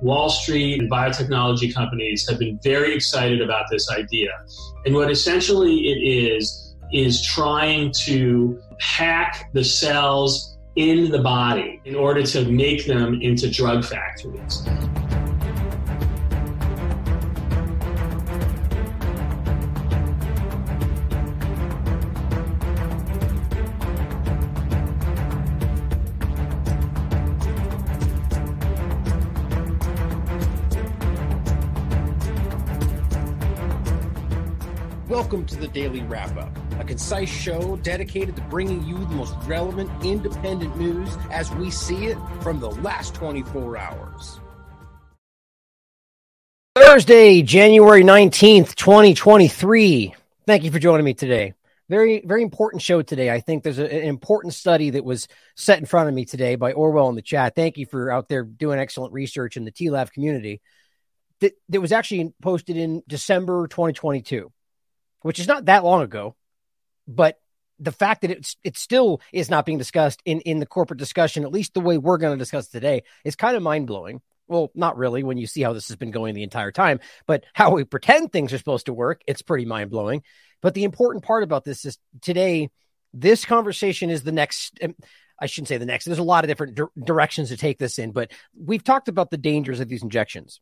Wall Street and biotechnology companies have been very excited about this idea. And what essentially it is, is trying to hack the cells in the body in order to make them into drug factories. Daily Wrap Up, a concise show dedicated to bringing you the most relevant independent news as we see it from the last 24 hours. Thursday, January 19th, 2023. Thank you for joining me today. Very, very important show today. I think there's a, an important study that was set in front of me today by Orwell in the chat. Thank you for out there doing excellent research in the TLAV community. That, that was actually posted in December 2022 which is not that long ago, but the fact that it's it still is not being discussed in in the corporate discussion, at least the way we're going to discuss today, is kind of mind blowing. Well, not really when you see how this has been going the entire time, but how we pretend things are supposed to work, it's pretty mind blowing. But the important part about this is today, this conversation is the next. Um, I shouldn't say the next. There's a lot of different di- directions to take this in, but we've talked about the dangers of these injections,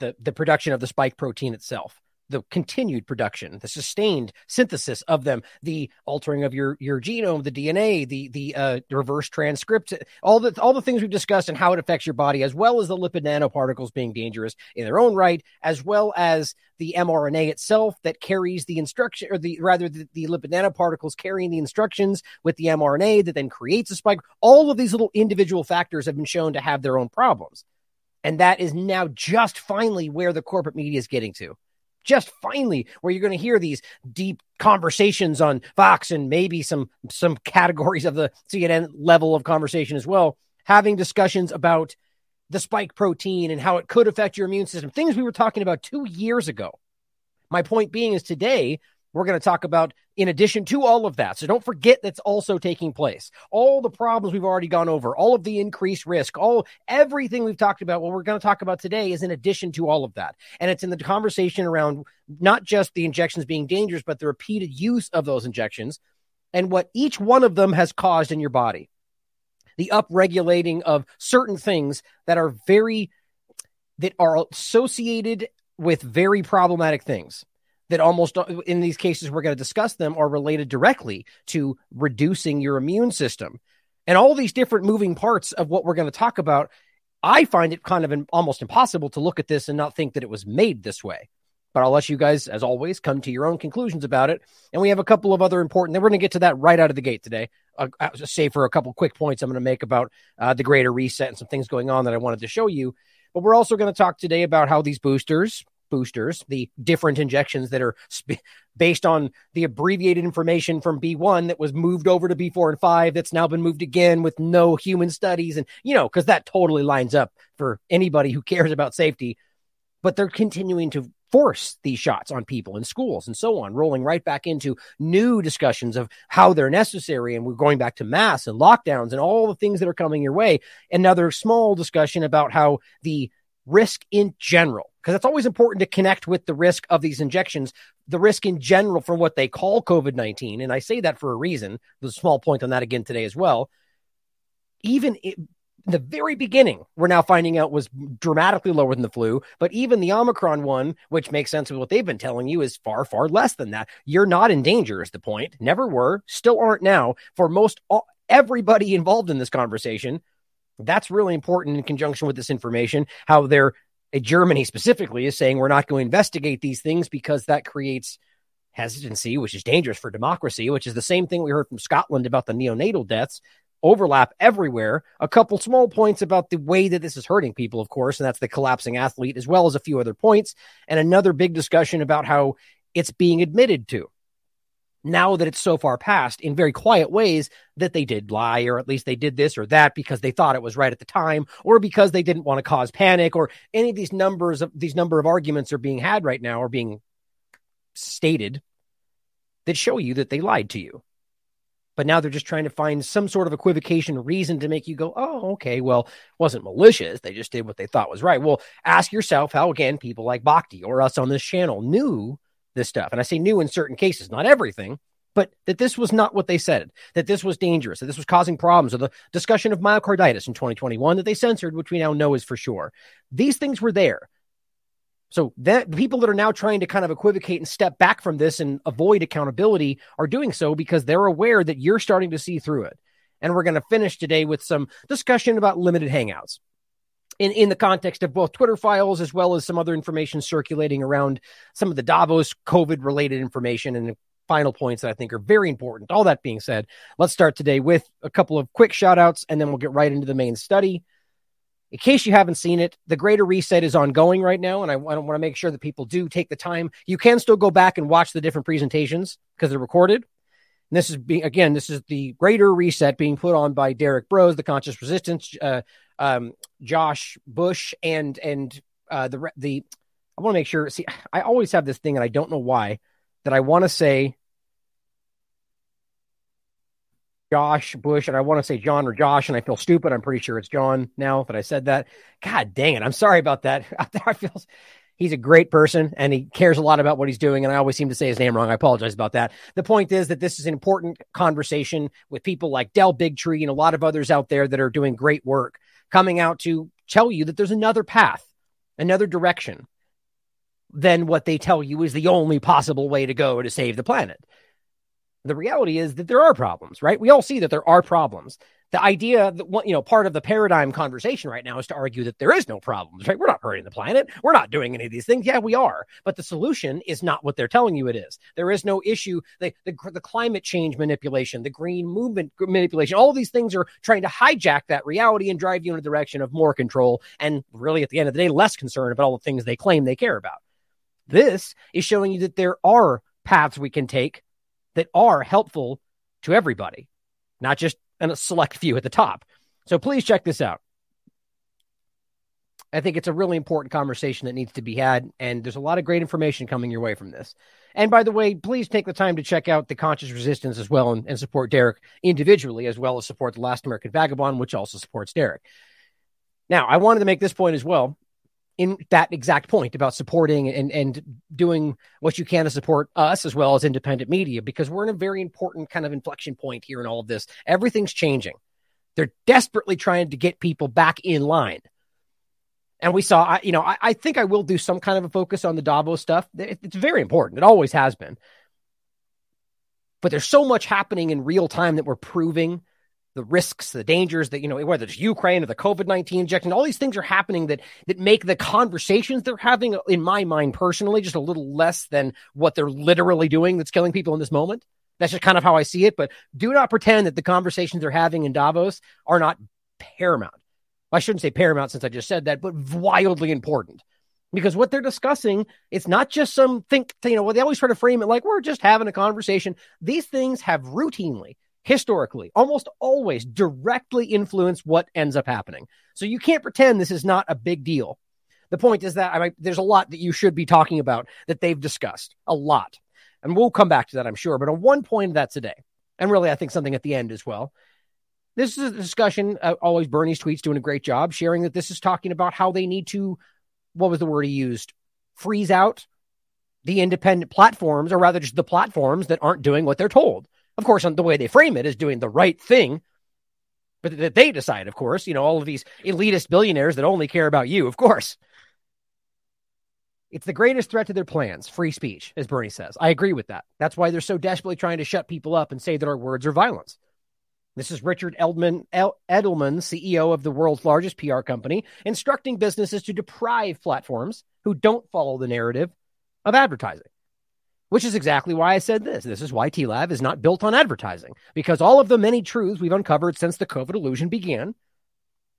the the production of the spike protein itself the continued production, the sustained synthesis of them, the altering of your your genome, the DNA, the the uh, reverse transcript, all the all the things we've discussed and how it affects your body, as well as the lipid nanoparticles being dangerous in their own right, as well as the mRNA itself that carries the instruction, or the rather the, the lipid nanoparticles carrying the instructions with the mRNA that then creates a spike. All of these little individual factors have been shown to have their own problems. And that is now just finally where the corporate media is getting to just finally where you're going to hear these deep conversations on Fox and maybe some some categories of the CNN level of conversation as well, having discussions about the spike protein and how it could affect your immune system, things we were talking about 2 years ago. My point being is today we're going to talk about in addition to all of that. So don't forget that's also taking place. All the problems we've already gone over, all of the increased risk, all everything we've talked about, what we're going to talk about today is in addition to all of that. And it's in the conversation around not just the injections being dangerous, but the repeated use of those injections and what each one of them has caused in your body. The upregulating of certain things that are very that are associated with very problematic things that almost uh, in these cases we're going to discuss them are related directly to reducing your immune system. And all these different moving parts of what we're going to talk about i find it kind of an, almost impossible to look at this and not think that it was made this way. But i'll let you guys as always come to your own conclusions about it. And we have a couple of other important then we're going to get to that right out of the gate today. Uh, i'll just say for a couple quick points i'm going to make about uh, the greater reset and some things going on that i wanted to show you. But we're also going to talk today about how these boosters boosters, the different injections that are sp- based on the abbreviated information from B1 that was moved over to B4 and 5 that's now been moved again with no human studies. And, you know, because that totally lines up for anybody who cares about safety. But they're continuing to force these shots on people in schools and so on, rolling right back into new discussions of how they're necessary. And we're going back to mass and lockdowns and all the things that are coming your way. Another small discussion about how the risk in general, because it's always important to connect with the risk of these injections, the risk in general for what they call COVID 19. And I say that for a reason. A small point on that again today as well. Even the very beginning, we're now finding out was dramatically lower than the flu, but even the Omicron one, which makes sense with what they've been telling you, is far, far less than that. You're not in danger, is the point. Never were, still aren't now. For most all, everybody involved in this conversation, that's really important in conjunction with this information. How they're Germany specifically is saying we're not going to investigate these things because that creates hesitancy, which is dangerous for democracy, which is the same thing we heard from Scotland about the neonatal deaths. Overlap everywhere. A couple small points about the way that this is hurting people, of course, and that's the collapsing athlete, as well as a few other points, and another big discussion about how it's being admitted to now that it's so far past in very quiet ways that they did lie or at least they did this or that because they thought it was right at the time or because they didn't want to cause panic or any of these numbers of these number of arguments are being had right now or being stated that show you that they lied to you But now they're just trying to find some sort of equivocation reason to make you go, oh, okay, well, wasn't malicious. They just did what they thought was right. Well, ask yourself how, again, people like Bhakti or us on this channel knew this stuff. And I say new in certain cases, not everything, but that this was not what they said, that this was dangerous, that this was causing problems, or the discussion of myocarditis in 2021 that they censored, which we now know is for sure. These things were there. So that people that are now trying to kind of equivocate and step back from this and avoid accountability are doing so because they're aware that you're starting to see through it. And we're going to finish today with some discussion about limited hangouts in, in the context of both Twitter files as well as some other information circulating around some of the Davos COVID related information and final points that I think are very important. All that being said, let's start today with a couple of quick shout outs and then we'll get right into the main study in case you haven't seen it, the greater reset is ongoing right now. And I, I want to make sure that people do take the time. You can still go back and watch the different presentations because they're recorded. And this is being, again, this is the greater reset being put on by Derek Broze, the conscious resistance, uh, um, Josh Bush, and, and, uh, the, the, I want to make sure, see, I always have this thing and I don't know why that I want to say Josh Bush, and I want to say John or Josh, and I feel stupid. I'm pretty sure it's John now that I said that. God dang it. I'm sorry about that. I feel he's a great person and he cares a lot about what he's doing. And I always seem to say his name wrong. I apologize about that. The point is that this is an important conversation with people like Del Bigtree and a lot of others out there that are doing great work coming out to tell you that there's another path, another direction than what they tell you is the only possible way to go to save the planet. The reality is that there are problems, right? We all see that there are problems. The idea that you know, part of the paradigm conversation right now is to argue that there is no problems, right? We're not hurting the planet. We're not doing any of these things. Yeah, we are. But the solution is not what they're telling you it is. There is no issue. The, the, the climate change manipulation, the green movement manipulation, all these things are trying to hijack that reality and drive you in a direction of more control and really at the end of the day, less concern about all the things they claim they care about. This is showing you that there are paths we can take that are helpful to everybody, not just a select few at the top. So please check this out. I think it's a really important conversation that needs to be had, and there's a lot of great information coming your way from this. And by the way, please take the time to check out the Conscious Resistance as well and, and support Derek individually, as well as support the Last American Vagabond, which also supports Derek. Now, I wanted to make this point as well in that exact point about supporting and, and doing what you can to support us as well as independent media because we're in a very important kind of inflection point here in all of this. Everything's changing. They're desperately trying to get people back in line. And we saw, I, you know, I, I think I will do some kind of a focus on the Davos stuff. It's very important. It always has been. But there's so much happening in real time that we're proving the risks, the dangers that, you know, whether it's Ukraine or the COVID 19 injection, all these things are happening that, that make the conversations they're having, in my mind personally, just a little less than what they're literally doing that's killing people in this moment. That's just kind of how I see it. But do not pretend that the conversations they're having in Davos are not paramount. I shouldn't say paramount since I just said that, but wildly important. Because what they're discussing, it's not just some think, you know, they always try to frame it like we're just having a conversation. These things have routinely historically almost always directly influence what ends up happening. So you can't pretend this is not a big deal. The point is that I there's a lot that you should be talking about that they've discussed, a lot. And we'll come back to that, I'm sure. But on one point of that today, and really, I think something at the end as well. This is a discussion. Uh, always Bernie's tweets doing a great job sharing that this is talking about how they need to, what was the word he used? Freeze out the independent platforms, or rather just the platforms that aren't doing what they're told. Of course, the way they frame it is doing the right thing, but that they decide, of course, you know, all of these elitist billionaires that only care about you, of course. It's the greatest threat to their plans, free speech, as Bernie says. I agree with that. That's why they're so desperately trying to shut people up and say that our words are violence. This is Richard Edelman, Edelman, CEO of the world's largest PR company, instructing businesses to deprive platforms who don't follow the narrative of advertising which is exactly why I said this. This is why TLAV is not built on advertising, because all of the many truths we've uncovered since the COVID illusion began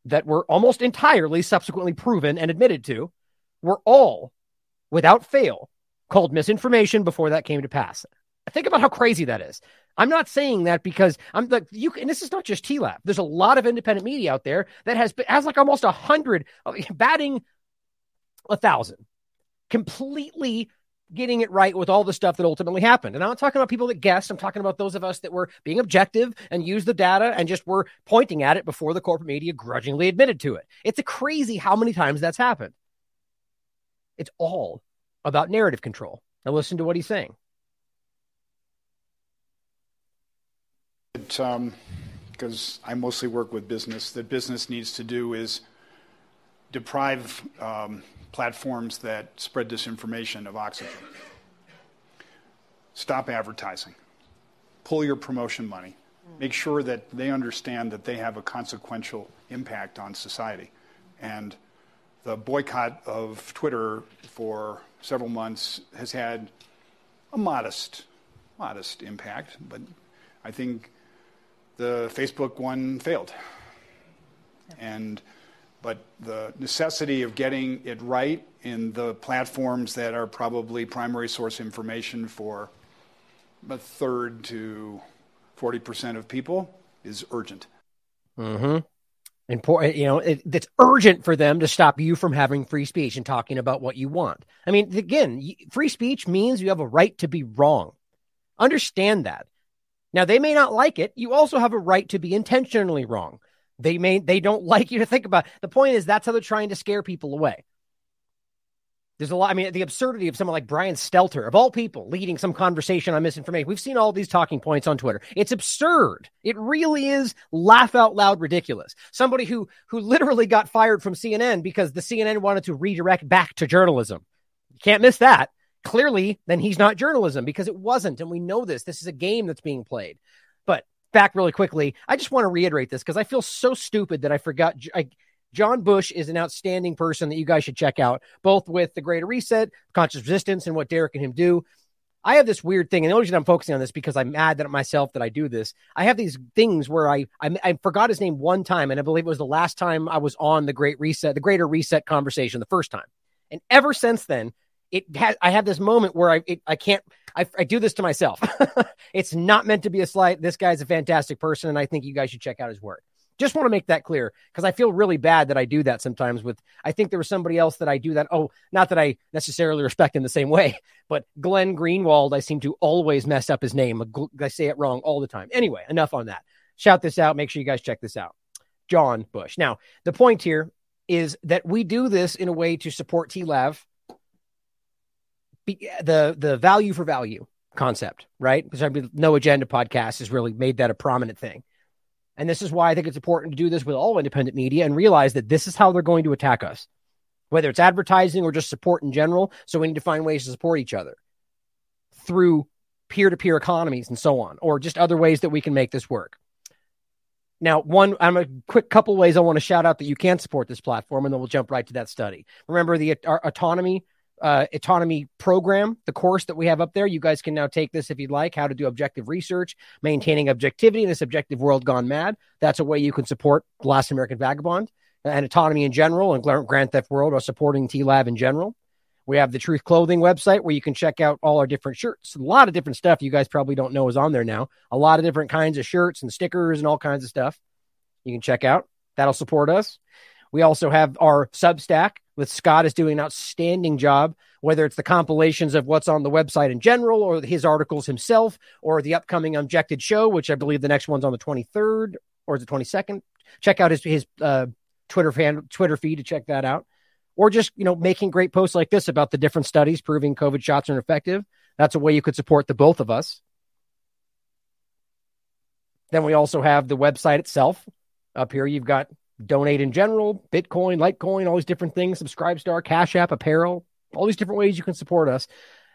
that were almost entirely subsequently proven and admitted to were all, without fail, called misinformation before that came to pass. Think about how crazy that is. I'm not saying that because I'm like you. And this is not just TLAV. There's a lot of independent media out there that has has like almost a hundred, oh, batting a thousand, completely getting it right with all the stuff that ultimately happened. And I'm not talking about people that guessed. I'm talking about those of us that were being objective and used the data and just were pointing at it before the corporate media grudgingly admitted to it. It's a crazy how many times that's happened. It's all about narrative control. Now listen to what he's saying. Um, because I mostly work with business, that business needs to do is deprive um, platforms that spread disinformation of oxygen. Stop advertising. Pull your promotion money. Make sure that they understand that they have a consequential impact on society. And the boycott of Twitter for several months has had a modest, modest impact, but I think the Facebook one failed. And but the necessity of getting it right in the platforms that are probably primary source information for a third to 40% of people is urgent. Mm-hmm. Important, you know, it, it's urgent for them to stop you from having free speech and talking about what you want. I mean, again, free speech means you have a right to be wrong. Understand that. Now, they may not like it. You also have a right to be intentionally wrong. They may they don't like you to think about. It. The point is that's how they're trying to scare people away. There's a lot. I mean, the absurdity of someone like Brian Stelter, of all people, leading some conversation on misinformation. We've seen all these talking points on Twitter. It's absurd. It really is laugh out loud ridiculous. Somebody who who literally got fired from CNN because the CNN wanted to redirect back to journalism. You can't miss that. Clearly, then he's not journalism because it wasn't, and we know this. This is a game that's being played. Back really quickly. I just want to reiterate this because I feel so stupid that I forgot. I, John Bush is an outstanding person that you guys should check out, both with the Greater Reset, Conscious Resistance, and what Derek and him do. I have this weird thing, and the only reason I'm focusing on this because I'm mad that myself that I do this. I have these things where I, I I forgot his name one time, and I believe it was the last time I was on the Great Reset, the Greater Reset conversation, the first time. And ever since then, it has I have this moment where I it, I can't I, I do this to myself. it's not meant to be a slight. This guy's a fantastic person, and I think you guys should check out his work. Just want to make that clear because I feel really bad that I do that sometimes. With I think there was somebody else that I do that. Oh, not that I necessarily respect in the same way, but Glenn Greenwald. I seem to always mess up his name. I say it wrong all the time. Anyway, enough on that. Shout this out. Make sure you guys check this out. John Bush. Now, the point here is that we do this in a way to support TLAV the the value for value concept, right? Because I mean, no agenda podcast has really made that a prominent thing. And this is why I think it's important to do this with all independent media and realize that this is how they're going to attack us, whether it's advertising or just support in general. So we need to find ways to support each other through peer to peer economies and so on, or just other ways that we can make this work. Now, one, I'm a quick couple ways I want to shout out that you can support this platform, and then we'll jump right to that study. Remember the autonomy uh, autonomy program, the course that we have up there. You guys can now take this if you'd like, how to do objective research, maintaining objectivity in this objective world gone mad. That's a way you can support the Last American Vagabond and autonomy in general and Grand Theft World or supporting TLAV in general. We have the Truth Clothing website where you can check out all our different shirts. A lot of different stuff you guys probably don't know is on there now. A lot of different kinds of shirts and stickers and all kinds of stuff you can check out. That'll support us. We also have our Substack with Scott is doing an outstanding job, whether it's the compilations of what's on the website in general or his articles himself or the upcoming Objected show, which I believe the next one's on the 23rd or is it 22nd? Check out his, his uh, Twitter fan, Twitter feed to check that out. Or just, you know, making great posts like this about the different studies proving COVID shots are effective. That's a way you could support the both of us. Then we also have the website itself. Up here, you've got donate in general, Bitcoin, Litecoin, all these different things, subscribe star, Cash App, apparel, all these different ways you can support us.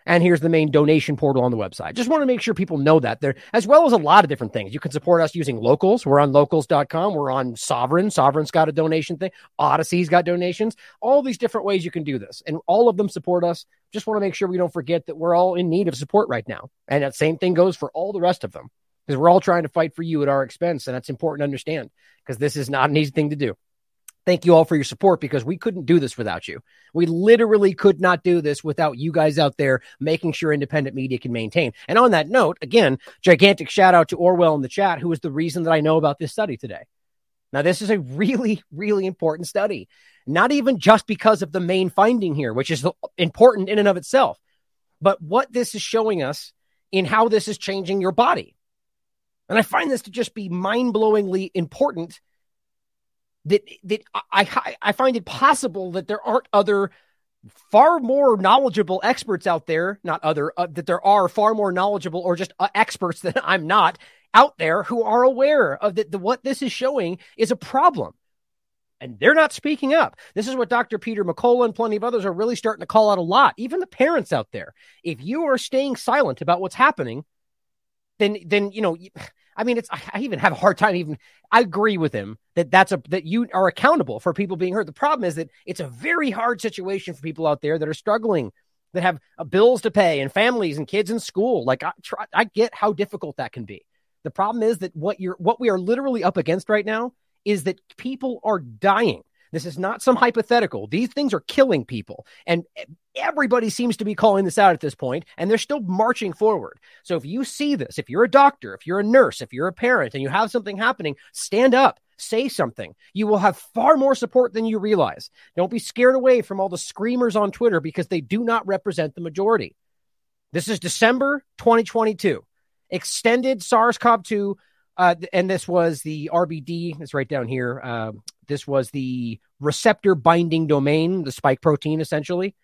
And here's the main donation portal on the website. Just want to make sure people know that there, as well as a lot of different things. You can support us using locals. We're on locals.com. We're on Sovereign. Sovereign's got a donation thing. Odyssee's got donations. All these different ways you can do this. And all of them support us. Just want to make sure we don't forget that we're all in need of support right now. And that same thing goes for all the rest of them because we're all trying to fight for you at our expense. And that's important to understand because this is not an easy thing to do. Thank you all for your support because we couldn't do this without you. We literally could not do this without you guys out there making sure independent media can maintain. And on that note, again, gigantic shout out to Orwell in the chat, who is the reason that I know about this study today. Now, this is a really, really important study, not even just because of the main finding here, which is important in and of itself, but what this is showing us in how this is changing your body. And I find this to just be mind blowingly important that, that I, I find it possible that there aren't other far more knowledgeable experts out there, not other, uh, that there are far more knowledgeable or just uh, experts that I'm not out there who are aware of that the, what this is showing is a problem. And they're not speaking up. This is what Dr. Peter McCullough and plenty of others are really starting to call out a lot. Even the parents out there. If you are staying silent about what's happening, then then you know I mean, it's I even have a hard time even. I agree with him that that's a that you are accountable for people being hurt. The problem is that it's a very hard situation for people out there that are struggling, that have uh, bills to pay and families and kids in school. Like I try, I get how difficult that can be. The problem is that what you're what we are literally up against right now is that people are dying. This is not some hypothetical. These things are killing people. And everybody seems to be calling this out at this point, and they're still marching forward. So if you see this, if you're a doctor, if you're a nurse, if you're a parent, and you have something happening, stand up, say something. You will have far more support than you realize. Don't be scared away from all the screamers on Twitter because they do not represent the majority. This is December 2022. Extended SARS CoV 2 uh, and this was the RBD. It's right down here. Uh, this was the receptor binding domain, the spike protein, essentially.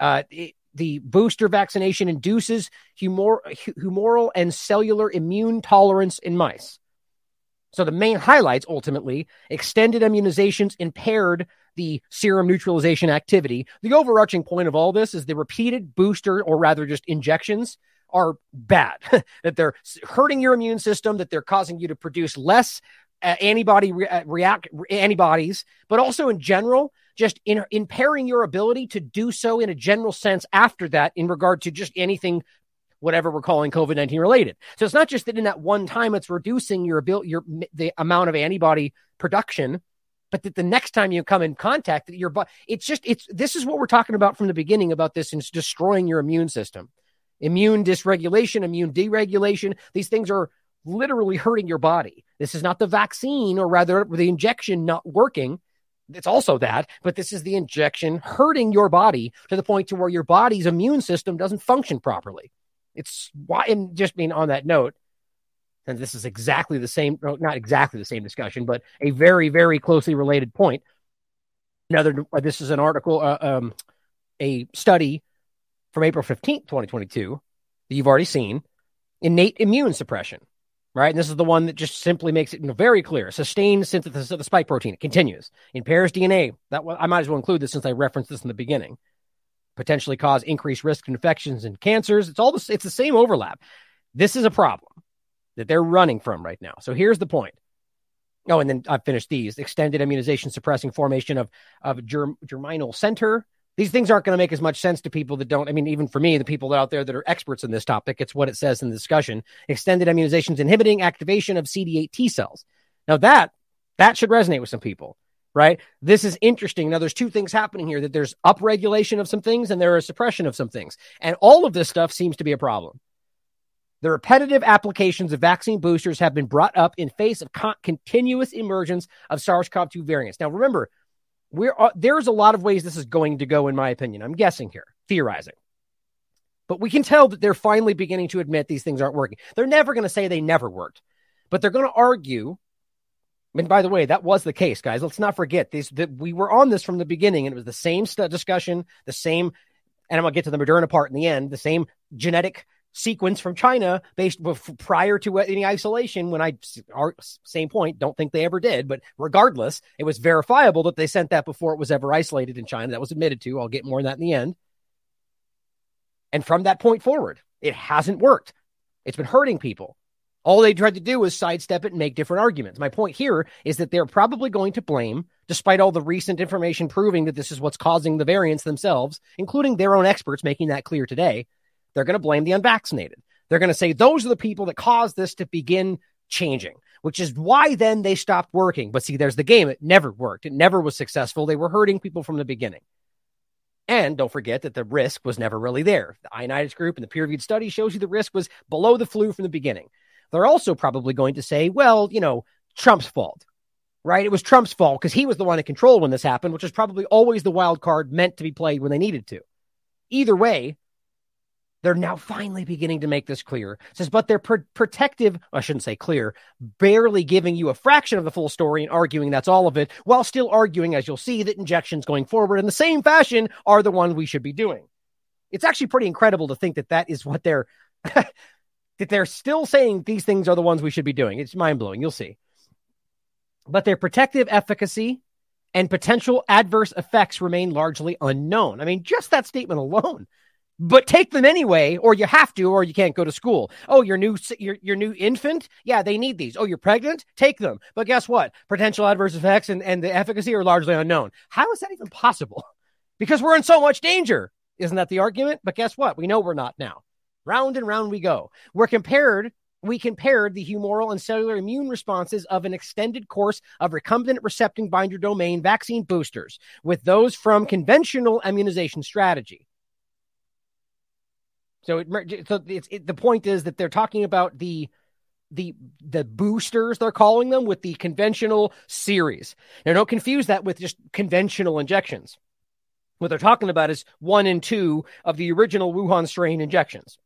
Uh, it, the booster vaccination induces humor, humoral and cellular immune tolerance in mice. So the main highlights ultimately extended immunizations impaired the serum neutralization activity. The overarching point of all this is the repeated booster, or rather just injections, are bad, that they're hurting your immune system, that they're causing you to produce less uh, antibody re- uh, react antibodies, but also in general, just in, impairing your ability to do so in a general sense after that in regard to just anything whatever we're calling COVID 19 related. So it's not just that in that one time it's reducing your ability, your the amount of antibody production, but that the next time you come in contact, that your it's just it's this is what we're talking about from the beginning about this and destroying your immune system immune dysregulation, immune deregulation. These things are literally hurting your body. This is not the vaccine, or rather, the injection not working. It's also that, but this is the injection hurting your body to the point to where your body's immune system doesn't function properly. It's why, and just being on that note, and this is exactly the same, not exactly the same discussion, but a very, very closely related point. Another, this is an article, uh, um, a study from April 15th, 2022, that you've already seen innate immune suppression, right? And this is the one that just simply makes it very clear. Sustained synthesis of the spike protein. It continues. Impairs DNA. That I might as well include this since I referenced this in the beginning. Potentially cause increased risk of infections and cancers. It's all the, it's the same overlap. This is a problem that they're running from right now. So here's the point. Oh, and then I've finished these extended immunization suppressing formation of, of germ, germinal center these things aren't going to make as much sense to people that don't. I mean, even for me, the people out there that are experts in this topic, it's what it says in the discussion. Extended immunizations inhibiting activation of CD8 T cells. Now that that should resonate with some people, right? This is interesting. Now there's two things happening here: that there's upregulation of some things and there is suppression of some things, and all of this stuff seems to be a problem. The repetitive applications of vaccine boosters have been brought up in face of con- continuous emergence of SARS-CoV-2 variants. Now remember, we're uh, there's a lot of ways this is going to go in my opinion. I'm guessing here theorizing. But we can tell that they're finally beginning to admit these things aren't working. They're never going to say they never worked but they're going to argue. And by the way that was the case guys. Let's not forget these that we were on this from the beginning and it was the same st- discussion the same and i'm going to get to the moderna part in the end the same genetic sequence from China based prior to any isolation. When I, our, same point, don't think they ever did, but regardless, it was verifiable that they sent that before it was ever isolated in China. That was admitted to. I'll get more on that in the end. And from that point forward, it hasn't worked. It's been hurting people. All they tried to do was sidestep it and make different arguments. My point here is that they're probably going to blame, despite all the recent information proving that this is what's causing the variants themselves, including their own experts making that clear today they're going to blame the unvaccinated. They're going to say those are the people that caused this to begin changing, which is why then they stopped working. But see, there's the game. It never worked. It never was successful. They were hurting people from the beginning. And don't forget that the risk was never really there. The Ioannidis group and the peer reviewed study shows you the risk was below the flu from the beginning. They're also probably going to say, well, you know, Trump's fault, right? It was Trump's fault because he was the one in control when this happened, which is probably always the wild card meant to be played when they needed to. Either way, They're now finally beginning to make this clear. It says, but they're pr- protective, I shouldn't say clear, barely giving you a fraction of the full story and arguing that's all of it, while still arguing, as you'll see, that injections going forward in the same fashion are the ones we should be doing. It's actually pretty incredible to think that that is what they're that they're still saying these things are the ones we should be doing. It's mind blowing. You'll see. But their protective efficacy and potential adverse effects remain largely unknown. I mean, just that statement alone but take them anyway, or you have to, or you can't go to school. Oh, your new your your new infant, yeah, they need these. Oh, you're pregnant, take them. But guess what? Potential adverse effects and, and the efficacy are largely unknown. How is that even possible? Because we're in so much danger. Isn't that the argument? But guess what? We know we're not now. Round and round we go. We're compared we compared the humoral and cellular immune responses of an extended course of recombinant receptor binder domain vaccine boosters with those from conventional immunization strategy. So it so it's it, the point is that they're talking about the the the boosters they're calling them with the conventional series. Now don't confuse that with just conventional injections. What they're talking about is one and two of the original Wuhan strain injections.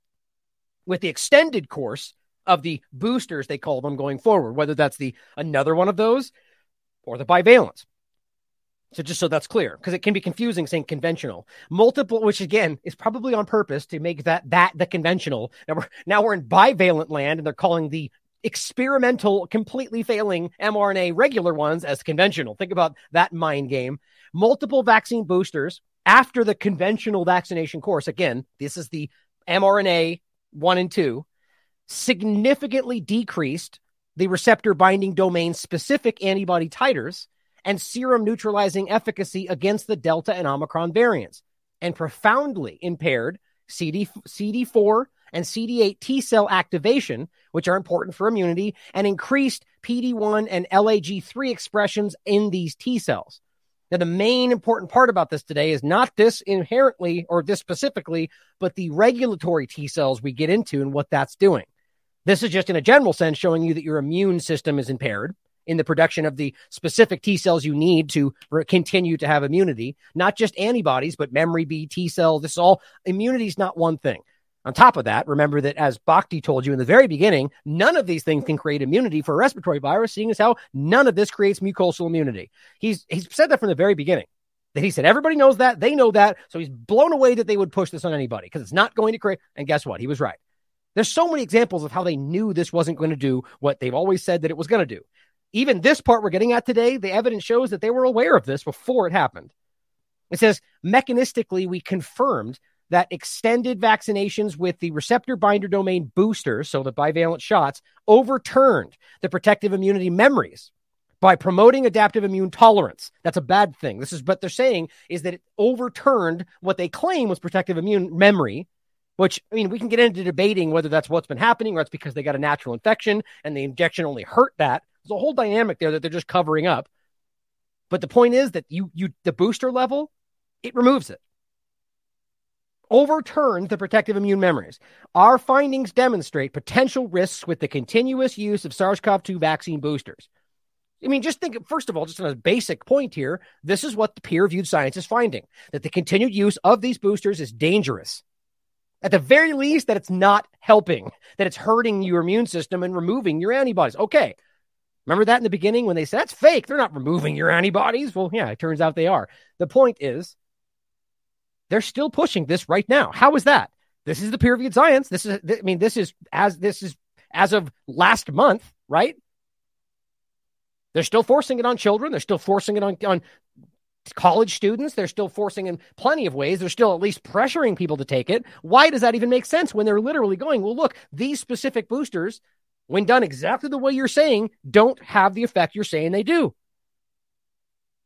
With the extended course of the boosters they call them going forward, whether that's the another one of those or the bivalents. So just so that's clear, because it can be confusing saying conventional. Multiple, which again is probably on purpose to make that that the conventional. Now we're now we're in bivalent land, and they're calling the experimental, completely failing mRNA regular ones as conventional. Think about that mind game. Multiple vaccine boosters after the conventional vaccination course. Again, this is the mRNA one and two, significantly decreased the receptor binding domain specific antibody titers and serum neutralizing efficacy against the Delta and Omicron variants, and profoundly impaired CD, CD4 and CD8 T cell activation, which are important for immunity, and increased PD1 and LAG3 expressions in these T cells. Now, the main important part about this today is not this inherently or this specifically, but the regulatory T cells we get into and what that's doing. This is just in a general sense showing you that your immune system is impaired in the production of the specific T cells you need to continue to have immunity, not just antibodies, but memory B, T cell. This is all immunity is not one thing. On top of that, remember that as Bhakdi told you in the very beginning, none of these things can create immunity for a respiratory virus, seeing as how none of this creates mucosal immunity. He's he's said that from the very beginning. That he said everybody knows that, they know that, so he's blown away that they would push this on anybody because it's not going to create. And guess what? He was right. There's so many examples of how they knew this wasn't going to do what they've always said that it was going to do even this part we're getting at today, the evidence shows that they were aware of this before it happened. It says mechanistically, we confirmed that extended vaccinations with the receptor binder domain boosters, so the bivalent shots, overturned the protective immunity memories by promoting adaptive immune tolerance. That's a bad thing. This is what they're saying is that it overturned what they claim was protective immune memory, which I mean, we can get into debating whether that's what's been happening or it's because they got a natural infection and the injection only hurt that. There's a whole dynamic there that they're just covering up. But the point is that you you the booster level, it removes it. Overturns the protective immune memories. Our findings demonstrate potential risks with the continuous use of SARS-CoV-2 vaccine boosters. I mean, just think, first of all, just on a basic point here, this is what the peer reviewed science is finding that the continued use of these boosters is dangerous. At the very least, that it's not helping, that it's hurting your immune system and removing your antibodies. Okay, Remember that in the beginning when they said that's fake? They're not removing your antibodies. Well, yeah, it turns out they are. The point is, they're still pushing this right now. How is that? This is the peer reviewed science. This is, I mean, this is as this is as of last month, right? They're still forcing it on children. They're still forcing it on, on college students. They're still forcing in plenty of ways. They're still at least pressuring people to take it. Why does that even make sense when they're literally going, well, look, these specific boosters when done exactly the way you're saying, don't have the effect you're saying they do.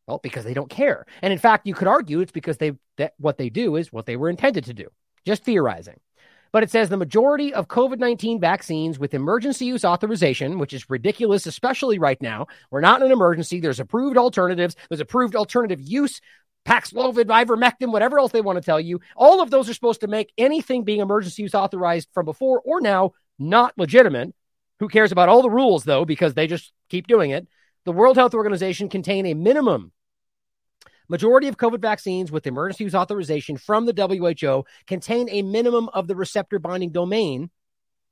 Well, because they don't care. And in fact, you could argue it's because they that what they do is what they were intended to do. Just theorizing. But it says the majority of COVID 19 vaccines with emergency use authorization, which is ridiculous, especially right now. We're not in an emergency. There's approved alternatives. There's approved alternative use, Paxlovid, ivermectin, whatever else they want to tell you. All of those are supposed to make anything being emergency use authorized from before or now not legitimate. Who cares about all the rules, though, because they just keep doing it? The World Health Organization contain a minimum Majority of COVID vaccines with emergency use authorization from the WHO contain a minimum of the receptor binding domain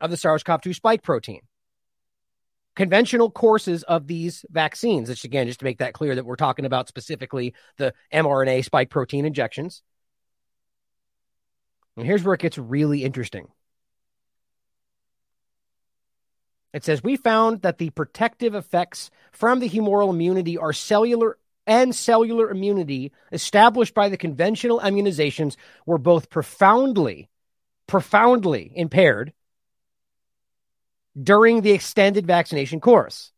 of the SARS CoV 2 spike protein. Conventional courses of these vaccines, which again, just to make that clear that we're talking about specifically the mRNA spike protein injections. And here's where it gets really interesting. It says, We found that the protective effects from the humoral immunity are cellular and cellular immunity established by the conventional immunizations were both profoundly, profoundly impaired during the extended vaccination course.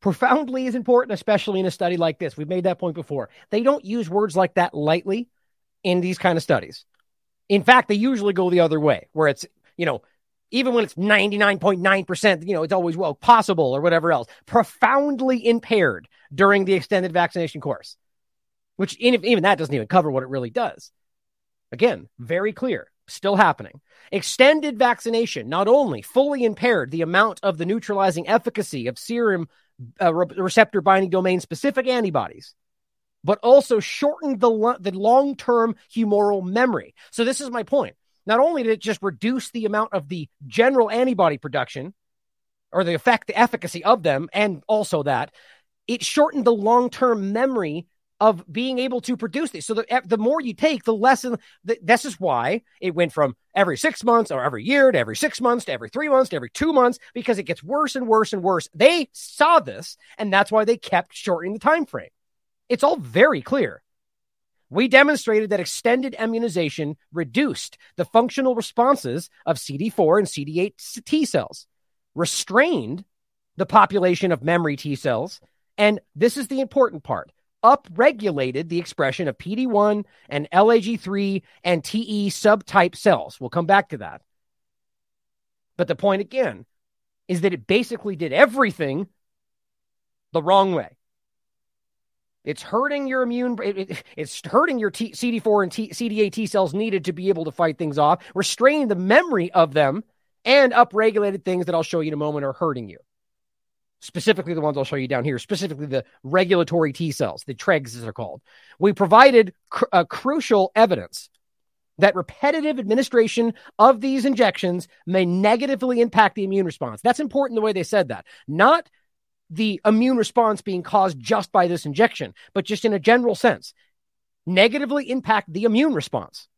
Profoundly is important, especially in a study like this. We've made that point before. They don't use words like that lightly in these kind of studies. In fact, they usually go the other way, where it's, you know, even when it's 99.9%, you know, it's always well possible or whatever else, profoundly impaired during the extended vaccination course, which even that doesn't even cover what it really does. Again, very clear, still happening. Extended vaccination not only fully impaired the amount of the neutralizing efficacy of serum uh, receptor binding domain specific antibodies, but also shortened the, the long term humoral memory. So, this is my point. Not only did it just reduce the amount of the general antibody production or the effect, the efficacy of them, and also that it shortened the long term memory of being able to produce these. So the, the more you take, the less. The, this is why it went from every six months or every year to every six months to every three months to every two months because it gets worse and worse and worse. They saw this, and that's why they kept shortening the time frame. It's all very clear. We demonstrated that extended immunization reduced the functional responses of CD4 and CD8 T cells, restrained the population of memory T cells, and this is the important part upregulated the expression of PD1 and LAG3 and TE subtype cells. We'll come back to that. But the point again is that it basically did everything the wrong way. It's hurting your immune. It, it's hurting your T, CD4 and T, CD8 T cells needed to be able to fight things off, restraining the memory of them, and upregulated things that I'll show you in a moment are hurting you. Specifically, the ones I'll show you down here, specifically the regulatory T cells, the TREGs as they're called. We provided cr- uh, crucial evidence that repetitive administration of these injections may negatively impact the immune response. That's important the way they said that. Not the immune response being caused just by this injection, but just in a general sense, negatively impact the immune response.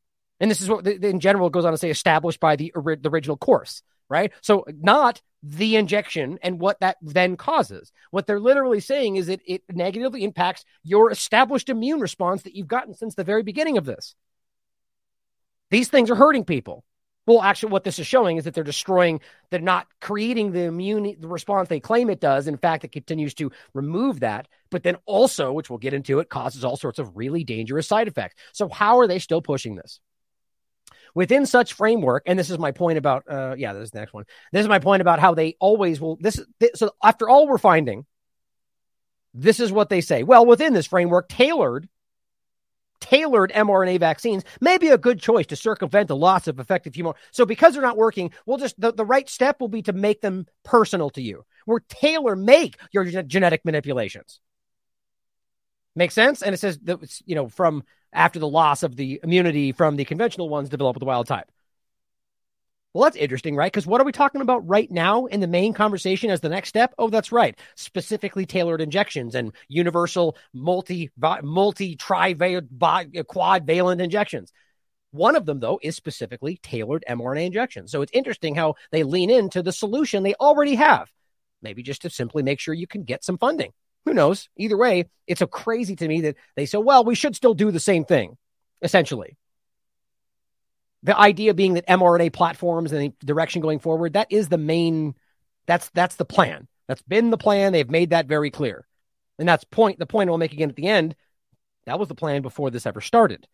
And this is what, in general, goes on to say established by the, the original course, right? So, not the injection and what that then causes. What they're literally saying is that it negatively impacts your established immune response that you've gotten since the very beginning of this. These things are hurting people. Well, actually, what this is showing is that they're destroying, they're not creating the immune the response they claim it does. In fact, it continues to remove that. But then also, which we'll get into, it causes all sorts of really dangerous side effects. So, how are they still pushing this? Within such framework, and this is my point about, uh, yeah, this is the next one. This is my point about how they always will. This, this so after all we're finding, this is what they say. Well, within this framework, tailored tailored mRNA vaccines may be a good choice to circumvent the loss of effective humoral. So because they're not working, we'll just the, the right step will be to make them personal to you. We're tailor make your genetic manipulations. Make sense? And it says that you know from after the loss of the immunity from the conventional ones developed with the wild type. Well, that's interesting, right? Because what are we talking about right now in the main conversation as the next step? Oh, that's right. Specifically tailored injections and universal multi, multi, tri, quad valent injections. One of them, though, is specifically tailored mRNA injections. So it's interesting how they lean into the solution they already have, maybe just to simply make sure you can get some funding. Who knows? Either way, it's so crazy to me that they say, well, we should still do the same thing, essentially the idea being that mRNA platforms and the direction going forward, that is the main that's that's the plan. That's been the plan. They've made that very clear. And that's point the point I'll make again at the end. That was the plan before this ever started.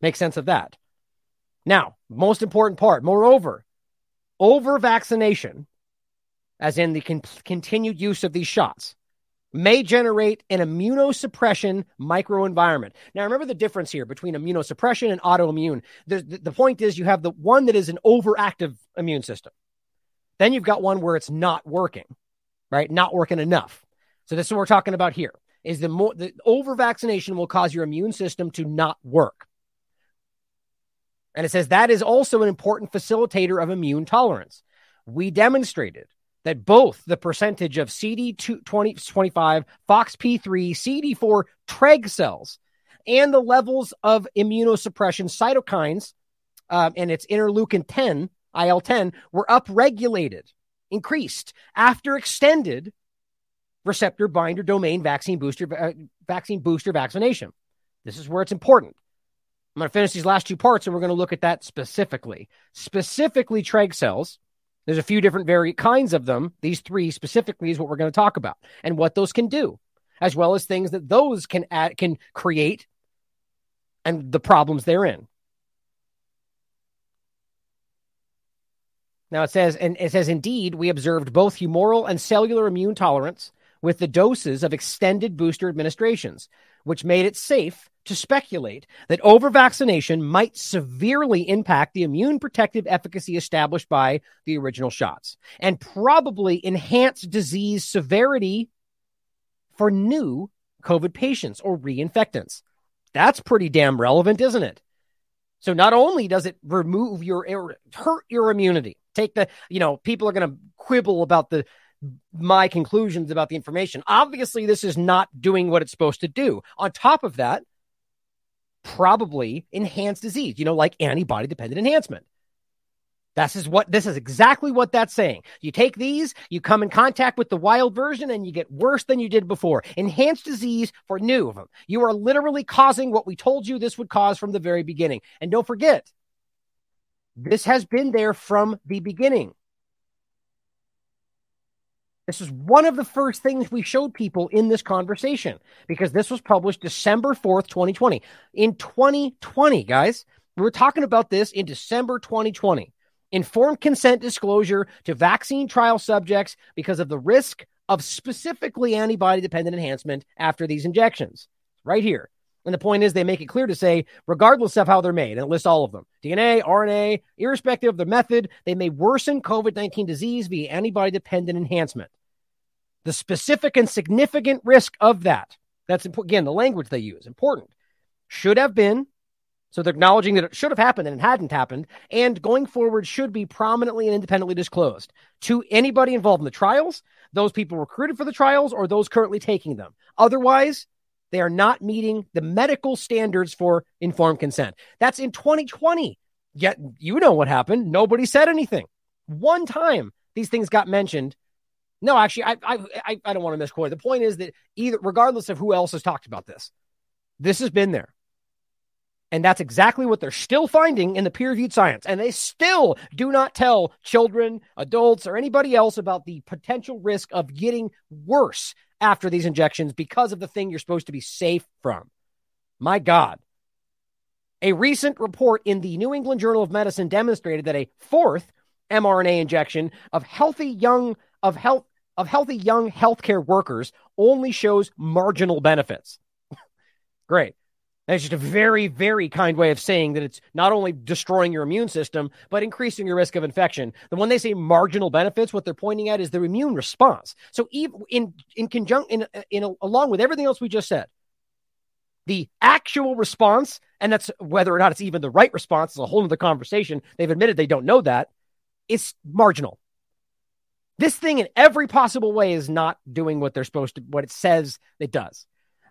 Make sense of that. Now, most important part, moreover, over vaccination, as in the con- continued use of these shots, may generate an immunosuppression microenvironment. Now, remember the difference here between immunosuppression and autoimmune. The, the, point is, you have the one that is an overactive immune system. Then you've got one where it's not working, right? Not working enough. So, this is what we're talking about here. is the more the over vaccination will cause your immune system to not work. And it says that is also an important facilitator of immune tolerance. We demonstrated that both the percentage of CD25, FOXP3, CD4 TREG cells, and the levels of immunosuppression cytokines um, and its interleukin 10, IL 10, were upregulated, increased after extended receptor binder domain vaccine booster uh, vaccine booster vaccination. This is where it's important. I'm going to finish these last two parts and we're going to look at that specifically. Specifically, Treg cells. There's a few different very kinds of them. These three specifically is what we're going to talk about and what those can do, as well as things that those can add, can create and the problems therein. Now it says, and it says, indeed, we observed both humoral and cellular immune tolerance with the doses of extended booster administrations, which made it safe to speculate that over-vaccination might severely impact the immune protective efficacy established by the original shots and probably enhance disease severity for new COVID patients or reinfectants. That's pretty damn relevant, isn't it? So not only does it remove your er, hurt your immunity, take the, you know, people are going to quibble about the my conclusions about the information. Obviously, this is not doing what it's supposed to do. On top of that, probably enhance disease, you know, like antibody dependent enhancement. This is what this is exactly what that's saying. You take these, you come in contact with the wild version, and you get worse than you did before. Enhanced disease for new of them. You are literally causing what we told you this would cause from the very beginning. And don't forget, this has been there from the beginning. This is one of the first things we showed people in this conversation because this was published December 4th, 2020. In 2020, guys, we were talking about this in December 2020. Informed consent disclosure to vaccine trial subjects because of the risk of specifically antibody dependent enhancement after these injections. Right here. And the point is, they make it clear to say, regardless of how they're made, and it lists all of them DNA, RNA, irrespective of the method, they may worsen COVID 19 disease via antibody dependent enhancement. The specific and significant risk of that, that's important. Again, the language they use, important, should have been. So they're acknowledging that it should have happened and it hadn't happened, and going forward should be prominently and independently disclosed to anybody involved in the trials, those people recruited for the trials, or those currently taking them. Otherwise, they are not meeting the medical standards for informed consent. That's in 2020. Yet you know what happened. Nobody said anything. One time these things got mentioned. No, actually, I I I don't want to misquote. The point is that either, regardless of who else has talked about this, this has been there. And that's exactly what they're still finding in the peer reviewed science. And they still do not tell children, adults, or anybody else about the potential risk of getting worse after these injections because of the thing you're supposed to be safe from. My God. A recent report in the New England Journal of Medicine demonstrated that a fourth mRNA injection of healthy young of health of healthy young healthcare workers only shows marginal benefits. Great. That's just a very, very kind way of saying that it's not only destroying your immune system, but increasing your risk of infection. The when they say marginal benefits, what they're pointing at is the immune response. So, even in in conjunction, in, in along with everything else we just said, the actual response, and that's whether or not it's even the right response, is a whole other conversation. They've admitted they don't know that. It's marginal. This thing, in every possible way, is not doing what they're supposed to, what it says it does.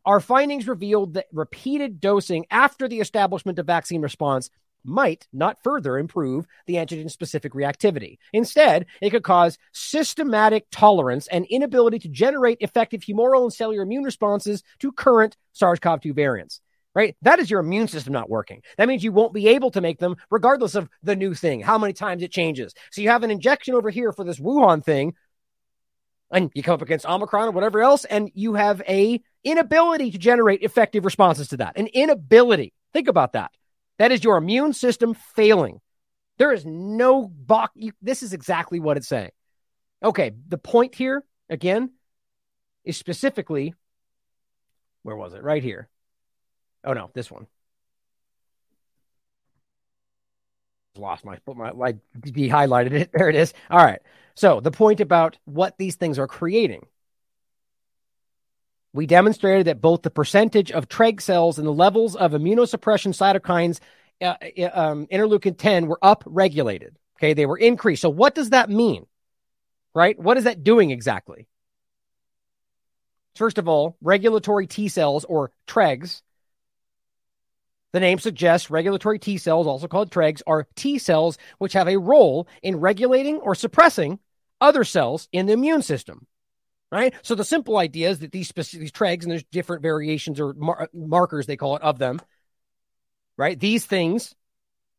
Our findings revealed that repeated dosing after the establishment of vaccine response might not further improve the antigen specific reactivity. Instead, it could cause systematic tolerance and inability to generate effective humoral and cellular immune responses to current SARS CoV 2 variants. Right? That is your immune system not working. That means you won't be able to make them regardless of the new thing, how many times it changes. So you have an injection over here for this Wuhan thing, and you come up against Omicron or whatever else, and you have a inability to generate effective responses to that. An inability. Think about that. That is your immune system failing. There is no box. This is exactly what it's saying. Okay, the point here again is specifically where was it? Right here. Oh no, this one. Lost my put my like be highlighted it. There it is. All right. So the point about what these things are creating we demonstrated that both the percentage of Treg cells and the levels of immunosuppression cytokines, uh, uh um, interleukin 10, were up regulated. Okay, they were increased. So, what does that mean? Right? What is that doing exactly? First of all, regulatory T cells or TREGs. The name suggests regulatory T cells, also called TREGs, are T cells which have a role in regulating or suppressing other cells in the immune system. Right? So the simple idea is that these specific, these TREGs, and there's different variations or mar- markers they call it of them. Right? These things,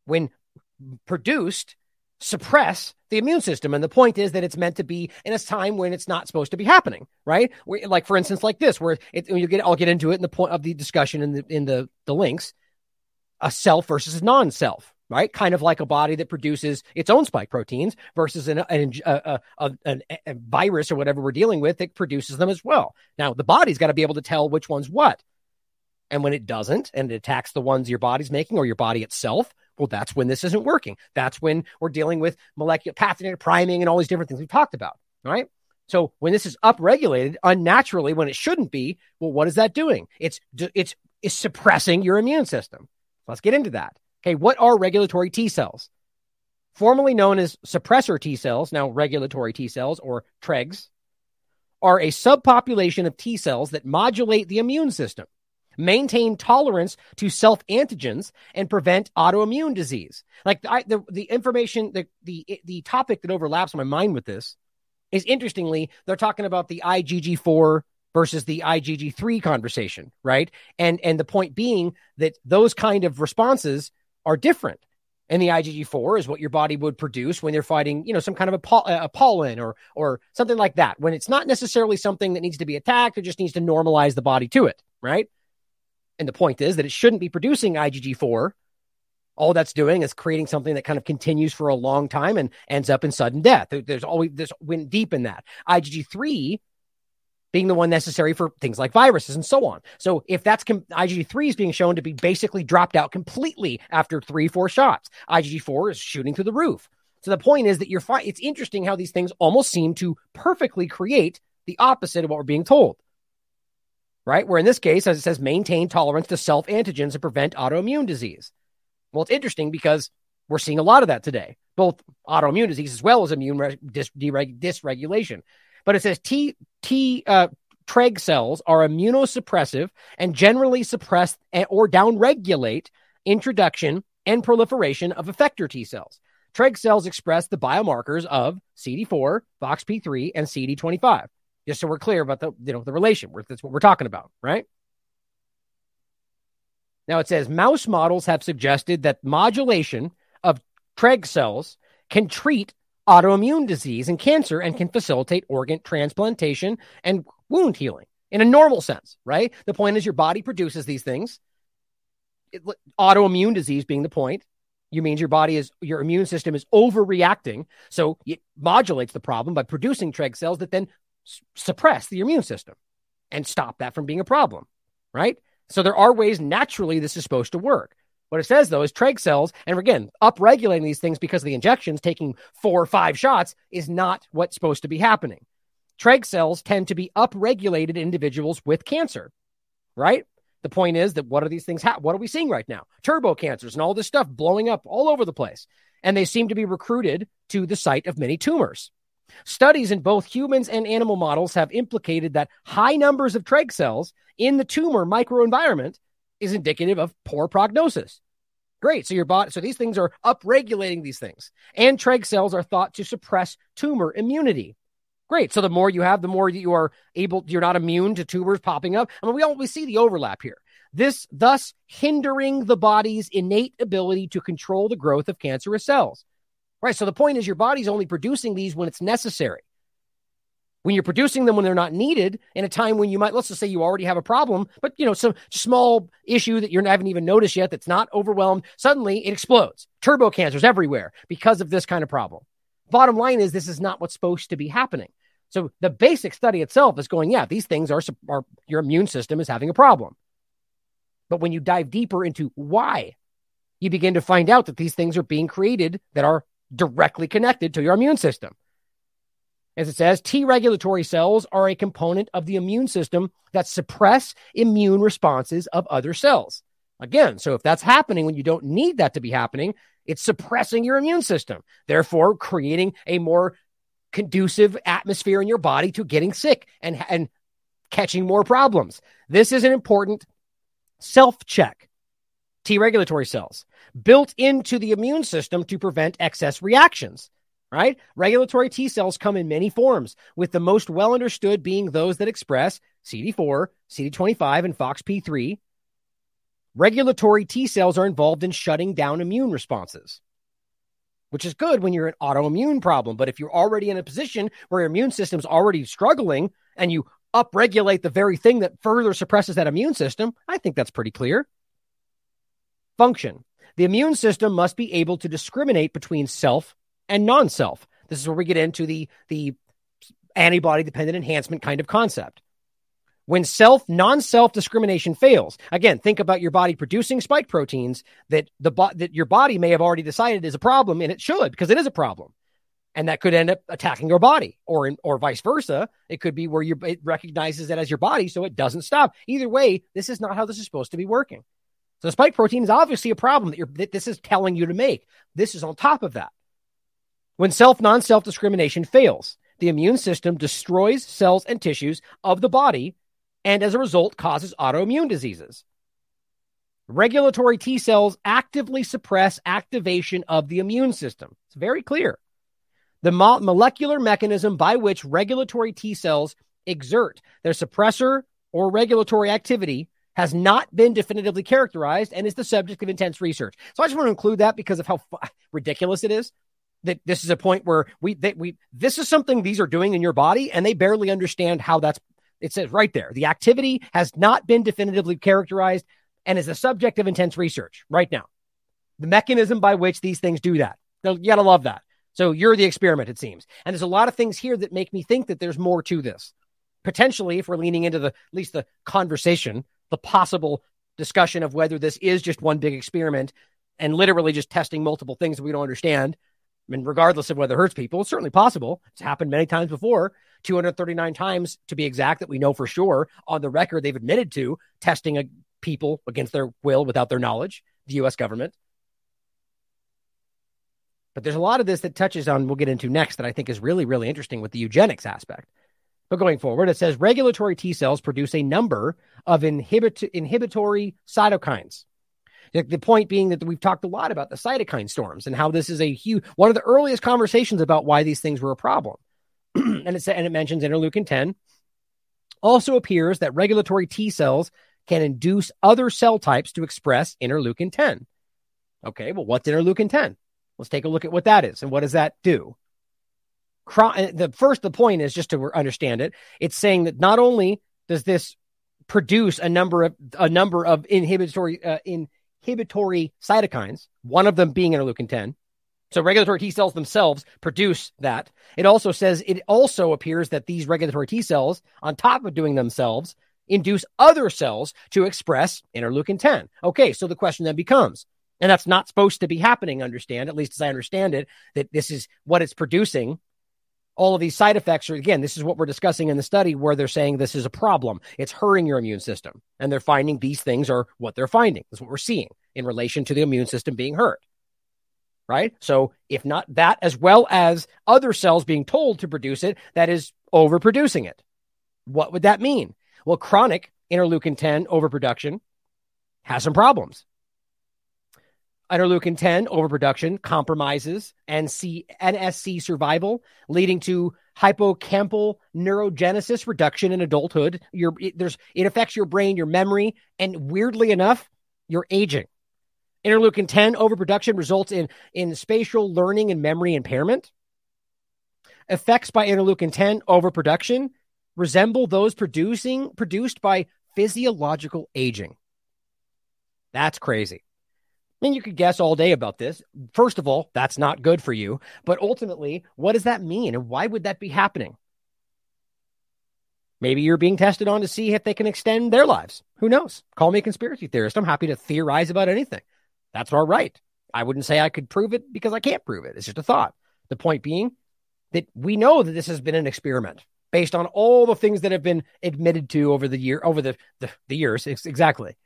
when produced, suppress the immune system. And the point is that it's meant to be in a time when it's not supposed to be happening, right? like for instance, like this, where it, you get, I'll get into it in the point of the discussion in the in the the links, a self versus a non-self, right? Kind of like a body that produces its own spike proteins versus an, an a, a, a, a virus or whatever we're dealing with that produces them as well. Now the body's got to be able to tell which one's what. And when it doesn't and it attacks the ones your body's making or your body itself, well, that's when this isn't working. That's when we're dealing with molecular pathogenic priming and all these different things we've talked about. Right. So when this is upregulated unnaturally when it shouldn't be, well, what is that doing? It's it's it's suppressing your immune system. Let's get into that. Okay, what are regulatory T cells? Formerly known as suppressor T cells, now regulatory T cells or TREGs, are a subpopulation of T cells that modulate the immune system maintain tolerance to self antigens, and prevent autoimmune disease. Like I, the the information, the the the topic that overlaps my mind with this is interestingly, they're talking about the IgG4 versus the IgG3 conversation, right? And and the point being that those kind of responses are different. And the IgG4 is what your body would produce when they're fighting, you know, some kind of a, poll- a pollen or or something like that. When it's not necessarily something that needs to be attacked, it just needs to normalize the body to it, right? And the point is that it shouldn't be producing IgG4. All that's doing is creating something that kind of continues for a long time and ends up in sudden death. There's always this went deep in that. IgG3 being the one necessary for things like viruses and so on. So if that's com- IgG3 is being shown to be basically dropped out completely after three, four shots, IgG4 is shooting through the roof. So the point is that you're fine. It's interesting how these things almost seem to perfectly create the opposite of what we're being told right? Where in this case, as it says, maintain tolerance to self antigens and prevent autoimmune disease. Well, it's interesting because we're seeing a lot of that today, both autoimmune disease as well as immune re- dis- dysregulation. But it says T T uh, Treg cells are immunosuppressive and generally suppress or downregulate introduction and proliferation of effector T cells. Treg cells express the biomarkers of CD4, FOXP3, and CD25 just so we're clear about the you know the relation. That's what we're talking about, right? Now it says mouse models have suggested that modulation of Treg cells can treat autoimmune disease and cancer and can facilitate organ transplantation and wound healing in a normal sense, right? The point is your body produces these things. It, autoimmune disease being the point. You means your body is your immune system is overreacting, so it modulates the problem by producing Treg cells that then suppress the immune system and stop that from being a problem, right? So there are ways naturally this is supposed to work. What it says though is Treg cells, and again, upregulating these things because of the injections, taking four or five shots, is not what's supposed to be happening. Treg cells tend to be upregulated in individuals with cancer, right? The point is that what are these things? Ha- what are we seeing right now? Turbo cancers and all this stuff blowing up all over the place. And they seem to be recruited to the site of many tumors. Studies in both humans and animal models have implicated that high numbers of Treg cells in the tumor microenvironment is indicative of poor prognosis. Great. So your body, so these things are upregulating these things. And Treg cells are thought to suppress tumor immunity. Great. So the more you have, the more you are able, you're not immune to tumors popping up. I mean, we always see the overlap here. This thus hindering the body's innate ability to control the growth of cancerous cells. Right. So the point is your body's only producing these when it's necessary. When you're producing them when they're not needed in a time when you might, let's just say you already have a problem, but you know, some small issue that you haven't even noticed yet that's not overwhelmed, suddenly it explodes. Turbo cancers everywhere because of this kind of problem. Bottom line is this is not what's supposed to be happening. So the basic study itself is going, yeah, these things are, are your immune system is having a problem. But when you dive deeper into why, you begin to find out that these things are being created that are directly connected to your immune system. As it says, T regulatory cells are a component of the immune system that suppress immune responses of other cells. Again, so if that's happening when you don't need that to be happening, it's suppressing your immune system, therefore creating a more conducive atmosphere in your body to getting sick and, and catching more problems. This is an important self check. T regulatory cells built into the immune system to prevent excess reactions right? Regulatory T cells come in many forms, with the most well understood being those that express CD4, CD25, and FOXP3. Regulatory T cells are involved in shutting down immune responses, which is good when you're an autoimmune problem. But if you're already in a position where your immune system's already struggling and you upregulate the very thing that further suppresses that immune system, I think that's pretty clear. Function. The immune system must be able to discriminate between self and non-self. This is where we get into the the antibody dependent enhancement kind of concept. When self non-self discrimination fails, again, think about your body producing spike proteins that the bo- that your body may have already decided is a problem, and it should because it is a problem, and that could end up attacking your body, or in, or vice versa. It could be where your it recognizes it as your body, so it doesn't stop. Either way, this is not how this is supposed to be working. So spike protein is obviously a problem that, that this is telling you to make. This is on top of that. When self non self discrimination fails, the immune system destroys cells and tissues of the body and as a result causes autoimmune diseases. Regulatory T cells actively suppress activation of the immune system. It's very clear. The mo- molecular mechanism by which regulatory T cells exert their suppressor or regulatory activity has not been definitively characterized and is the subject of intense research. So I just want to include that because of how f- ridiculous it is that this is a point where we that we this is something these are doing in your body and they barely understand how that's it says right there the activity has not been definitively characterized and is the subject of intense research right now. The mechanism by which these things do that. You gotta love that. So you're the experiment it seems. And there's a lot of things here that make me think that there's more to this. Potentially if we're leaning into the at least the conversation the possible discussion of whether this is just one big experiment and literally just testing multiple things that we don't understand I mean, regardless of whether it hurts people, it's certainly possible. It's happened many times before, 239 times to be exact, that we know for sure on the record they've admitted to testing a, people against their will without their knowledge, the U.S. government. But there's a lot of this that touches on, we'll get into next, that I think is really, really interesting with the eugenics aspect. But going forward, it says regulatory T cells produce a number of inhibit- inhibitory cytokines the point being that we've talked a lot about the cytokine storms and how this is a huge one of the earliest conversations about why these things were a problem. and it and it mentions interleukin 10 also appears that regulatory T cells can induce other cell types to express interleukin 10. Okay, well, what's interleukin 10? Let's take a look at what that is and what does that do? The first, the point is just to understand it. It's saying that not only does this produce a number of a number of inhibitory uh, in inhibitory cytokines, one of them being interleukin 10. So regulatory T cells themselves produce that. It also says it also appears that these regulatory T cells, on top of doing themselves, induce other cells to express interleukin 10. Okay, so the question then becomes, and that's not supposed to be happening, understand, at least as I understand it, that this is what it's producing all of these side effects are again this is what we're discussing in the study where they're saying this is a problem. It's hurting your immune system. And they're finding these things are what they're finding. Is what we're seeing in relation to the immune system being hurt. Right? So if not that as well as other cells being told to produce it that is overproducing it. What would that mean? Well chronic interleukin 10 overproduction has some problems interleukin 10 overproduction compromises NC, NSC survival, leading to hippocampal neurogenesis reduction in adulthood. Your it, there's it affects your brain, your memory, and weirdly enough, your aging. Interleukin 10 overproduction results in in spatial learning and memory impairment. Effects by interleukin 10 overproduction resemble those producing produced by physiological aging. That's crazy. And you could guess all day about this. First of all, that's not good for you. But ultimately, what does that mean? And why would that be happening? Maybe you're being tested on to see if they can extend their lives. Who knows? Call me a conspiracy theorist. I'm happy to theorize about anything. That's our right. I wouldn't say I could prove it because I can't prove it. It's just a thought. The point being, that we know that this has been an experiment based on all the things that have been admitted to over the year over the, the, the years exactly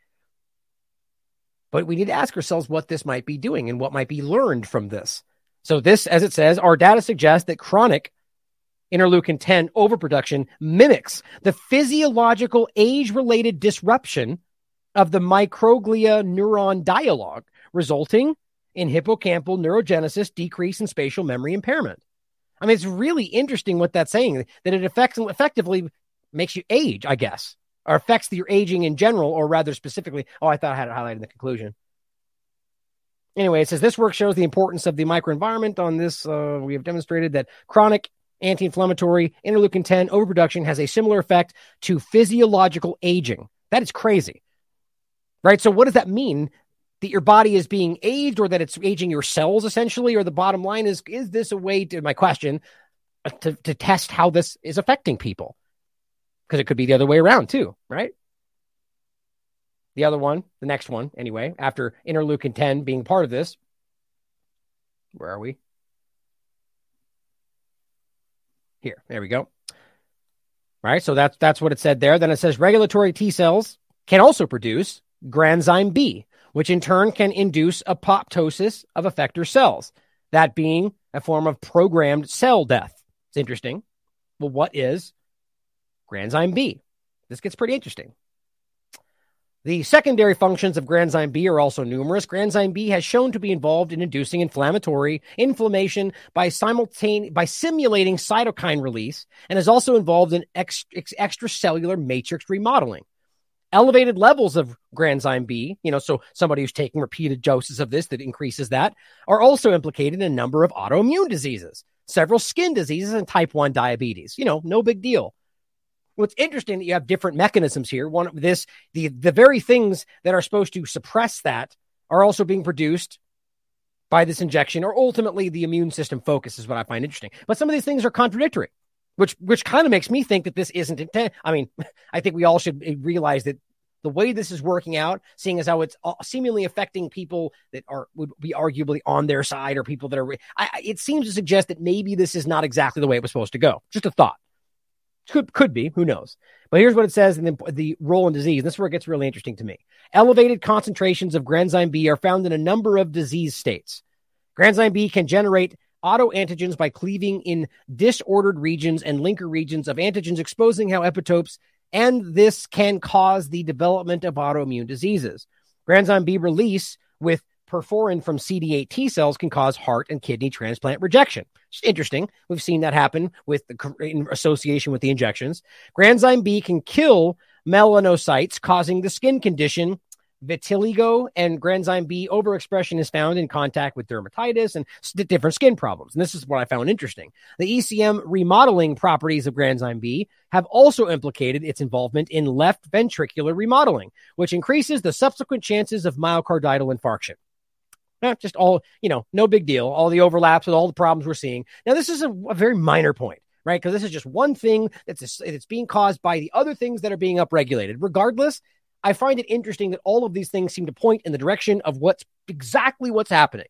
but we need to ask ourselves what this might be doing and what might be learned from this. So this as it says our data suggests that chronic interleukin 10 overproduction mimics the physiological age related disruption of the microglia neuron dialogue resulting in hippocampal neurogenesis decrease in spatial memory impairment. I mean, it's really interesting what that's saying that it affects effectively makes you age, I guess, or affects your aging in general, or rather specifically. Oh, I thought I had it highlighted in the conclusion. Anyway, it says this work shows the importance of the microenvironment. On this, uh, we have demonstrated that chronic anti-inflammatory interleukin 10 overproduction has a similar effect to physiological aging. That is crazy. Right? So what does that mean? that your body is being aged or that it's aging your cells essentially or the bottom line is is this a way to my question uh, to, to test how this is affecting people because it could be the other way around too right? The other one the next one anyway after interleukin 10 being part of this. Where are we? Here there we go. Right so that's that's what it said there. Then it says regulatory t cells can also produce granzyme b which in turn can induce apoptosis of effector cells, that being a form of programmed cell death. It's interesting. Well, what is granzyme B? This gets pretty interesting. The secondary functions of granzyme B are also numerous. Granzyme B has shown to be involved in inducing inflammatory inflammation by simultane- by simulating cytokine release and is also involved in ex- ex- extracellular matrix remodeling elevated levels of granzyme B, you know, so somebody who's taking repeated doses of this that increases that, are also implicated in a number of autoimmune diseases, several skin diseases, and type 1 diabetes. You know, no big deal. What's interesting that you have different mechanisms here. One of this, the the very things that are supposed to suppress that are also being produced by this injection, or ultimately the immune system focus is what I find interesting. But some of these things are contradictory which which kind of makes me think that this isn't intent. I mean, I think we all should eh, realize that the way this is working out, seeing as how it's uh, seemingly affecting people that are would be arguably on their side or people that are, I, it seems to suggest that maybe this is not exactly the way it was supposed to go. Just a thought. Could could be, who knows? But here's what it says in the, the role in disease. This is where it gets really interesting to me. Elevated concentrations of granzyme B are found in a number of disease states. Granzyme B can generate autoantigens by cleaving in disordered regions and linker regions of antigens, exposing how epitopes, and this can cause the development of autoimmune diseases. Granzyme B release with perforin from CD8 T cells can cause heart and kidney transplant rejection. It's interesting. We've seen that happen with the in association with the injections. Granzyme B can kill melanocytes, causing the skin condition vitiligo and granzyme B overexpression is found in contact with dermatitis and different skin problems. And this is what I found interesting. The ECM remodeling properties of granzyme B have also implicated its involvement in left ventricular remodeling, which increases the subsequent chances of myocardial infarction. Not just all, you know, no big deal. All the overlaps with all the problems we're seeing. Now, this is a, a very minor point right? Because this is just one thing that's that's being caused by the other things that are being upregulated. Regardless, I find it interesting that all of these things seem to point in the direction of what's exactly what's happening.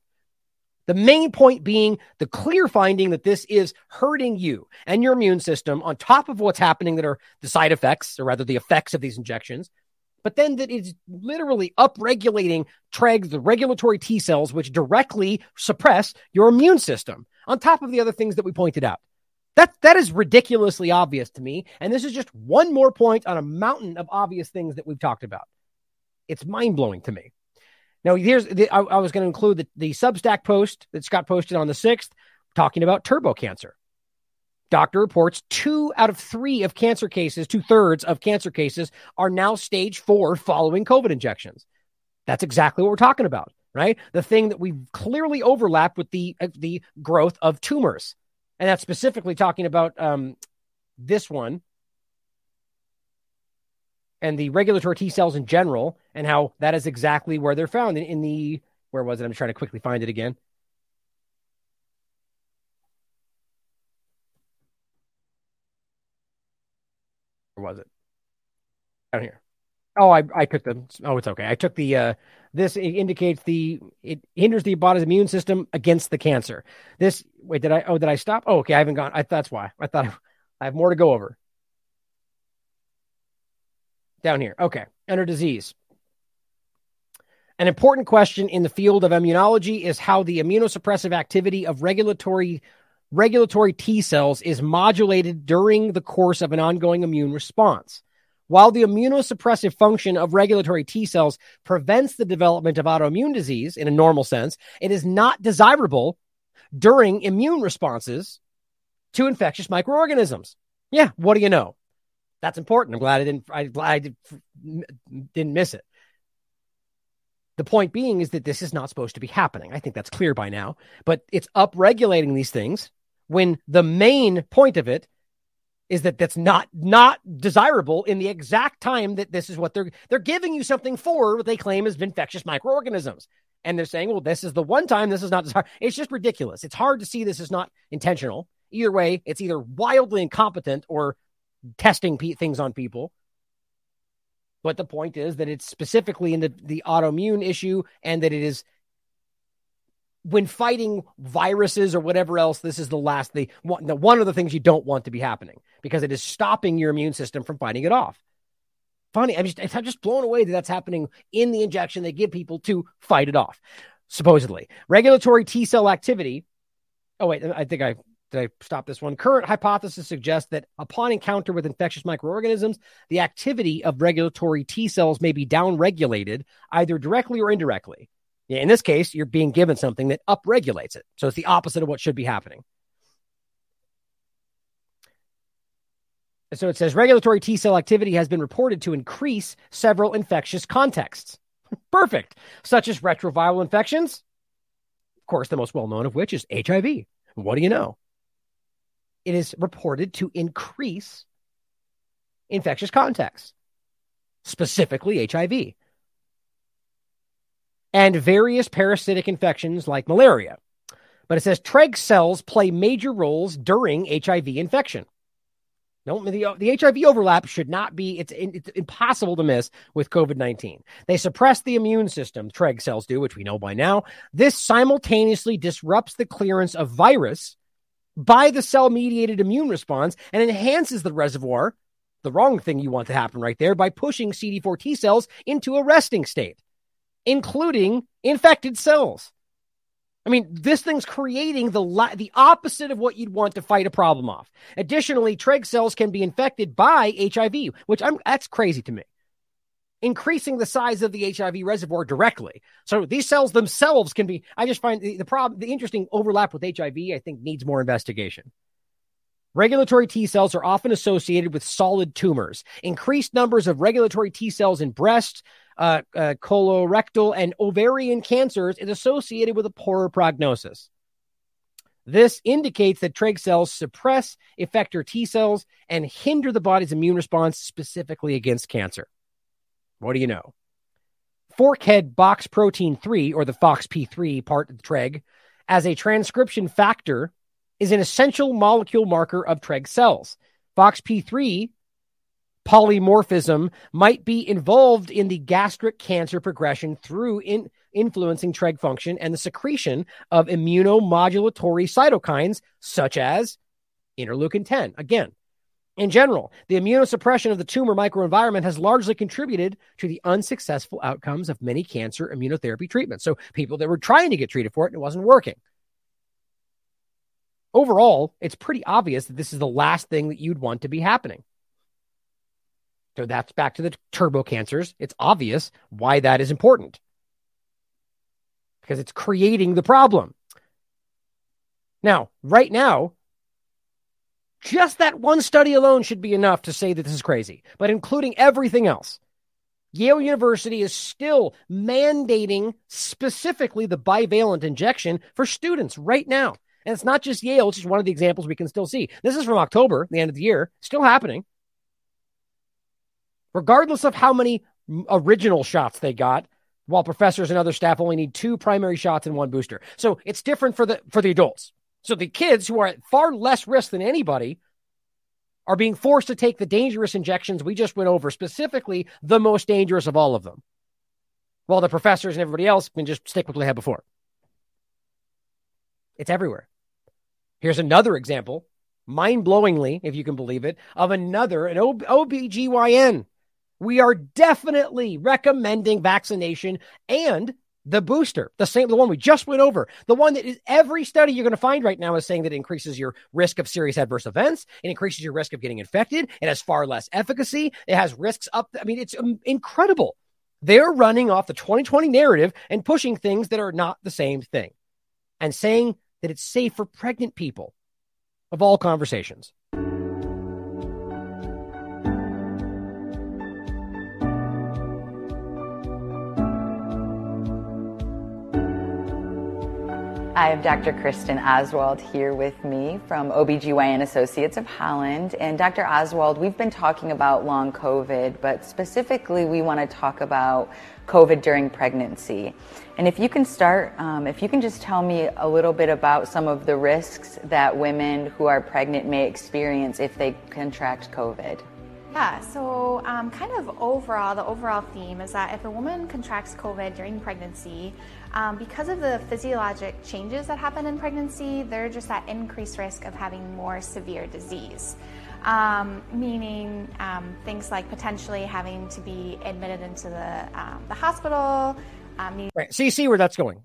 The main point being the clear finding that this is hurting you and your immune system on top of what's happening that are the side effects, or rather the effects of these injections. But then that is literally upregulating TREGs, the regulatory T cells, which directly suppress your immune system, on top of the other things that we pointed out. That that is ridiculously obvious to me, and this is just one more point on a mountain of obvious things that we've talked about. It's mind blowing to me. Now, here's the, I, I, was going to include the, the Substack post that Scott posted on the sixth, talking about turbo cancer. Doctor reports two out of three of cancer cases, two thirds of cancer cases, are now stage four following COVID injections. That's exactly what we're talking about, right? The thing that we've clearly overlapped with the uh, the growth of tumors and that's specifically talking about um, this one and the regulatory T cells in general, and how that is exactly where they're found in, in the where was it? I'm trying to quickly find it again. Where was it? Down here. Oh, I, I took the. Oh, it's okay. I took the. Uh, this indicates the. It hinders the body's immune system against the cancer. This. Wait, did I? Oh, did I stop? Oh, okay. I haven't gone. I, that's why. I thought I have more to go over. Down here. Okay. Under disease. An important question in the field of immunology is how the immunosuppressive activity of regulatory regulatory T cells is modulated during the course of an ongoing immune response. While the immunosuppressive function of regulatory T cells prevents the development of autoimmune disease in a normal sense, it is not desirable during immune responses to infectious microorganisms. Yeah, what do you know? That's important. I'm glad I didn't I, I did, didn't miss it. The point being is that this is not supposed to be happening. I think that's clear by now, but it's upregulating these things when the main point of it is that that's not not desirable in the exact time that this is what they're they're giving you something for what they claim is infectious microorganisms. And they're saying well this is the one time this is not desirable it's just ridiculous. It's hard to see this is not intentional. Either way it's either wildly incompetent or testing pe- things on people. But the point is that it's specifically in the, the autoimmune issue and that it is when fighting viruses or whatever else, this is the last the one, the one of the things you don't want to be happening because it is stopping your immune system from fighting it off. Funny, I'm just I'm just blown away that that's happening in the injection they give people to fight it off. Supposedly, regulatory T cell activity. Oh wait, I think I did I stop this one? Current hypothesis suggests that upon encounter with infectious microorganisms, the activity of regulatory T cells may be downregulated either directly or indirectly. In this case, you're being given something that upregulates it. So it's the opposite of what should be happening. So it says regulatory T cell activity has been reported to increase several infectious contexts. Perfect. Such as retroviral infections. Of course, the most well known of which is HIV. What do you know? It is reported to increase infectious contexts, specifically HIV and various parasitic infections like malaria. But it says Treg cells play major roles during HIV infection. No, the, the HIV overlap should not be, it's, it's impossible to miss with COVID 19. They suppress the immune system, Treg cells do, which we know by now. This simultaneously disrupts the clearance of virus by the cell mediated immune response and enhances the reservoir, the wrong thing you want to happen right there, by pushing CD4 T cells into a resting state including infected cells. I mean, this thing's creating the the opposite of what you'd want to fight a problem off. Additionally, Treg cells can be infected by HIV, which I'm that's crazy to me. Increasing the size of the HIV reservoir directly. So these cells themselves can be. I just find the, the problem, the interesting overlap with HIV. I think needs more investigation. Regulatory T cells are often associated with solid tumors. Increased numbers of regulatory T cells in breast, uh, uh, colorectal, and ovarian cancers is associated with a poorer prognosis. This indicates that Treg cells suppress effector T cells and hinder the body's immune response specifically against cancer. What do you know? Forkhead box protein 3, or the FOXP3 part of the Treg, as a transcription factor is an essential molecule marker of Treg cells. FOXP3 polymorphism might be involved in the gastric cancer progression through in, influencing Treg function and the secretion of immunomodulatory cytokines such as interleukin 10. Again, in general, the immunosuppression of the tumor microenvironment has largely contributed to the unsuccessful outcomes of many cancer immunotherapy treatments. So, people that were trying to get treated for it and it wasn't working overall, it's pretty obvious that this is the last thing that you'd want to be happening. So that's back to the turbo cancers. It's obvious why that is important because it's creating the problem. Now, right now, just that one study alone should be enough to say that this is crazy, but including everything else. Yale University is still mandating specifically the bivalent injection for students right now. And it's not just Yale, it's just one of the examples we can still see. This is from October, the end of the year, still happening. Regardless of how many original shots they got, while professors and other staff only need two primary shots and one booster. So it's different for the for the adults. So the kids who are at far less risk than anybody are being forced to take the dangerous injections we just went over, specifically the most dangerous of all of them. While the professors and everybody else can just stick with what they had before. It's everywhere. Here's another example, mind blowingly, if you can believe it, of another, an OB- OBGYN. We are definitely recommending vaccination and the booster, the same, the one we just went over, the one that is every study you're going to find right now is saying that it increases your risk of serious adverse events. It increases your risk of getting infected. It has far less efficacy. It has risks up. I mean, it's um, incredible. They're running off the 2020 narrative and pushing things that are not the same thing and saying that it's safe for pregnant people of all conversations. I have Dr. Kristen Oswald here with me from OBGYN Associates of Holland. And Dr. Oswald, we've been talking about long COVID, but specifically we want to talk about COVID during pregnancy. And if you can start, um, if you can just tell me a little bit about some of the risks that women who are pregnant may experience if they contract COVID. Yeah, so um, kind of overall, the overall theme is that if a woman contracts COVID during pregnancy, um, because of the physiologic changes that happen in pregnancy, they're just at increased risk of having more severe disease. Um, meaning um, things like potentially having to be admitted into the, um, the hospital. Um, right. So you see where that's going.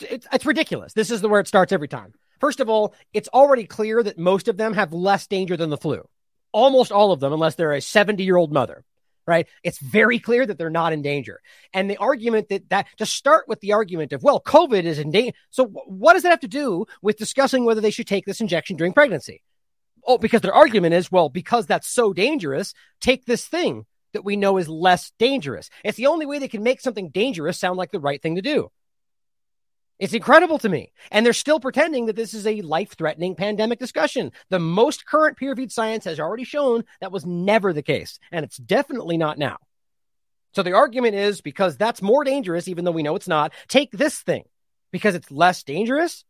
It's, it's ridiculous. This is the where it starts every time. First of all, it's already clear that most of them have less danger than the flu. Almost all of them, unless they're a 70 year old mother right? It's very clear that they're not in danger. And the argument that that to start with the argument of, well, COVID is in danger. So what does that have to do with discussing whether they should take this injection during pregnancy? Oh, because their argument is, well, because that's so dangerous, take this thing that we know is less dangerous. It's the only way they can make something dangerous sound like the right thing to do. It's incredible to me. And they're still pretending that this is a life threatening pandemic discussion. The most current peer reviewed science has already shown that was never the case. And it's definitely not now. So the argument is because that's more dangerous, even though we know it's not, take this thing because it's less dangerous.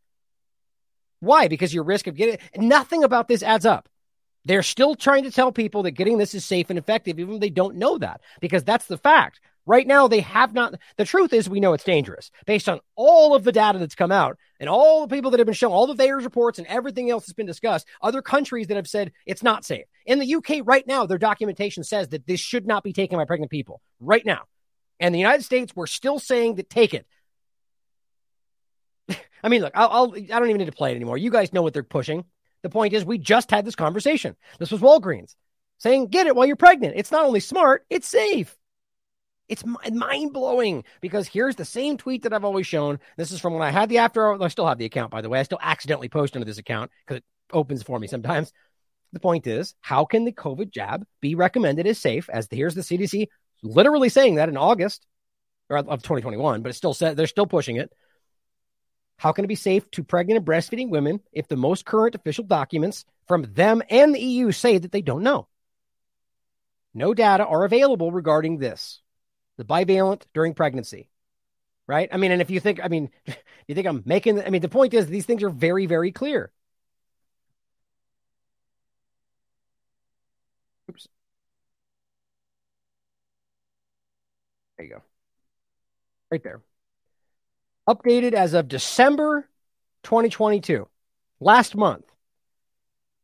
Why? Because your risk of getting nothing about this adds up. They're still trying to tell people that getting this is safe and effective, even though they don't know that, because that's the fact. Right now, they have not. The truth is, we know it's dangerous based on all of the data that's come out and all the people that have been shown, all the VAERS reports and everything else that's been discussed. Other countries that have said it's not safe. In the UK, right now, their documentation says that this should not be taken by pregnant people right now. And the United States, we're still saying that take it. I mean, look, I'll, I'll, I don't even need to play it anymore. You guys know what they're pushing. The point is, we just had this conversation. This was Walgreens saying, get it while you're pregnant. It's not only smart, it's safe. It's mind blowing because here's the same tweet that I've always shown. This is from when I had the after. I still have the account, by the way. I still accidentally post into this account because it opens for me sometimes. The point is, how can the COVID jab be recommended as safe? As the, here's the CDC literally saying that in August or of 2021, but it's still said they're still pushing it. How can it be safe to pregnant and breastfeeding women if the most current official documents from them and the EU say that they don't know? No data are available regarding this the bivalent during pregnancy, right? I mean, and if you think, I mean, you think I'm making, I mean, the point is these things are very, very clear. Oops. There you go. Right there. Updated as of December 2022, last month.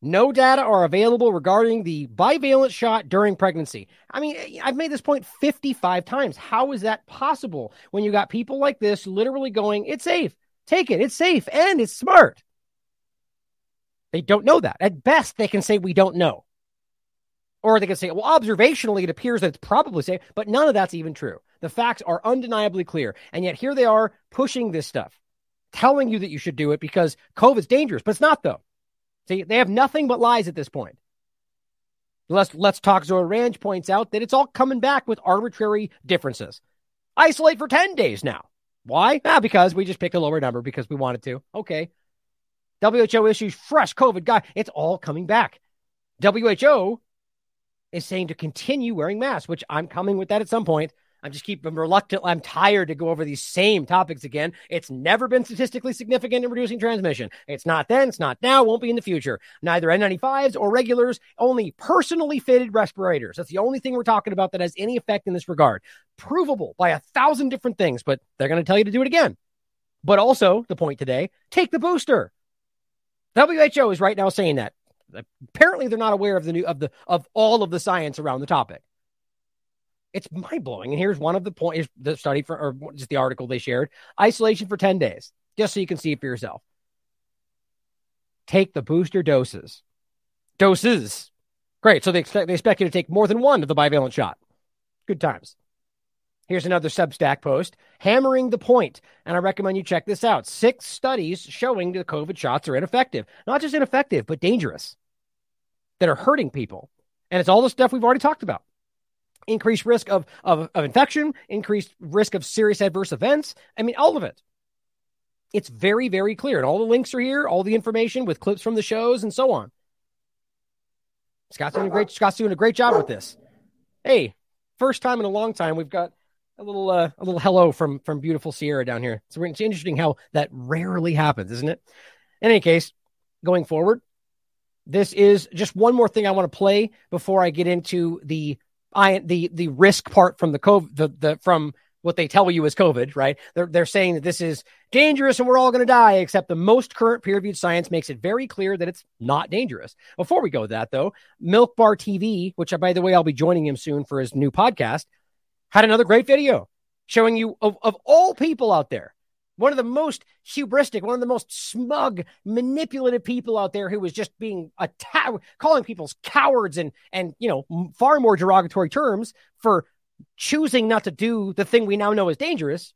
No data are available regarding the bivalent shot during pregnancy. I mean, I've made this point 55 times. How is that possible when you got people like this literally going, it's safe, take it, it's safe, and it's smart? They don't know that. At best, they can say, we don't know. Or they can say, well, observationally, it appears that it's probably safe, but none of that's even true. The facts are undeniably clear. And yet here they are pushing this stuff, telling you that you should do it because COVID's dangerous, but it's not, though. See, they have nothing but lies at this point. Let's Let's Talk Zora Ranch points out that it's all coming back with arbitrary differences. Isolate for 10 days now. Why? Ah, because we just picked a lower number because we wanted to. Okay. WHO issues fresh COVID guide. It's all coming back. WHO is saying to continue wearing masks, which I'm coming with that at some point. I'm just keep I'm reluctant. I'm tired to go over these same topics again. It's never been statistically significant in reducing transmission. It's not then, it's not now, won't be in the future. Neither N95s or regulars, only personally fitted respirators. That's the only thing we're talking about that has any effect in this regard. Provable by a thousand different things, but they're going to tell you to do it again. But also, the point today, take the booster. WHO is right now saying that. Apparently, they're not aware of the new of the of all of the science around the topic. It's mind blowing. And here's one of the points the study for, or just the article they shared isolation for 10 days, just so you can see it for yourself. Take the booster doses. Doses. Great. So they expect, they expect you to take more than one of the bivalent shot. Good times. Here's another Substack post hammering the point, and I recommend you check this out. Six studies showing the COVID shots are ineffective. Not just ineffective, but dangerous, that are hurting people. And it's all the stuff we've already talked about increased risk of, of, of infection, increased risk of serious adverse events. I mean, all of it. It's very, very clear. And all the links are here, all the information with clips from the shows and so on. Scott's doing a great Scott's doing a great job with this. Hey, first time in a long time we've got a little uh, a little hello from from beautiful Sierra down here. So it's interesting how that rarely happens, isn't it? In any case, going forward, this is just one more thing I want to play before I get into the I the the risk part from the COVID the the from what they tell you is COVID, right? They're they're saying that this is dangerous and we're all going to die, except the most current peer reviewed science makes it very clear that it's not dangerous. Before we go that though, Milk Bar TV, which by the way I'll be joining him soon for his new podcast, had another great video showing you of, of all people out there one of the most hubristic, one of the most smug, manipulative people out there who was just being attacked, calling people's cowards and and you know far more derogatory terms for choosing not to do the thing we now know is dangerous.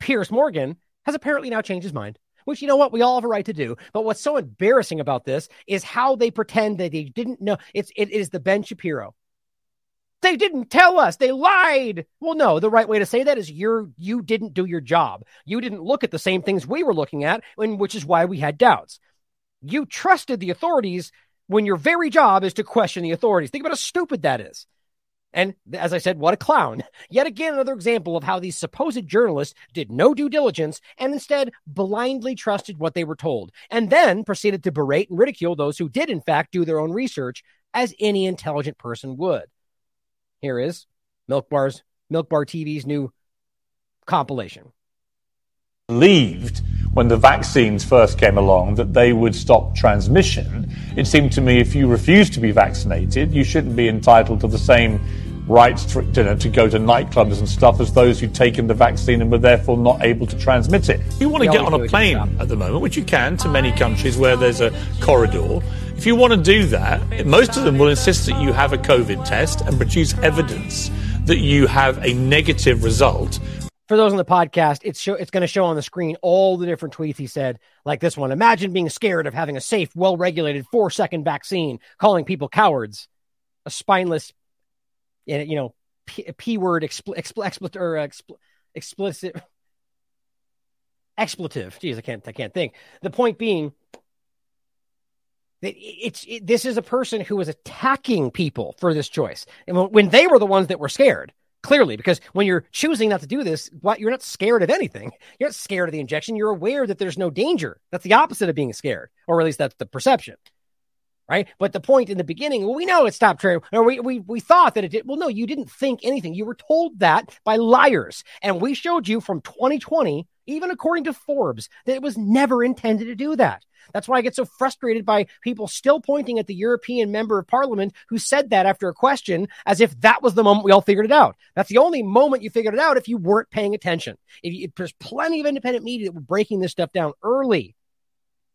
Piers Morgan has apparently now changed his mind. Which you know what we all have a right to do, but what's so embarrassing about this is how they pretend that they didn't know. It's it is the Ben Shapiro they didn't tell us. They lied. Well, no, the right way to say that is you're you didn't do your job. You didn't look at the same things we were looking at, and which is why we had doubts. You trusted the authorities when your very job is to question the authorities. Think about how stupid that is. And as I said, what a clown. Yet again, another example of how these supposed journalists did no due diligence and instead blindly trusted what they were told, and then proceeded to berate and ridicule those who did, in fact, do their own research, as any intelligent person would. Here is Milk Bar's Milk Bar TV's new compilation. Believed when the vaccines first came along that they would stop transmission. It seemed to me if you refuse to be vaccinated, you shouldn't be entitled to the same rights to, to, to, go to nightclubs and stuff as those who'd taken the vaccine and were therefore not able to transmit it. If you want to get on a plane at the moment, which you can to many countries where there's a corridor, if you want to do that, most of them will insist that you have a COVID test and produce evidence that you have a negative result. For those on the podcast, it's show, it's going to show on the screen all the different tweets he said, like this one. Imagine being scared of having a safe, well regulated four second vaccine, calling people cowards, a spineless, you know, p, p word expl, expl, expl, or expl, explicit expletive. Geez, I can't I can't think. The point being that it's it, this is a person who was attacking people for this choice, and when they were the ones that were scared, clearly, because when you're choosing not to do this, what you're not scared of anything. You're not scared of the injection. You're aware that there's no danger. That's the opposite of being scared, or at least that's the perception, right? But the point in the beginning, well, we know it stopped training, or we we we thought that it did. Well, no, you didn't think anything. You were told that by liars, and we showed you from 2020, even according to Forbes, that it was never intended to do that. That's why I get so frustrated by people still pointing at the European member of parliament who said that after a question as if that was the moment we all figured it out. That's the only moment you figured it out if you weren't paying attention. If you, there's plenty of independent media that were breaking this stuff down early.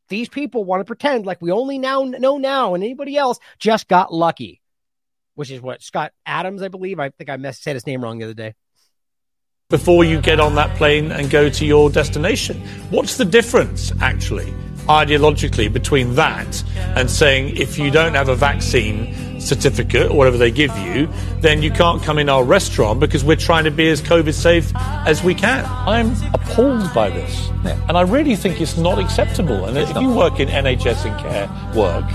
These people want to pretend like we only now know now and anybody else just got lucky, which is what Scott Adams, I believe. I think I messed, said his name wrong the other day before you get on that plane and go to your destination. What's the difference, actually? ideologically between that and saying if you don't have a vaccine certificate or whatever they give you, then you can't come in our restaurant because we're trying to be as COVID safe as we can. I'm appalled by this. Yeah. And I really think it's not acceptable. And it's if not. you work in NHS and care work,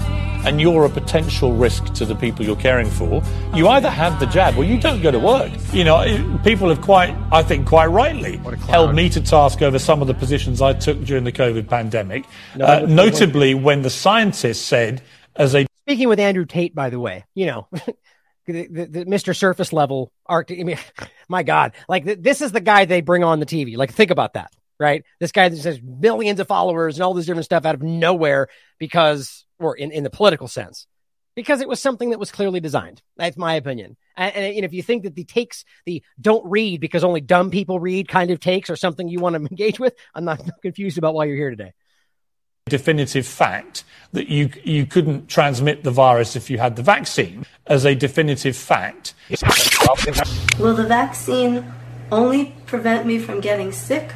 and you're a potential risk to the people you're caring for, you either have the jab or you don't go to work. You know, people have quite, I think, quite rightly held me to task over some of the positions I took during the COVID pandemic, no, uh, notably when the scientists said, as a speaking with Andrew Tate, by the way, you know. The, the, the, Mr. Surface level Arctic. I mean, my God, like th- this is the guy they bring on the TV. Like, think about that, right? This guy that has millions of followers and all this different stuff out of nowhere because, or in, in the political sense, because it was something that was clearly designed. That's my opinion. And, and, and, if you think that the takes, the don't read because only dumb people read kind of takes or something you want to engage with, I'm not confused about why you're here today definitive fact that you you couldn't transmit the virus if you had the vaccine as a definitive fact. Will the vaccine only prevent me from getting sick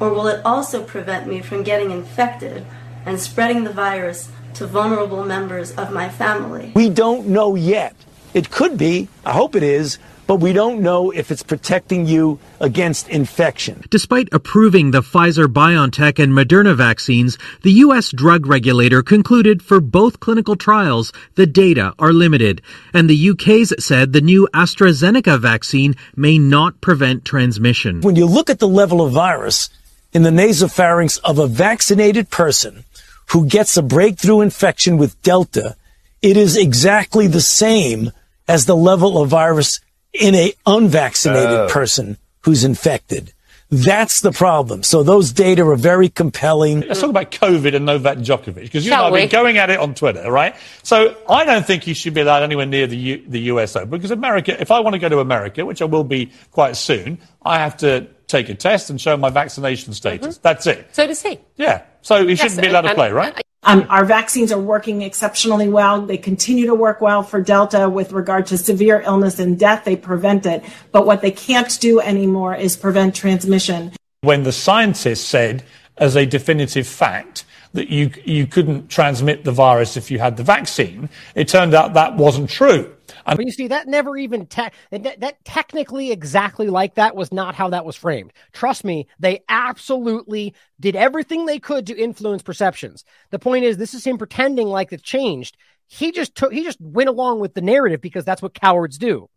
or will it also prevent me from getting infected and spreading the virus to vulnerable members of my family? We don't know yet. It could be, I hope it is, but we don't know if it's protecting you against infection. Despite approving the Pfizer BioNTech and Moderna vaccines, the U.S. drug regulator concluded for both clinical trials the data are limited. And the UK's said the new AstraZeneca vaccine may not prevent transmission. When you look at the level of virus in the nasopharynx of a vaccinated person who gets a breakthrough infection with Delta, it is exactly the same as the level of virus in a unvaccinated oh. person who's infected. That's the problem. So those data are very compelling. Let's talk about COVID and Novak Djokovic because you know I've been going at it on Twitter, right? So I don't think he should be allowed anywhere near the U- the US Open because America. If I want to go to America, which I will be quite soon, I have to take a test and show my vaccination status. Mm-hmm. That's it. So does he. Yeah. So he yes, shouldn't be allowed to play, right? Um, our vaccines are working exceptionally well. They continue to work well for Delta with regard to severe illness and death. They prevent it. But what they can't do anymore is prevent transmission. When the scientists said, as a definitive fact, that you, you couldn't transmit the virus if you had the vaccine, it turned out that wasn't true. But you see, that never even te- that, that technically exactly like that was not how that was framed. Trust me, they absolutely did everything they could to influence perceptions. The point is, this is him pretending like it changed. He just took, he just went along with the narrative because that's what cowards do.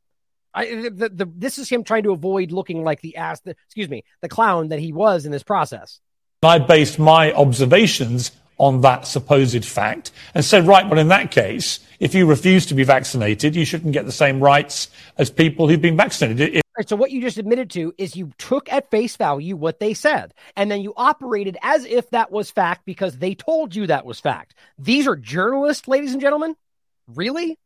I, the, the, this is him trying to avoid looking like the ass, the, excuse me, the clown that he was in this process. I based my observations on that supposed fact and said, right, well, in that case, if you refuse to be vaccinated, you shouldn't get the same rights as people who've been vaccinated. It- so what you just admitted to is you took at face value what they said, and then you operated as if that was fact because they told you that was fact. These are journalists, ladies and gentlemen. Really?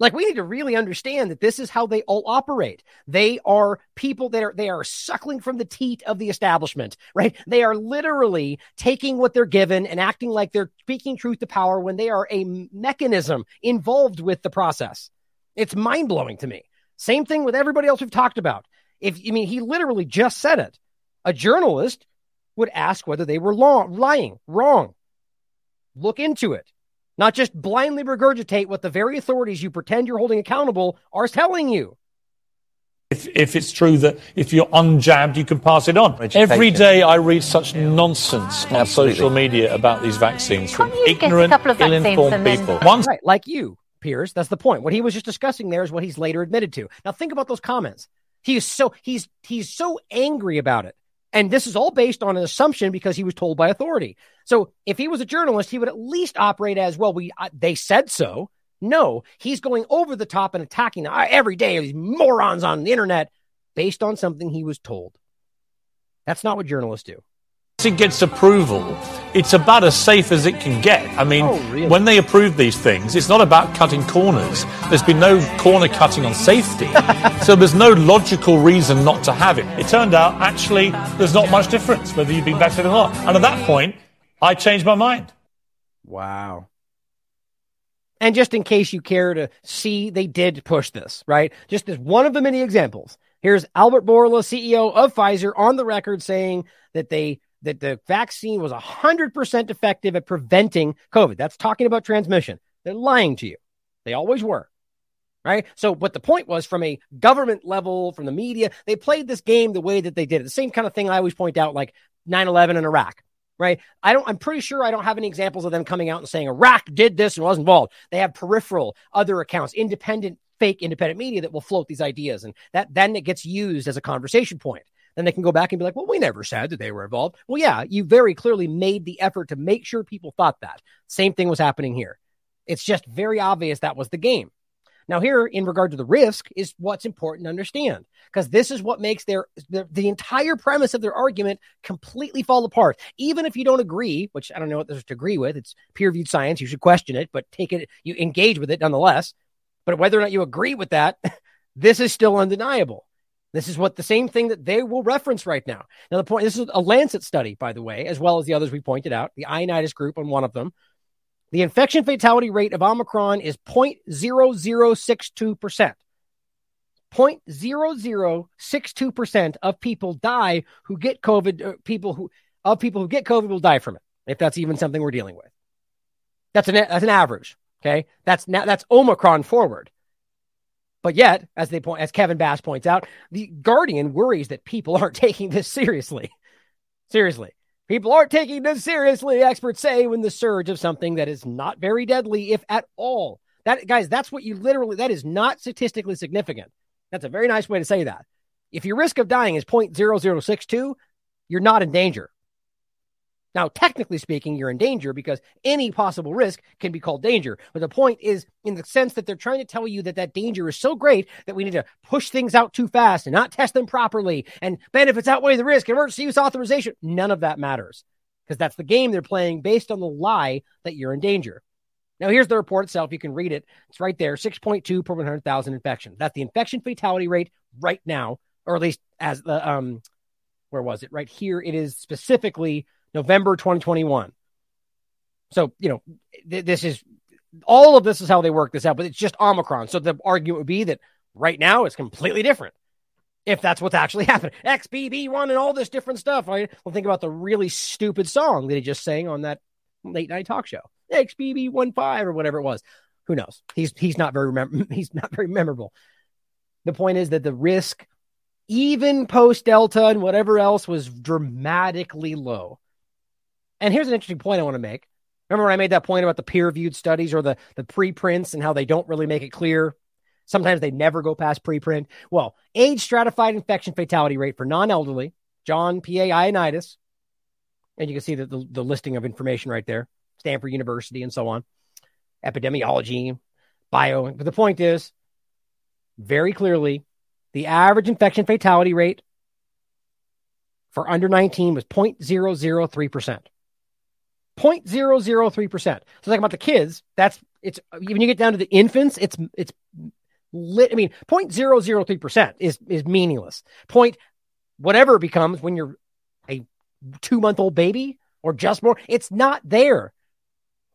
Like we need to really understand that this is how they all operate. They are people that are they are suckling from the teat of the establishment, right? They are literally taking what they're given and acting like they're speaking truth to power when they are a mechanism involved with the process. It's mind-blowing to me. Same thing with everybody else we've talked about. If I mean he literally just said it. A journalist would ask whether they were long, lying, wrong. Look into it not just blindly regurgitate what the very authorities you pretend you're holding accountable are telling you. If, if it's true that if you're unjabbed, you can pass it on. Education. Every day I read such nonsense on social media about these vaccines from ignorant, ill-informed people. Once- right, like you, Piers. That's the point. What he was just discussing there is what he's later admitted to. Now think about those comments. He's so he's he's so angry about it and this is all based on an assumption because he was told by authority. So if he was a journalist, he would at least operate as well. We uh, they said so. No, he's going over the top and attacking uh, every day these morons on the internet based on something he was told. That's not what journalists do it gets approval, it's about as safe as it can get. I mean, oh, really? when they approve these things, it's not about cutting corners. There's been no corner cutting on safety. so there's no logical reason not to have it. It turned out, actually, there's not much difference whether you've been vaccinated or not. And at that point, I changed my mind. Wow. And just in case you care to see, they did push this, right? Just as one of the many examples. Here's Albert Bourla, CEO of Pfizer, on the record saying that they that the vaccine was 100% effective at preventing COVID. That's talking about transmission. They're lying to you. They always were. Right. So, but the point was from a government level, from the media, they played this game the way that they did it. The same kind of thing I always point out, like 9 11 in Iraq. right? I don't, I'm pretty sure I don't have any examples of them coming out and saying Iraq did this and was involved. They have peripheral other accounts, independent, fake independent media that will float these ideas. And that then it gets used as a conversation point. Then they can go back and be like, well, we never said that they were involved. Well, yeah, you very clearly made the effort to make sure people thought that. Same thing was happening here. It's just very obvious that was the game. Now, here in regard to the risk is what's important to understand because this is what makes their, their, the entire premise of their argument completely fall apart. Even if you don't agree, which I don't know what there's to agree with, it's peer reviewed science. You should question it, but take it, you engage with it nonetheless. But whether or not you agree with that, this is still undeniable. This is what the same thing that they will reference right now. Now, the point this is a Lancet study, by the way, as well as the others we pointed out, the Ioannidis group on one of them, the infection fatality rate of Omicron is 0.0062%. 0.0062% of people die who get COVID, uh, people who, of people who get COVID will die from it, if that's even something we're dealing with. That's an, that's an average. Okay. That's now, that's Omicron forward. But yet, as they point, as Kevin Bass points out, the Guardian worries that people aren't taking this seriously. Seriously. People aren't taking this seriously, experts say, when the surge of something that is not very deadly, if at all. That guys, that's what you literally that is not statistically significant. That's a very nice way to say that. If your risk of dying is 0.0062, you're not in danger. Now, technically speaking, you're in danger because any possible risk can be called danger. But the point is, in the sense that they're trying to tell you that that danger is so great that we need to push things out too fast and not test them properly, and benefits outweigh the risk, emergency use authorization. None of that matters because that's the game they're playing based on the lie that you're in danger. Now, here's the report itself. You can read it. It's right there 6.2 per 100,000 infections. That's the infection fatality rate right now, or at least as the, um, where was it? Right here. It is specifically November 2021. So, you know, th- this is all of this is how they work this out, but it's just Omicron. So the argument would be that right now it's completely different. If that's what's actually happening, XBB1 and all this different stuff. Right? Well, think about the really stupid song that he just sang on that late night talk show, XBB15 or whatever it was. Who knows? He's he's not very mem- he's not very memorable. The point is that the risk, even post Delta and whatever else, was dramatically low. And here's an interesting point I want to make. Remember when I made that point about the peer reviewed studies or the, the preprints and how they don't really make it clear? Sometimes they never go past preprint. Well, age stratified infection fatality rate for non elderly, John P.A. Ioannidis, and you can see the, the, the listing of information right there, Stanford University and so on, epidemiology, bio. But the point is, very clearly, the average infection fatality rate for under 19 was 0.003%. 0.003%. So like about the kids, that's it's when you get down to the infants, it's it's lit. I mean, 0.003% is is meaningless. Point whatever it becomes when you're a two month old baby or just more, it's not there.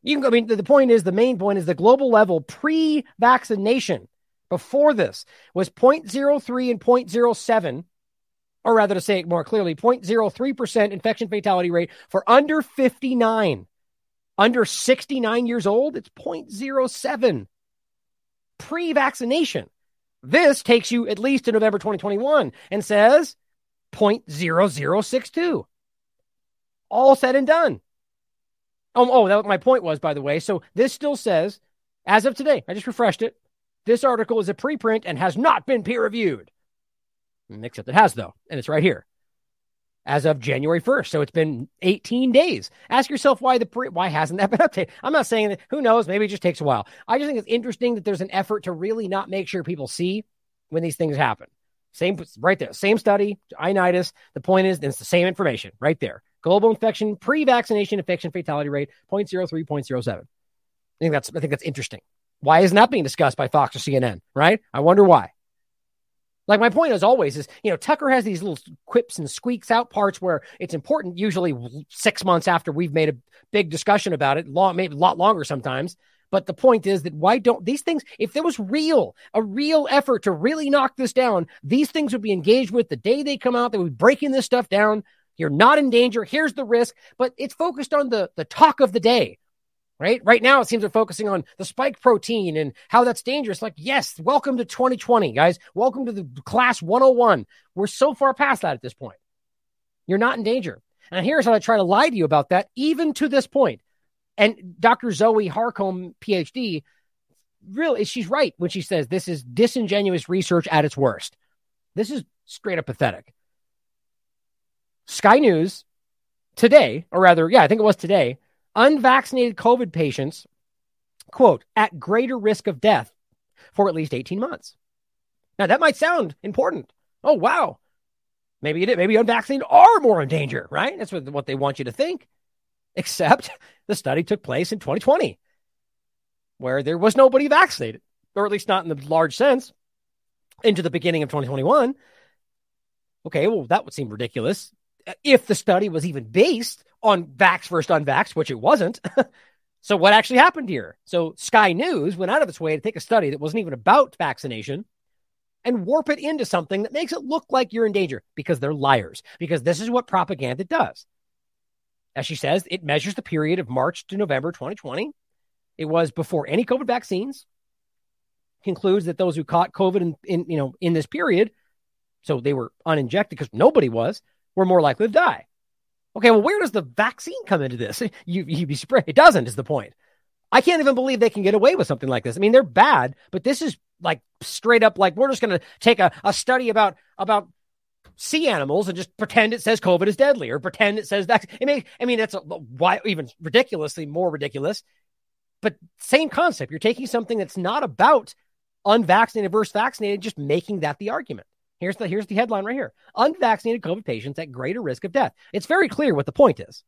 You can, go, I mean, the, the point is the main point is the global level pre vaccination before this was 0.03 and 0.07 or rather to say it more clearly, 0.03% infection fatality rate for under 59. Under 69 years old, it's 0.07 pre vaccination. This takes you at least to November 2021 and says 0.0062. All said and done. Oh, oh, that my point was, by the way. So this still says, as of today, I just refreshed it. This article is a preprint and has not been peer reviewed. Except it has, though, and it's right here as of January 1st. So it's been 18 days. Ask yourself why the pre- why hasn't that been updated? I'm not saying that who knows, maybe it just takes a while. I just think it's interesting that there's an effort to really not make sure people see when these things happen. Same right there, same study, Ioannidis. The point is, it's the same information right there. Global infection, pre-vaccination infection fatality rate 0.03, 0.07. I think that's I think that's interesting. Why isn't that being discussed by Fox or CNN? Right? I wonder why. Like my point as always is, you know, Tucker has these little quips and squeaks out parts where it's important, usually six months after we've made a big discussion about it, long, maybe a lot longer sometimes. But the point is that why don't these things, if there was real, a real effort to really knock this down, these things would be engaged with the day they come out, they would be breaking this stuff down. You're not in danger. Here's the risk, but it's focused on the, the talk of the day right? Right now, it seems they're focusing on the spike protein and how that's dangerous. Like, yes, welcome to 2020, guys. Welcome to the class 101. We're so far past that at this point. You're not in danger. And here's how I try to lie to you about that, even to this point. And Dr. Zoe Harcombe, PhD, really, she's right when she says this is disingenuous research at its worst. This is straight up pathetic. Sky News today, or rather, yeah, I think it was today, unvaccinated COVID patients, quote, at greater risk of death for at least 18 months. Now, that might sound important. Oh, wow. Maybe it, maybe unvaccinated are more in danger, right? That's what, what they want you to think. Except the study took place in 2020, where there was nobody vaccinated, or at least not in the large sense, into the beginning of 2021. Okay, well, that would seem ridiculous if the study was even based on vax versus unvax, which it wasn't. so, what actually happened here? So, Sky News went out of its way to take a study that wasn't even about vaccination and warp it into something that makes it look like you're in danger because they're liars, because this is what propaganda does. As she says, it measures the period of March to November 2020. It was before any COVID vaccines. Concludes that those who caught COVID in, in you know in this period, so they were uninjected because nobody was, were more likely to die. Okay, well, where does the vaccine come into this? You you be surprised. It doesn't. Is the point? I can't even believe they can get away with something like this. I mean, they're bad, but this is like straight up like we're just going to take a, a study about about sea animals and just pretend it says COVID is deadly or pretend it says that. I mean, I mean that's a, why even ridiculously more ridiculous. But same concept. You're taking something that's not about unvaccinated versus vaccinated, just making that the argument. Here's the here's the headline right here: unvaccinated COVID patients at greater risk of death. It's very clear what the point is.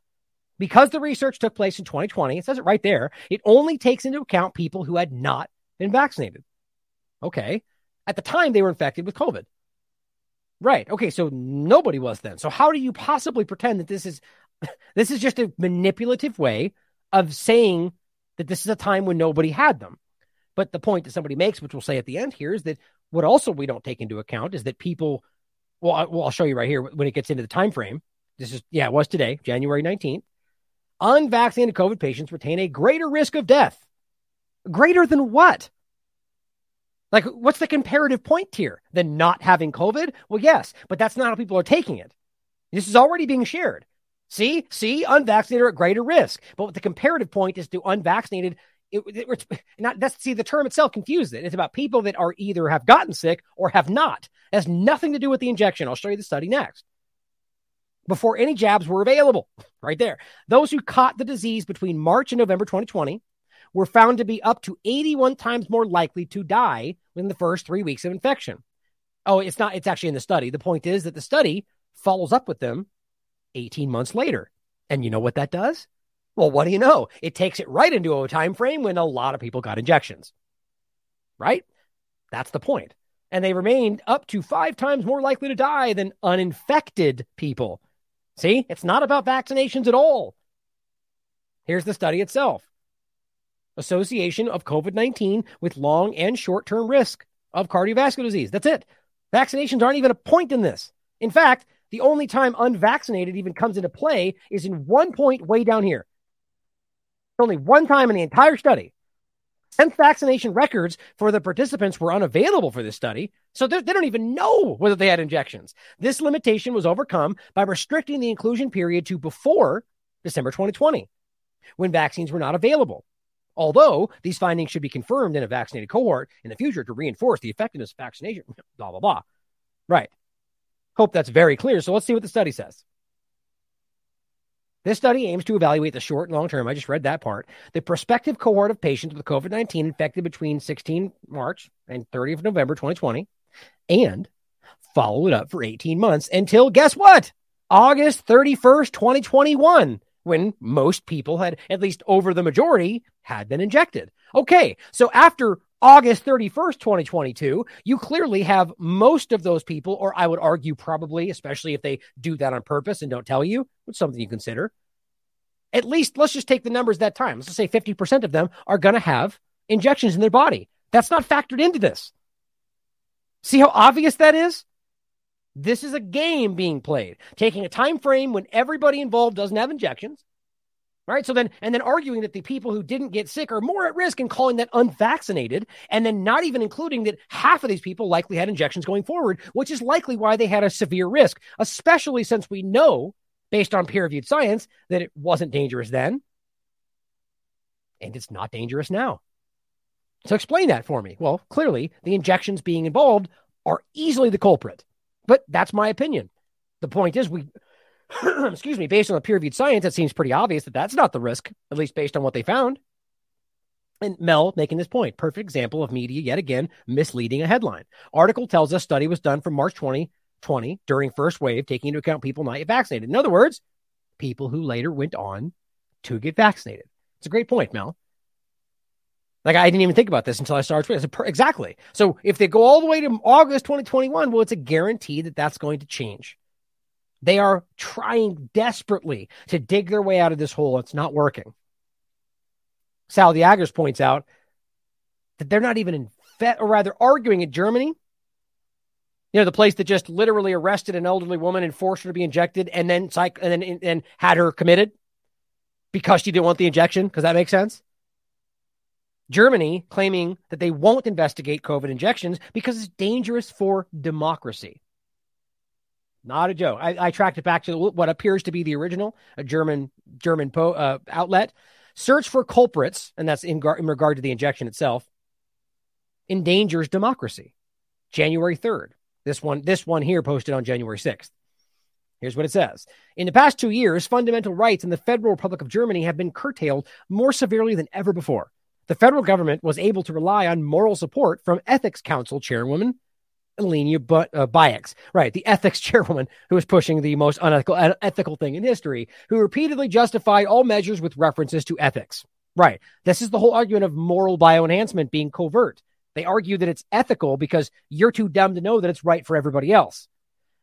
Because the research took place in 2020, it says it right there. It only takes into account people who had not been vaccinated. Okay. At the time, they were infected with COVID. Right. Okay. So nobody was then. So how do you possibly pretend that this is this is just a manipulative way of saying that this is a time when nobody had them? But the point that somebody makes, which we'll say at the end here, is that what also we don't take into account is that people. Well, I, well, I'll show you right here when it gets into the time frame. This is yeah, it was today, January nineteenth. Unvaccinated COVID patients retain a greater risk of death. Greater than what? Like, what's the comparative point here? Than not having COVID? Well, yes, but that's not how people are taking it. This is already being shared. See, see, unvaccinated are at greater risk. But what the comparative point is to unvaccinated, it, it, not that's see the term itself confused it. It's about people that are either have gotten sick or have not. It has nothing to do with the injection. I'll show you the study next. Before any jabs were available, right there. Those who caught the disease between March and November 2020 were found to be up to 81 times more likely to die within the first three weeks of infection. Oh, it's not, it's actually in the study. The point is that the study follows up with them 18 months later. And you know what that does? Well, what do you know? It takes it right into a time frame when a lot of people got injections. Right? That's the point. And they remained up to five times more likely to die than uninfected people. See, it's not about vaccinations at all. Here's the study itself association of COVID 19 with long and short term risk of cardiovascular disease. That's it. Vaccinations aren't even a point in this. In fact, the only time unvaccinated even comes into play is in one point way down here. Only one time in the entire study. Since vaccination records for the participants were unavailable for this study, so they don't even know whether they had injections. This limitation was overcome by restricting the inclusion period to before December 2020, when vaccines were not available. Although these findings should be confirmed in a vaccinated cohort in the future to reinforce the effectiveness of vaccination, blah, blah, blah. Right. Hope that's very clear. So let's see what the study says. This study aims to evaluate the short and long term. I just read that part. The prospective cohort of patients with COVID 19 infected between 16 March and 30th November 2020 and follow it up for 18 months until guess what? August 31st, 2021 when most people had, at least over the majority, had been injected. Okay, so after August 31st, 2022, you clearly have most of those people, or I would argue probably, especially if they do that on purpose and don't tell you, it's something you consider. At least let's just take the numbers that time. Let's say 50% of them are going to have injections in their body. That's not factored into this. See how obvious that is? This is a game being played, taking a time frame when everybody involved doesn't have injections. Right. So then, and then arguing that the people who didn't get sick are more at risk and calling that unvaccinated, and then not even including that half of these people likely had injections going forward, which is likely why they had a severe risk, especially since we know based on peer reviewed science that it wasn't dangerous then. And it's not dangerous now. So explain that for me. Well, clearly, the injections being involved are easily the culprit. But that's my opinion. The point is, we, excuse me, based on the peer reviewed science, it seems pretty obvious that that's not the risk, at least based on what they found. And Mel making this point, perfect example of media yet again misleading a headline. Article tells us study was done from March 2020 during first wave, taking into account people not yet vaccinated. In other words, people who later went on to get vaccinated. It's a great point, Mel. Like I didn't even think about this until I started tweeting. Per- exactly. So if they go all the way to August 2021, well, it's a guarantee that that's going to change. They are trying desperately to dig their way out of this hole. It's not working. Sal Diagers points out that they're not even in, fe- or rather, arguing in Germany. You know, the place that just literally arrested an elderly woman and forced her to be injected, and then psych- and then and had her committed because she didn't want the injection. Because that makes sense. Germany claiming that they won't investigate COVID injections because it's dangerous for democracy. Not a joke. I, I tracked it back to what appears to be the original, a German German po, uh, outlet. Search for culprits, and that's in, gar- in regard to the injection itself. Endangers democracy. January third. This one, this one here posted on January sixth. Here's what it says. In the past two years, fundamental rights in the Federal Republic of Germany have been curtailed more severely than ever before the federal government was able to rely on moral support from Ethics Council Chairwoman Alena uh, Buyx, right, the ethics chairwoman who was pushing the most unethical ethical thing in history, who repeatedly justified all measures with references to ethics. Right. This is the whole argument of moral bioenhancement being covert. They argue that it's ethical because you're too dumb to know that it's right for everybody else.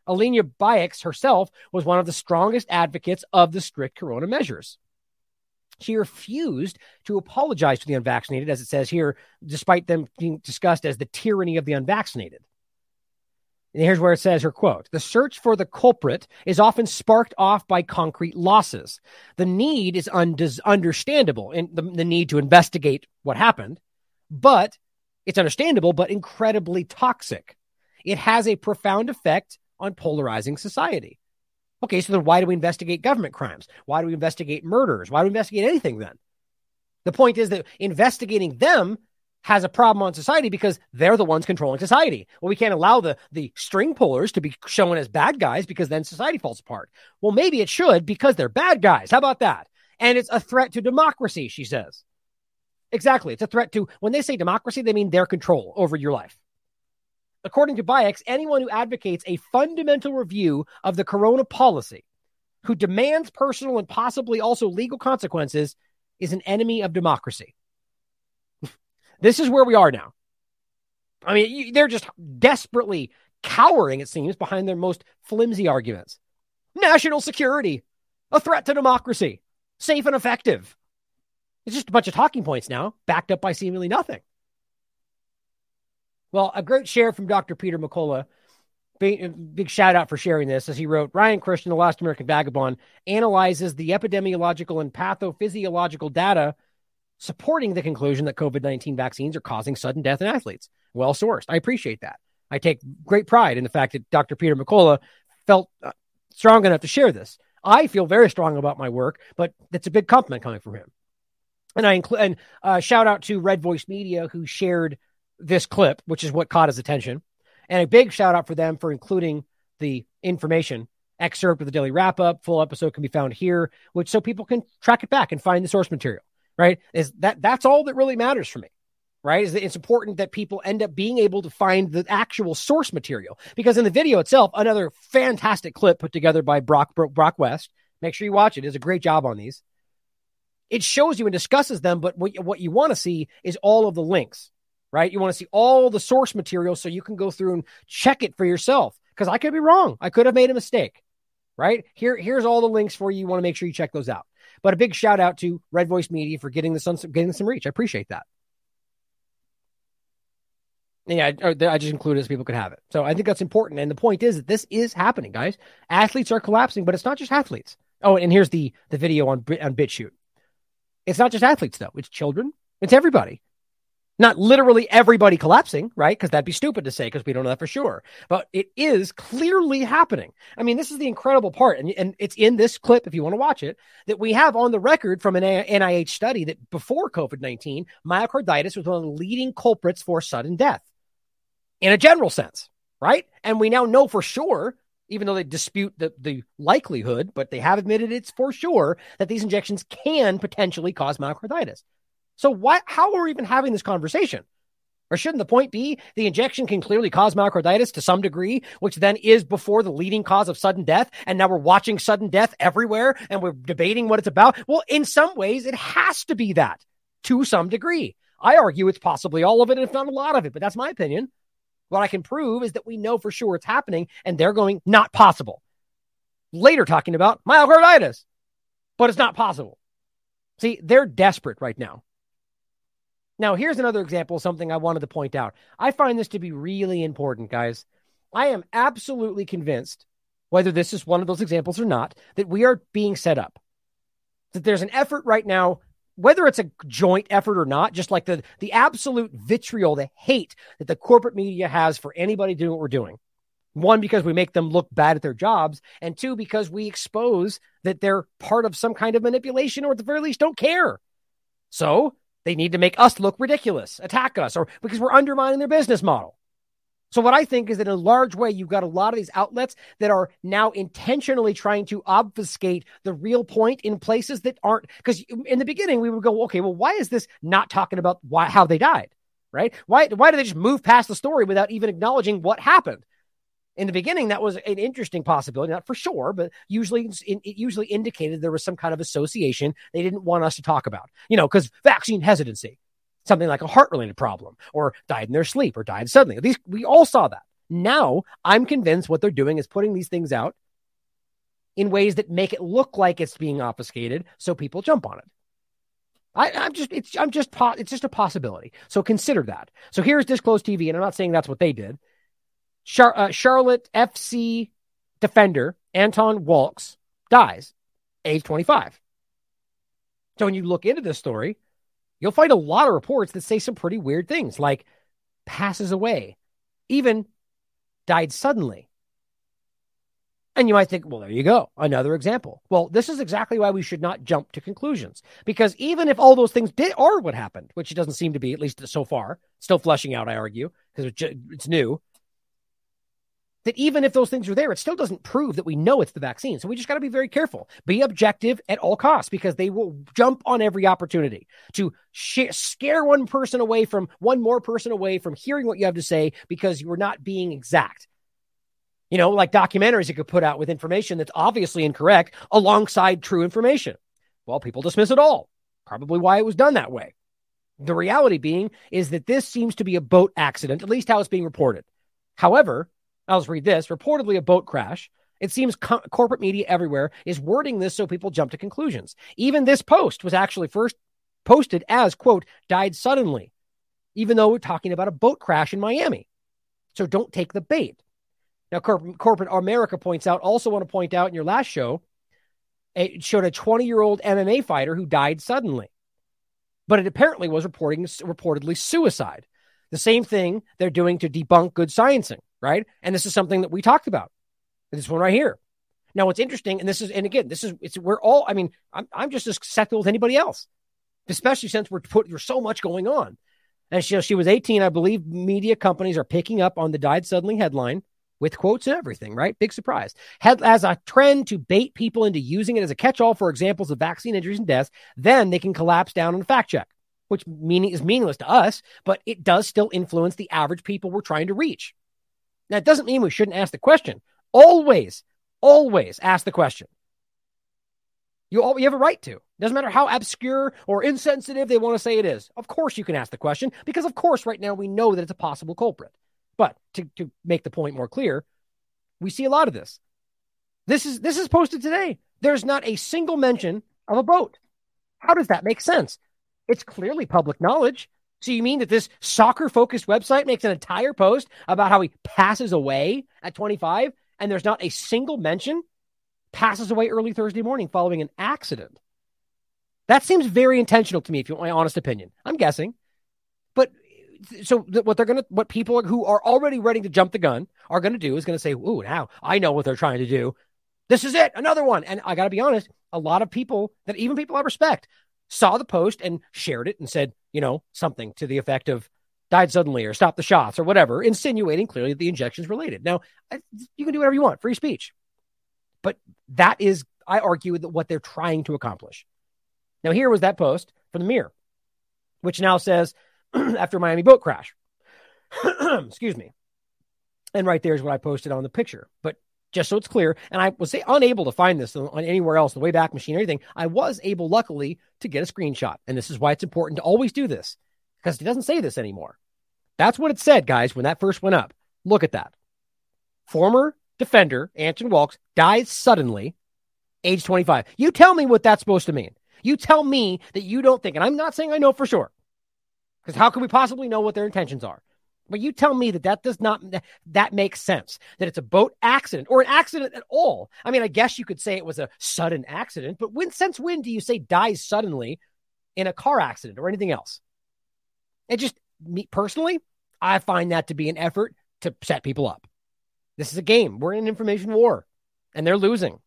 Alena Buyx herself was one of the strongest advocates of the strict corona measures. She refused to apologize to the unvaccinated, as it says here, despite them being discussed as the tyranny of the unvaccinated. And here's where it says her quote The search for the culprit is often sparked off by concrete losses. The need is understandable in the, the need to investigate what happened, but it's understandable, but incredibly toxic. It has a profound effect on polarizing society. Okay, so then why do we investigate government crimes? Why do we investigate murders? Why do we investigate anything then? The point is that investigating them has a problem on society because they're the ones controlling society. Well, we can't allow the the string pullers to be shown as bad guys because then society falls apart. Well, maybe it should because they're bad guys. How about that? And it's a threat to democracy, she says. Exactly. It's a threat to when they say democracy, they mean their control over your life. According to Buyx, anyone who advocates a fundamental review of the corona policy, who demands personal and possibly also legal consequences, is an enemy of democracy. This is where we are now. I mean, they're just desperately cowering, it seems, behind their most flimsy arguments. National security, a threat to democracy, safe and effective. It's just a bunch of talking points now, backed up by seemingly nothing. Well, a great share from Dr. Peter McCullough. Big, big shout out for sharing this as he wrote Ryan Christian, the last American vagabond, analyzes the epidemiological and pathophysiological data supporting the conclusion that COVID 19 vaccines are causing sudden death in athletes. Well sourced. I appreciate that. I take great pride in the fact that Dr. Peter McCullough felt uh, strong enough to share this. I feel very strong about my work, but it's a big compliment coming from him. And I include and uh, shout out to Red Voice Media who shared this clip, which is what caught his attention. And a big shout out for them for including the information excerpt of the daily wrap up. Full episode can be found here, which so people can track it back and find the source material. Right? Is that that's all that really matters for me. Right? Is that it's important that people end up being able to find the actual source material because in the video itself, another fantastic clip put together by Brock Brock West. Make sure you watch it. A great job on these. It shows you and discusses them, but what, what you want to see is all of the links right? You want to see all the source material so you can go through and check it for yourself. Because I could be wrong. I could have made a mistake, right? Here, here's all the links for you. You want to make sure you check those out. But a big shout out to Red Voice Media for getting this on getting some reach. I appreciate that. Yeah, I, I just included so people could have it. So I think that's important. And the point is that this is happening, guys. Athletes are collapsing, but it's not just athletes. Oh, and here's the the video on on BitChute. It's not just athletes though. It's children. It's everybody. Not literally everybody collapsing, right? Because that'd be stupid to say because we don't know that for sure. But it is clearly happening. I mean, this is the incredible part. And, and it's in this clip, if you want to watch it, that we have on the record from an NIH study that before COVID 19, myocarditis was one of the leading culprits for sudden death in a general sense, right? And we now know for sure, even though they dispute the, the likelihood, but they have admitted it's for sure that these injections can potentially cause myocarditis. So why how are we even having this conversation? Or shouldn't the point be the injection can clearly cause myocarditis to some degree, which then is before the leading cause of sudden death? And now we're watching sudden death everywhere and we're debating what it's about. Well, in some ways, it has to be that to some degree. I argue it's possibly all of it, if not a lot of it, but that's my opinion. What I can prove is that we know for sure it's happening and they're going, not possible. Later talking about myocarditis, but it's not possible. See, they're desperate right now. Now, here's another example of something I wanted to point out. I find this to be really important, guys. I am absolutely convinced, whether this is one of those examples or not, that we are being set up. That there's an effort right now, whether it's a joint effort or not, just like the, the absolute vitriol, the hate that the corporate media has for anybody doing what we're doing. One, because we make them look bad at their jobs, and two, because we expose that they're part of some kind of manipulation or at the very least don't care. So they need to make us look ridiculous, attack us, or because we're undermining their business model. So, what I think is that in a large way, you've got a lot of these outlets that are now intentionally trying to obfuscate the real point in places that aren't. Because in the beginning, we would go, okay, well, why is this not talking about why, how they died? Right? Why, why do they just move past the story without even acknowledging what happened? In the beginning, that was an interesting possibility, not for sure, but usually it usually indicated there was some kind of association they didn't want us to talk about, you know, because vaccine hesitancy, something like a heart related problem, or died in their sleep, or died suddenly. at least we all saw that. Now I'm convinced what they're doing is putting these things out in ways that make it look like it's being obfuscated, so people jump on it. I, am just it's I'm just it's just a possibility. So consider that. So here's Disclosed TV, and I'm not saying that's what they did. Char- uh, Charlotte FC defender Anton Walkes dies, age 25. So when you look into this story, you'll find a lot of reports that say some pretty weird things, like passes away, even died suddenly. And you might think, well, there you go. Another example. Well, this is exactly why we should not jump to conclusions. Because even if all those things did are what happened, which it doesn't seem to be, at least so far, still fleshing out, I argue, because it's new that even if those things are there, it still doesn't prove that we know it's the vaccine. So we just got to be very careful. Be objective at all costs because they will jump on every opportunity to sh- scare one person away from one more person away from hearing what you have to say because you are not being exact. You know, like documentaries you could put out with information that's obviously incorrect alongside true information. Well, people dismiss it all. Probably why it was done that way. The reality being is that this seems to be a boat accident, at least how it's being reported. However, I'll just read this reportedly a boat crash. It seems co- corporate media everywhere is wording this so people jump to conclusions. Even this post was actually first posted as, quote, died suddenly, even though we're talking about a boat crash in Miami. So don't take the bait. Now, Corp- Corporate America points out, also want to point out in your last show, it showed a 20 year old MMA fighter who died suddenly. But it apparently was reporting reportedly suicide. The same thing they're doing to debunk good sciencing right? And this is something that we talked about. This one right here. Now, what's interesting, and this is, and again, this is, it's, we're all, I mean, I'm, I'm just as skeptical as anybody else, especially since we're put, there's so much going on. And she, she was 18. I believe media companies are picking up on the died suddenly headline with quotes and everything, right? Big surprise. Had, as a trend to bait people into using it as a catch all for examples of vaccine injuries and deaths, then they can collapse down on a fact check, which meaning is meaningless to us, but it does still influence the average people we're trying to reach. It doesn't mean we shouldn't ask the question. Always, always ask the question. You, all, you have a right to. Doesn't matter how obscure or insensitive they want to say it is. Of course, you can ask the question because, of course, right now we know that it's a possible culprit. But to, to make the point more clear, we see a lot of this. This is this is posted today. There's not a single mention of a boat. How does that make sense? It's clearly public knowledge. So you mean that this soccer focused website makes an entire post about how he passes away at 25 and there's not a single mention passes away early Thursday morning following an accident? That seems very intentional to me if you want my honest opinion. I'm guessing. But so what they're going to, what people who are already ready to jump the gun are going to do is going to say, "Ooh, now I know what they're trying to do. This is it, another one." And I got to be honest, a lot of people that even people I respect saw the post and shared it and said, you know, something to the effect of died suddenly or stopped the shots or whatever, insinuating clearly that the injection's related. Now, you can do whatever you want, free speech. But that is, I argue, what they're trying to accomplish. Now, here was that post from the Mirror, which now says, after Miami boat crash. Excuse me. And right there is what I posted on the picture. But just so it's clear, and I was unable to find this on anywhere else, the Wayback Machine or anything. I was able, luckily, to get a screenshot. And this is why it's important to always do this because it doesn't say this anymore. That's what it said, guys, when that first went up. Look at that. Former defender Anton Walkes dies suddenly, age 25. You tell me what that's supposed to mean. You tell me that you don't think, and I'm not saying I know for sure, because how can we possibly know what their intentions are? But you tell me that that does not that makes sense. That it's a boat accident or an accident at all. I mean, I guess you could say it was a sudden accident, but when since when do you say dies suddenly in a car accident or anything else? It just me personally, I find that to be an effort to set people up. This is a game. We're in an information war, and they're losing.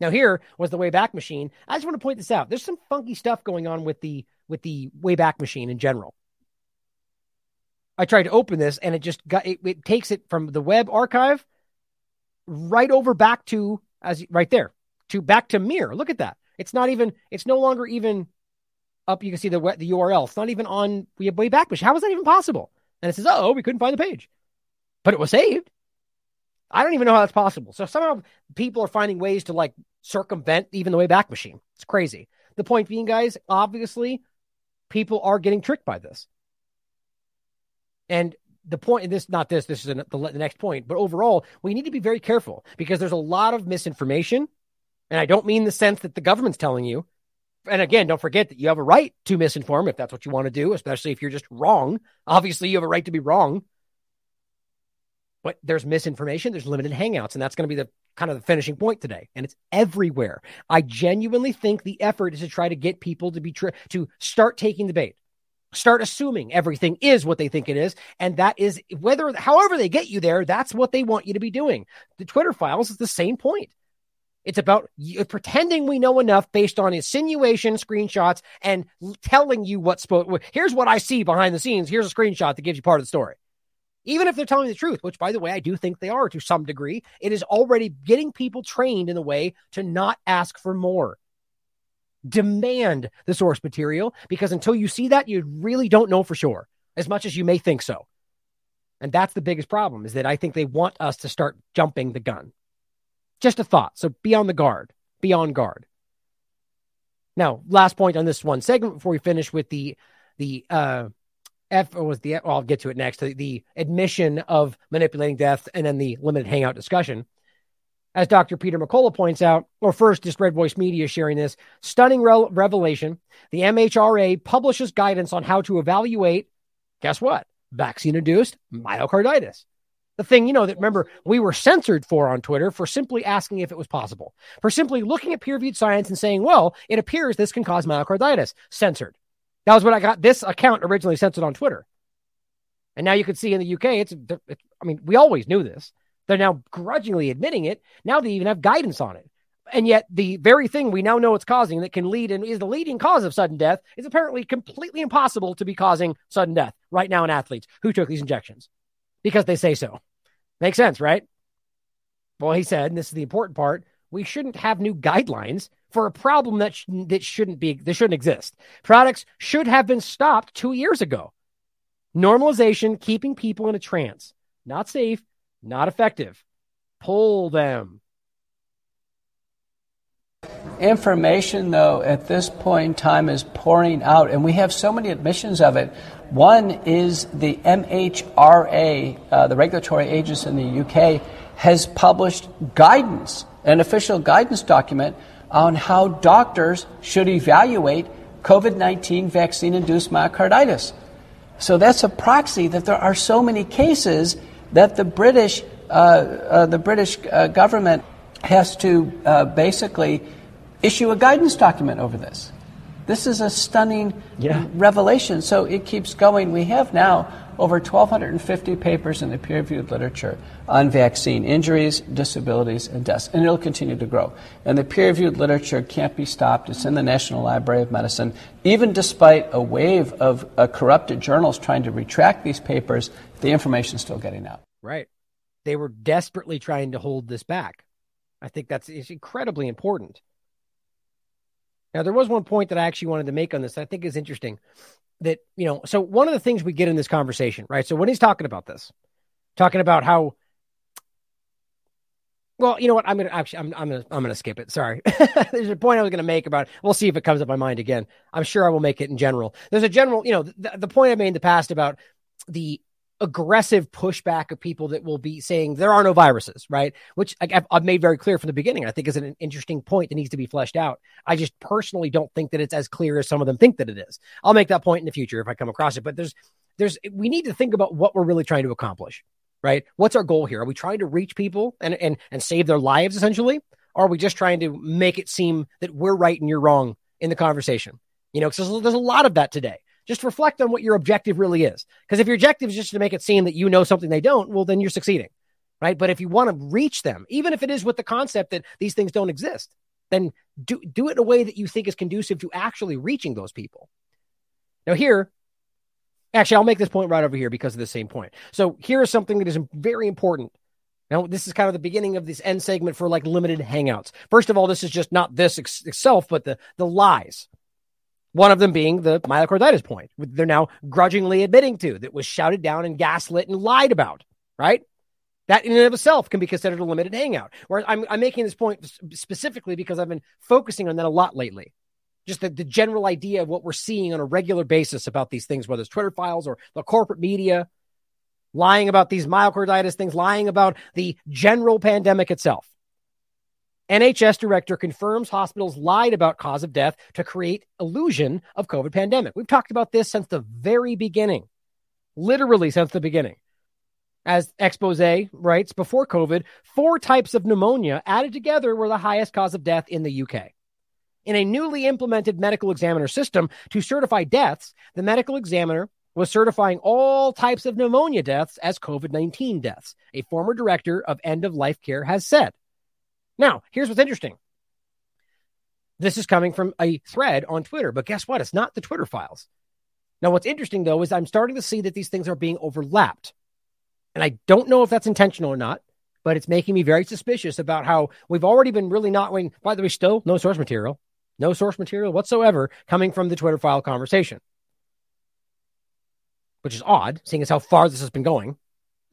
Now, here was the Wayback Machine. I just want to point this out. There's some funky stuff going on with the with the Wayback Machine in general. I tried to open this and it just got it, it takes it from the web archive right over back to as right there to back to mirror. Look at that. It's not even it's no longer even up. You can see the the URL. It's not even on we have Wayback Machine. How is that even possible? And it says, oh, we couldn't find the page, but it was saved. I don't even know how that's possible. So somehow people are finding ways to like circumvent even the Wayback Machine. It's crazy. The point being, guys, obviously people are getting tricked by this. And the point in this, not this, this is the, the next point, but overall, we need to be very careful because there's a lot of misinformation. And I don't mean the sense that the government's telling you. And again, don't forget that you have a right to misinform if that's what you want to do, especially if you're just wrong. Obviously, you have a right to be wrong. But there's misinformation, there's limited hangouts, and that's going to be the kind of the finishing point today. And it's everywhere. I genuinely think the effort is to try to get people to be tr- to start taking the bait start assuming everything is what they think it is and that is whether however they get you there that's what they want you to be doing. The twitter files is the same point. It's about uh, pretending we know enough based on insinuation screenshots and telling you what's supposed here's what i see behind the scenes here's a screenshot that gives you part of the story. Even if they're telling the truth which by the way i do think they are to some degree it is already getting people trained in a way to not ask for more demand the source material because until you see that, you really don't know for sure, as much as you may think so. And that's the biggest problem is that I think they want us to start jumping the gun. Just a thought. So be on the guard. Be on guard. Now, last point on this one segment before we finish with the the uh F or was the well, I'll get to it next. The, the admission of manipulating death and then the limited hangout discussion. As Dr. Peter McCullough points out, or first, just Red Voice Media sharing this stunning re- revelation. The MHRA publishes guidance on how to evaluate, guess what? Vaccine induced myocarditis. The thing, you know, that remember we were censored for on Twitter for simply asking if it was possible, for simply looking at peer reviewed science and saying, well, it appears this can cause myocarditis. Censored. That was what I got this account originally censored on Twitter. And now you can see in the UK, it's, it's I mean, we always knew this. They're now grudgingly admitting it. Now they even have guidance on it. And yet, the very thing we now know it's causing that can lead and is the leading cause of sudden death is apparently completely impossible to be causing sudden death right now in athletes who took these injections because they say so. Makes sense, right? Well, he said, and this is the important part we shouldn't have new guidelines for a problem that, sh- that shouldn't be, that shouldn't exist. Products should have been stopped two years ago. Normalization, keeping people in a trance. Not safe, not effective. Pull them. Information, though, at this point in time is pouring out, and we have so many admissions of it. One is the MHRA, uh, the regulatory agency in the UK, has published guidance, an official guidance document on how doctors should evaluate COVID 19 vaccine induced myocarditis. So that's a proxy that there are so many cases that the British, uh, uh, the British uh, government has to basically issue a guidance document over this. This is a stunning yeah. revelation. So it keeps going. We have now over 1,250 papers in the peer reviewed literature on vaccine injuries, disabilities, and deaths, and it'll continue to grow. And the peer reviewed literature can't be stopped. It's in the National Library of Medicine. Even despite a wave of uh, corrupted journals trying to retract these papers, the information is still getting out. Right. They were desperately trying to hold this back. I think that's incredibly important. Now, there was one point that I actually wanted to make on this I think is interesting that, you know, so one of the things we get in this conversation, right? So when he's talking about this, talking about how, well, you know what? I'm gonna actually, I'm, I'm gonna, I'm gonna skip it. Sorry. There's a point I was gonna make about. We'll see if it comes up my mind again. I'm sure I will make it in general. There's a general, you know, the, the point I made in the past about the aggressive pushback of people that will be saying there are no viruses, right? Which I've, I've, made very clear from the beginning. I think is an interesting point that needs to be fleshed out. I just personally don't think that it's as clear as some of them think that it is. I'll make that point in the future if I come across it. But there's, there's, we need to think about what we're really trying to accomplish, right? What's our goal here? Are we trying to reach people and and and save their lives essentially? Or are we just trying to make it seem that we're right and you're wrong in the conversation? You know, because there's, there's a lot of that today just reflect on what your objective really is. Because if your objective is just to make it seem that you know something they don't, well, then you're succeeding, right? But if you want to reach them, even if it is with the concept that these things don't exist, then do, do it in a way that you think is conducive to actually reaching those people. Now, here, actually, I'll make this point right over here because of the same point. So, here is something that is very important. Now, this is kind of the beginning of this end segment for like limited hangouts. First of all, this is just not this itself, but the the lies one of them being the myocarditis point, they're now grudgingly admitting to that was shouted down and gaslit and lied about, right? That in and of itself can be considered a limited hangout. Whereas I'm, I'm making this point specifically because I've been focusing on that a lot lately. Just the, the general idea of what we're seeing on a regular basis about these things, whether it's Twitter files or the corporate media, lying about these myocarditis things, lying about the general pandemic itself. NHS director confirms hospitals lied about cause of death to create illusion of COVID pandemic. We've talked about this since the very beginning, literally since the beginning. As expose writes, before COVID, four types of pneumonia added together were the highest cause of death in the UK. In a newly implemented medical examiner system to certify deaths, the medical examiner was certifying all types of pneumonia deaths as COVID 19 deaths, a former director of end of life care has said. Now, here's what's interesting. This is coming from a thread on Twitter, but guess what? It's not the Twitter files. Now, what's interesting though is I'm starting to see that these things are being overlapped. And I don't know if that's intentional or not, but it's making me very suspicious about how we've already been really not waiting. By the way, still no source material, no source material whatsoever coming from the Twitter file conversation, which is odd, seeing as how far this has been going.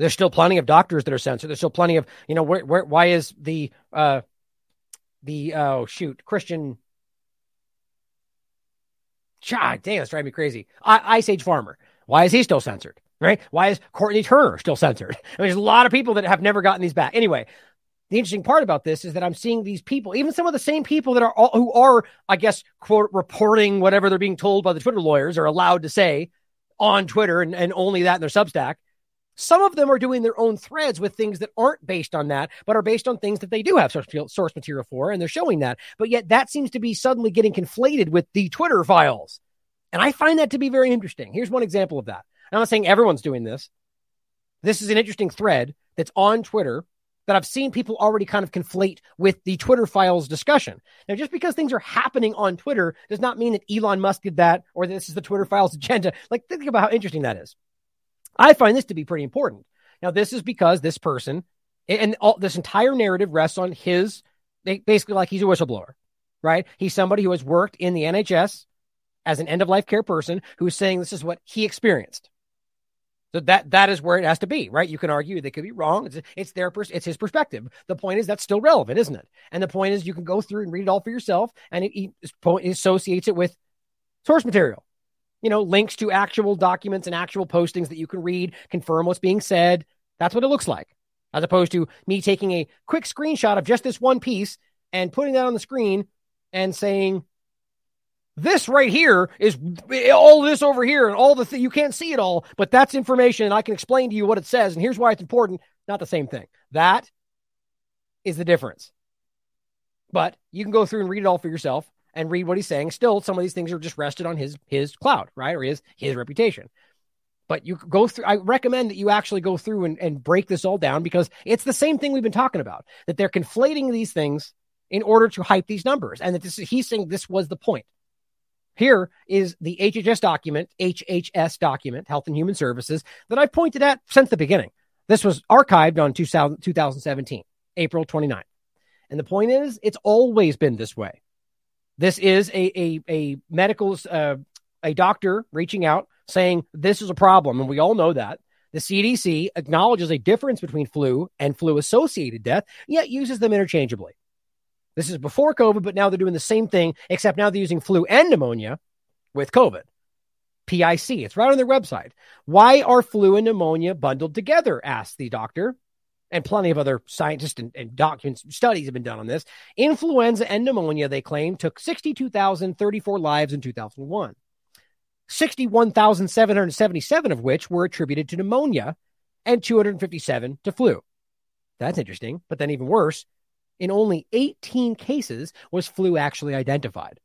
There's still plenty of doctors that are censored. There's still plenty of, you know, where, where why is the, uh, the, oh, shoot, Christian, God damn, it's driving me crazy. I, Ice Age Farmer. Why is he still censored? Right? Why is Courtney Turner still censored? I mean, there's a lot of people that have never gotten these back. Anyway, the interesting part about this is that I'm seeing these people, even some of the same people that are all, who are, I guess, quote, reporting whatever they're being told by the Twitter lawyers are allowed to say on Twitter and, and only that in their Substack. Some of them are doing their own threads with things that aren't based on that, but are based on things that they do have source material for, and they're showing that. But yet that seems to be suddenly getting conflated with the Twitter files. And I find that to be very interesting. Here's one example of that. I'm not saying everyone's doing this. This is an interesting thread that's on Twitter that I've seen people already kind of conflate with the Twitter files discussion. Now, just because things are happening on Twitter does not mean that Elon Musk did that or that this is the Twitter files agenda. Like, think about how interesting that is. I find this to be pretty important. Now, this is because this person and all this entire narrative rests on his basically like he's a whistleblower, right? He's somebody who has worked in the NHS as an end of life care person who's saying this is what he experienced. So that that is where it has to be, right? You can argue they could be wrong. It's, it's their pers- it's his perspective. The point is that's still relevant, isn't it? And the point is you can go through and read it all for yourself, and it, it associates it with source material you know, links to actual documents and actual postings that you can read, confirm what's being said. That's what it looks like, as opposed to me taking a quick screenshot of just this one piece and putting that on the screen and saying, this right here is all this over here and all the th- you can't see it all, but that's information and I can explain to you what it says and here's why it's important. Not the same thing. That is the difference. But you can go through and read it all for yourself and read what he's saying. Still, some of these things are just rested on his his cloud, right? Or his his reputation. But you go through, I recommend that you actually go through and, and break this all down because it's the same thing we've been talking about that they're conflating these things in order to hype these numbers. And that this, he's saying this was the point. Here is the HHS document, HHS document, Health and Human Services, that I've pointed at since the beginning. This was archived on 2000, 2017, April 29th. And the point is, it's always been this way. This is a, a, a medical, uh, a doctor reaching out saying this is a problem. And we all know that. The CDC acknowledges a difference between flu and flu associated death, yet uses them interchangeably. This is before COVID, but now they're doing the same thing, except now they're using flu and pneumonia with COVID. PIC. It's right on their website. Why are flu and pneumonia bundled together? asked the doctor. And plenty of other scientists and, and documents, studies have been done on this. Influenza and pneumonia, they claim, took 62,034 lives in 2001. 61,777 of which were attributed to pneumonia and 257 to flu. That's interesting. But then, even worse, in only 18 cases was flu actually identified.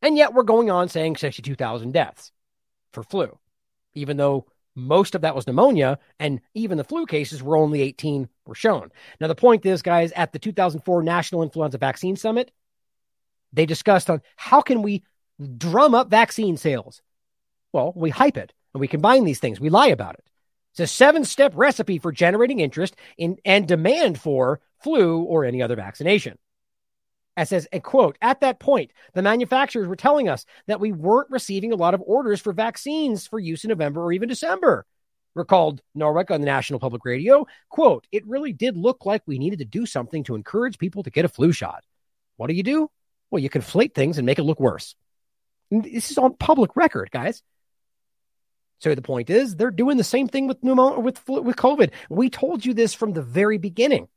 And yet, we're going on saying 62,000 deaths for flu, even though most of that was pneumonia, and even the flu cases were only 18 were shown. Now, the point is, guys, at the 2004 National Influenza Vaccine Summit, they discussed on how can we drum up vaccine sales well, we hype it and we combine these things. We lie about it. It's a seven step recipe for generating interest in and demand for flu or any other vaccination. It says, a quote, at that point, the manufacturers were telling us that we weren't receiving a lot of orders for vaccines for use in November or even December. Recalled Nowak on the National Public Radio, quote, it really did look like we needed to do something to encourage people to get a flu shot. What do you do? Well, you conflate things and make it look worse. This is on public record, guys. So the point is, they're doing the same thing with pneumonia, with with COVID. We told you this from the very beginning,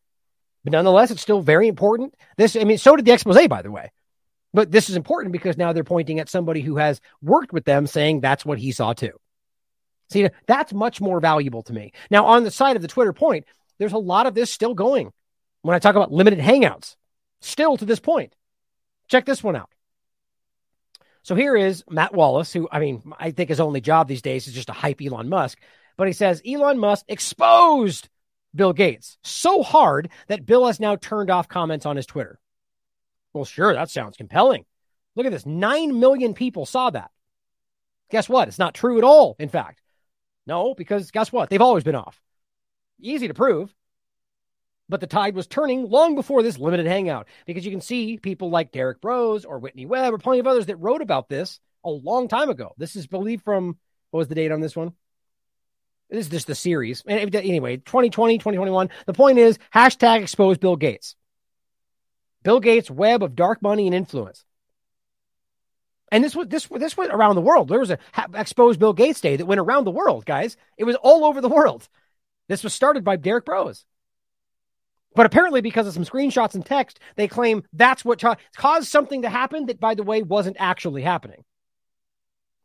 but nonetheless, it's still very important. This, I mean, so did the expose, by the way. But this is important because now they're pointing at somebody who has worked with them, saying that's what he saw too. See, that's much more valuable to me. Now, on the side of the Twitter point, there's a lot of this still going. When I talk about limited hangouts, still to this point. Check this one out. So here is Matt Wallace, who I mean, I think his only job these days is just to hype Elon Musk. But he says Elon Musk exposed Bill Gates so hard that Bill has now turned off comments on his Twitter. Well, sure, that sounds compelling. Look at this 9 million people saw that. Guess what? It's not true at all, in fact. No, because guess what? They've always been off. Easy to prove. But the tide was turning long before this limited hangout because you can see people like Derek Broze or Whitney Webb or plenty of others that wrote about this a long time ago. This is believed from what was the date on this one? This is just the series. Anyway, 2020, 2021. The point is hashtag expose Bill Gates. Bill Gates' web of dark money and influence. And this was this this went around the world. There was a exposed Bill Gates day that went around the world, guys. It was all over the world. This was started by Derek Broze. But apparently, because of some screenshots and text, they claim that's what caused something to happen that, by the way, wasn't actually happening.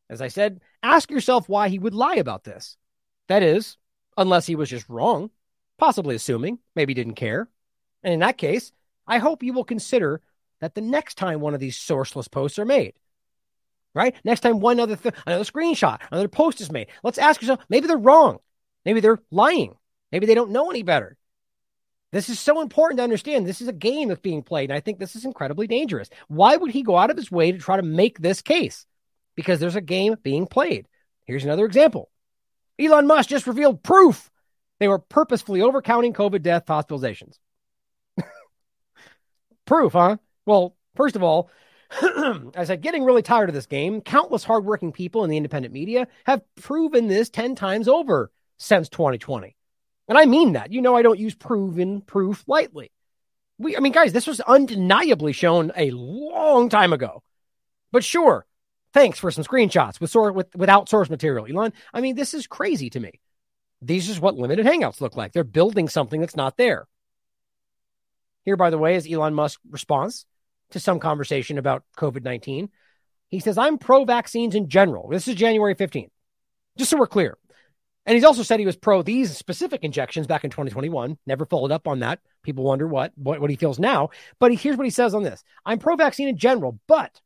As I said, ask yourself why he would lie about this. That is, unless he was just wrong, possibly assuming, maybe didn't care. And in that case, I hope you will consider that the next time one of these sourceless posts are made, right? Next time one other th- another screenshot, another post is made, let's ask yourself, maybe they're wrong. Maybe they're lying. Maybe they don't know any better. This is so important to understand. This is a game that's being played, and I think this is incredibly dangerous. Why would he go out of his way to try to make this case? Because there's a game being played. Here's another example Elon Musk just revealed proof they were purposefully overcounting COVID death hospitalizations. proof, huh? Well, first of all, I said, getting really tired of this game. Countless hardworking people in the independent media have proven this 10 times over since 2020. And I mean that. You know, I don't use proven proof lightly. We, I mean, guys, this was undeniably shown a long time ago. But sure, thanks for some screenshots with, with without source material, Elon. I mean, this is crazy to me. These is what limited hangouts look like. They're building something that's not there. Here, by the way, is Elon Musk's response to some conversation about COVID 19. He says, I'm pro vaccines in general. This is January 15th. Just so we're clear, And he's also said he was pro these specific injections back in 2021. Never followed up on that. People wonder what, what, what he feels now. But he, here's what he says on this I'm pro vaccine in general, but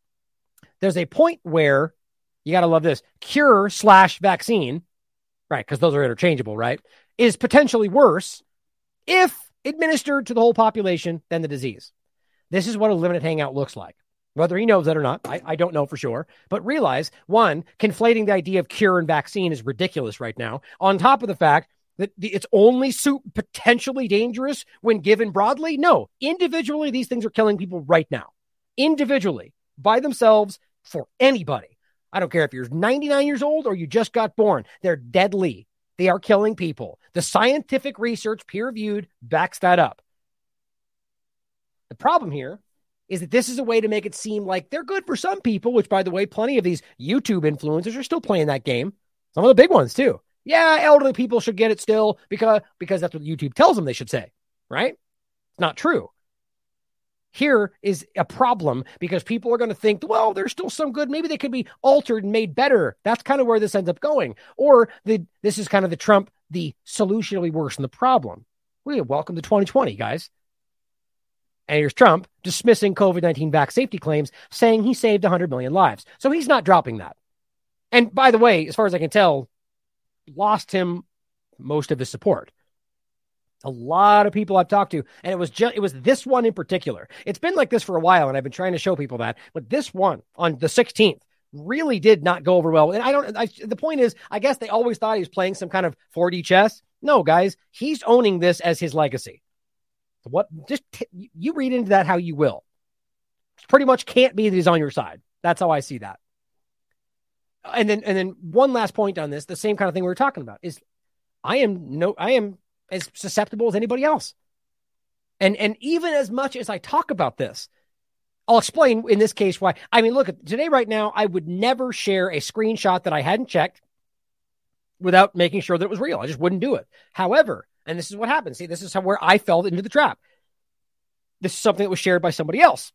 there's a point where you got to love this cure slash vaccine, right? Because those are interchangeable, right? Is potentially worse if administered to the whole population than the disease. This is what a limited hangout looks like. Whether he knows that or not, I, I, don't know for sure. But realize one, conflating the idea of cure and vaccine is ridiculous right now. On top of the fact that it's only potentially dangerous when given broadly. No, individually, these things are killing people right now. Individually, by themselves, for anybody. I don't care if you're 99 years old or you just got born, they're deadly. They are killing people. The scientific research, peer reviewed, backs that up. The problem here is that this is a way to make it seem like they're good for some people, which, by the way, plenty of these YouTube influencers are still playing that game. Some of the big ones, too. Yeah, elderly people should get it still because, because that's what YouTube tells them they should say, right? It's not true. Here is a problem because people are going to think, well, there's still some good. Maybe they could be altered and made better. That's kind of where this ends up going. Or the this is kind of the Trump, the solution will be worse than the problem. We welcome to 2020, guys. And here's Trump dismissing COVID 19 vac safety claims, saying he saved 100 million lives. So he's not dropping that. And by the way, as far as I can tell, lost him most of his support. A lot of people I've talked to, and it was just it was this one in particular. It's been like this for a while, and I've been trying to show people that. But this one on the 16th really did not go over well. And I don't. I, the point is, I guess they always thought he was playing some kind of 4D chess. No, guys, he's owning this as his legacy. What just t- you read into that how you will. Pretty much can't be that he's on your side. That's how I see that. And then and then one last point on this, the same kind of thing we were talking about is I am no I am as susceptible as anybody else. And and even as much as I talk about this, I'll explain in this case why. I mean, look, today right now, I would never share a screenshot that I hadn't checked without making sure that it was real. I just wouldn't do it. However, and this is what happened. See, this is how, where I fell into the trap. This is something that was shared by somebody else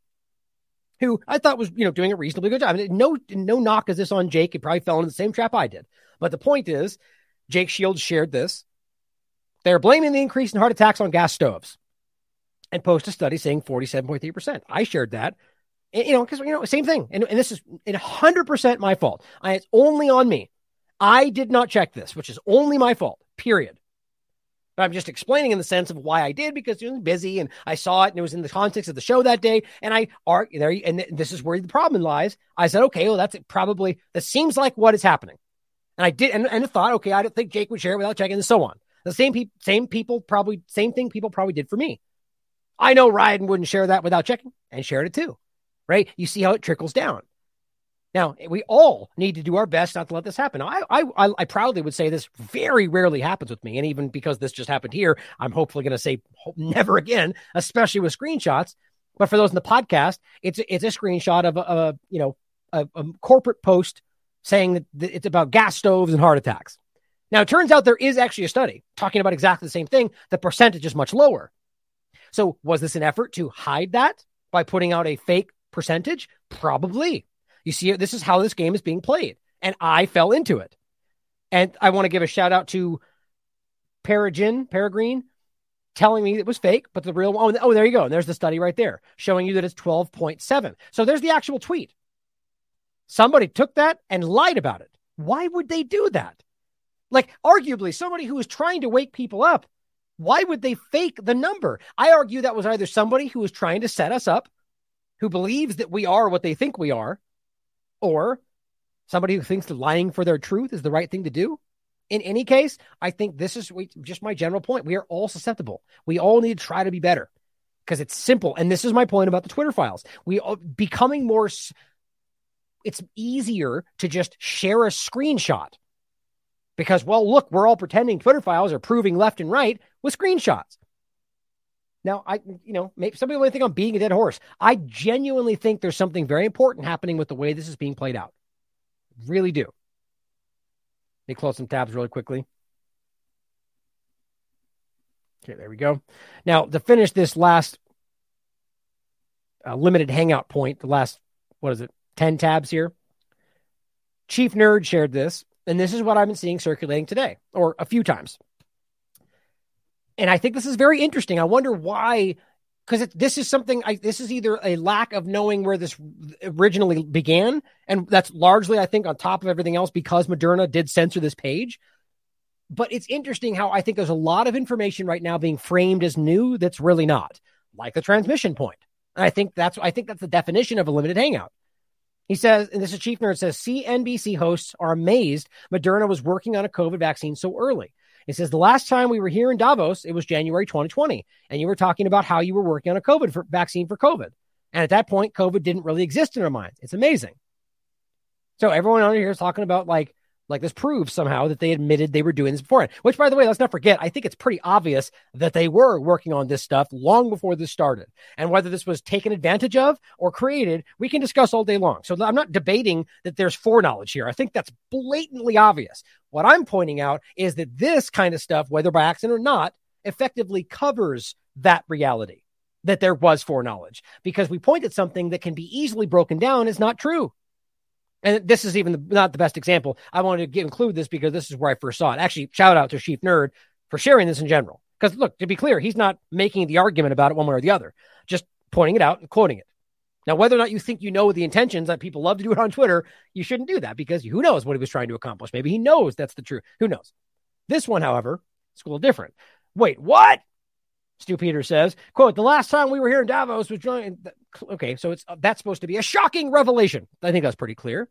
who I thought was, you know, doing a reasonably good job. I mean, no, no knock is this on Jake. He probably fell into the same trap I did. But the point is, Jake Shields shared this. They're blaming the increase in heart attacks on gas stoves and post a study saying 47.3%. I shared that. And, you know, because, you know, same thing. And, and this is 100% my fault. I, it's only on me. I did not check this, which is only my fault, period. But I'm just explaining in the sense of why I did because it was busy and I saw it and it was in the context of the show that day. And I are there, and this is where the problem lies. I said, okay, well, that's probably that seems like what is happening. And I did, and, and thought, okay, I don't think Jake would share it without checking, and so on. The same people, same people probably, same thing people probably did for me. I know Ryan wouldn't share that without checking and shared it too, right? You see how it trickles down. Now, we all need to do our best not to let this happen. I, I, I proudly would say this very rarely happens with me. And even because this just happened here, I'm hopefully going to say never again, especially with screenshots. But for those in the podcast, it's, it's a screenshot of a, a you know, a, a, corporate post saying that it's about gas stoves and heart attacks. Now, it turns out there is actually a study talking about exactly the same thing. The percentage is much lower. So, was this an effort to hide that by putting out a fake percentage? Probably. You see, this is how this game is being played. And I fell into it. And I want to give a shout out to Peregrine, Peregrine, telling me it was fake, but the real one, oh, oh, there you go. And there's the study right there showing you that it's 12.7. So there's the actual tweet. Somebody took that and lied about it. Why would they do that? Like, arguably, somebody who is trying to wake people up, why would they fake the number? I argue that was either somebody who was trying to set us up, who believes that we are what they think we are, or somebody who thinks lying for their truth is the right thing to do. In any case, I think this is just my general point. We are all susceptible. We all need to try to be better because it's simple. And this is my point about the Twitter files. We are becoming more. It's easier to just share a screenshot because, well, look, we're all pretending Twitter files are proving left and right with screenshots. Now, I, you know, maybe some people may think I'm beating a dead horse. I genuinely think there's something very important happening with the way this is being played out. Really do. Let me close some tabs really quickly. Okay, there we go. Now, to finish this last uh, limited hangout point, the last, what is it, 10 tabs here? Chief Nerd shared this And this is what I've been seeing circulating today or a few times. And I think this is very interesting. I wonder why, because this is something, I, this is either a lack of knowing where this originally began. And that's largely, I think, on top of everything else because Moderna did censor this page. But it's interesting how I think there's a lot of information right now being framed as new that's really not, like the transmission point. And I think that's I think that's the definition of a limited hangout. He says, and this is Chief Nerd says CNBC hosts are amazed Moderna was working on a COVID vaccine so early. He says the last time we were here in Davos, it was January 2020, and you were talking about how you were working on a COVID for, vaccine for COVID. And at that point, COVID didn't really exist in our minds. It's amazing. So everyone on here is talking about like like this proves somehow that they admitted they were doing this before. Which, by the way, let's not forget, I think it's pretty obvious that they were working on this stuff long before this started. And whether this was taken advantage of or created, we can discuss all day long. So I'm not debating that there's foreknowledge here. I think that's blatantly obvious. What I'm pointing out is that this kind of stuff, whether by accident or not, effectively covers that reality that there was foreknowledge because we point at something that can be easily broken down as not true and this is even the, not the best example. I wanted to get, include this because this is where I first saw it. Actually, shout out to Chief Nerd for sharing this in general. Because look, to be clear, he's not making the argument about it one way or the other, just pointing it out and quoting it. Now, whether or not you think you know the intentions that people love to do it on Twitter, you shouldn't do that because who knows what he was trying to accomplish. Maybe he knows that's the truth. Who knows? This one, however, is a little different. Wait, what? Stew Peters says, quote, the last time we were here in Davos was joined. Okay, so it's uh, that's supposed to be a shocking revelation. I think that's pretty clear.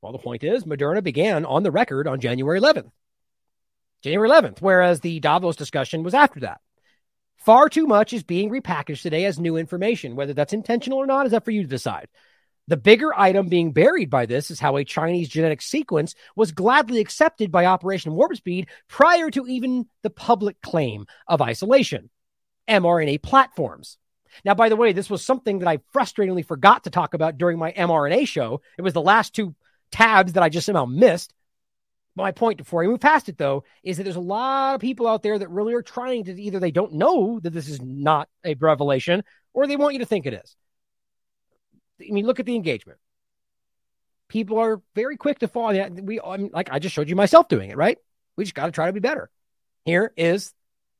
Well, the point is, Moderna began on the record on January 11th. January 11th, whereas the Davos discussion was after that. Far too much is being repackaged today as new information. Whether that's intentional or not is up for you to decide. The bigger item being buried by this is how a Chinese genetic sequence was gladly accepted by Operation Warp Speed prior to even the public claim of isolation mRNA platforms. Now, by the way, this was something that I frustratingly forgot to talk about during my mRNA show. It was the last two tabs that I just somehow missed. My point before I move past it, though, is that there's a lot of people out there that really are trying to either they don't know that this is not a revelation or they want you to think it is. I mean, look at the engagement. People are very quick to fall. We, I mean, like I just showed you myself doing it, right? We just got to try to be better. Here is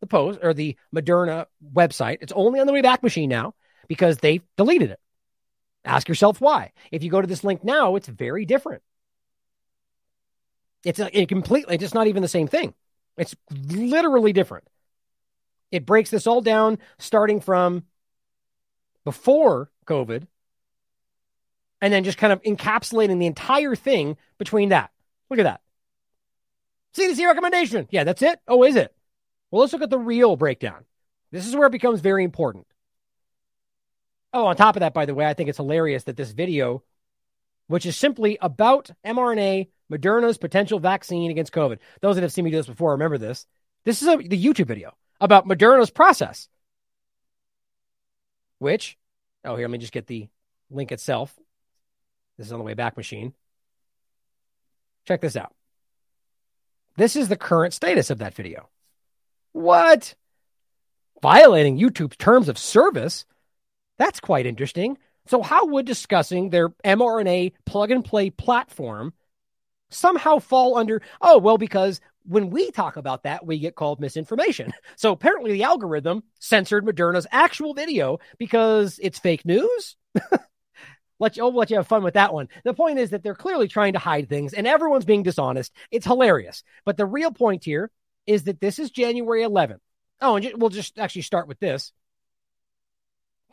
the post or the Moderna website. It's only on the Wayback Machine now because they deleted it. Ask yourself why. If you go to this link now, it's very different. It's a, it completely, it's not even the same thing. It's literally different. It breaks this all down starting from before COVID and then just kind of encapsulating the entire thing between that. Look at that. CDC recommendation. Yeah, that's it. Oh, is it? Well, let's look at the real breakdown. This is where it becomes very important. Oh, on top of that, by the way, I think it's hilarious that this video, which is simply about mRNA, Moderna's potential vaccine against COVID. Those that have seen me do this before remember this. This is a, the YouTube video about Moderna's process, which, oh, here, let me just get the link itself. This is on the way back Machine. Check this out. This is the current status of that video. What? Violating YouTube's terms of service? That's quite interesting. So, how would discussing their mRNA plug and play platform somehow fall under, oh, well, because when we talk about that, we get called misinformation. So, apparently, the algorithm censored Moderna's actual video because it's fake news. let you, oh, let you have fun with that one. The point is that they're clearly trying to hide things and everyone's being dishonest. It's hilarious. But the real point here is that this is January 11th. Oh, and we'll just actually start with this.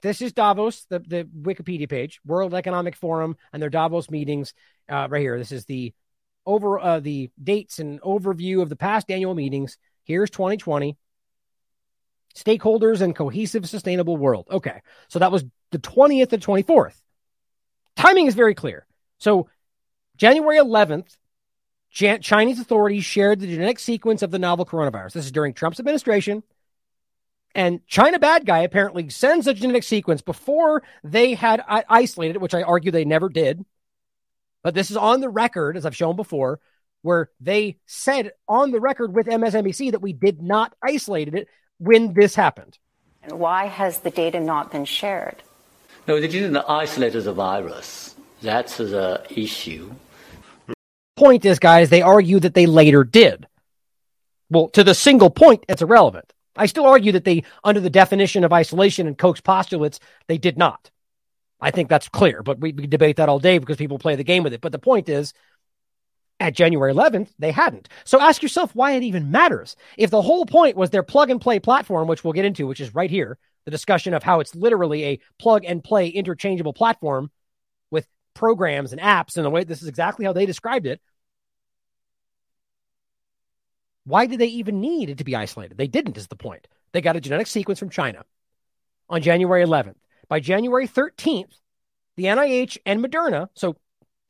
This is Davos, the, the Wikipedia page, World Economic Forum, and their Davos meetings. Uh, right here, this is the over uh, the dates and overview of the past annual meetings. Here's 2020. Stakeholders and cohesive, sustainable world. Okay, so that was the 20th and 24th. Timing is very clear. So January 11th Chinese authorities shared the genetic sequence of the novel coronavirus. This is during Trump's administration. And China bad guy apparently sends a genetic sequence before they had isolated it, which I argue they never did. But this is on the record, as I've shown before, where they said on the record with MSNBC that we did not isolate it when this happened. And why has the data not been shared? No, they didn't isolate the virus. That's the issue point is, guys, they argue that they later did. Well, to the single point, it's irrelevant. I still argue that they, under the definition of isolation and Koch's postulates, they did not. I think that's clear, but we, we debate that all day because people play the game with it. But the point is, at January 11th, they hadn't. So ask yourself why it even matters. If the whole point was their plug and play platform, which we'll get into, which is right here, the discussion of how it's literally a plug and play interchangeable platform with programs and apps and the way this is exactly how they described it. Why did they even need it to be isolated? They didn't, is the point. They got a genetic sequence from China on January 11th. By January 13th, the NIH and Moderna, so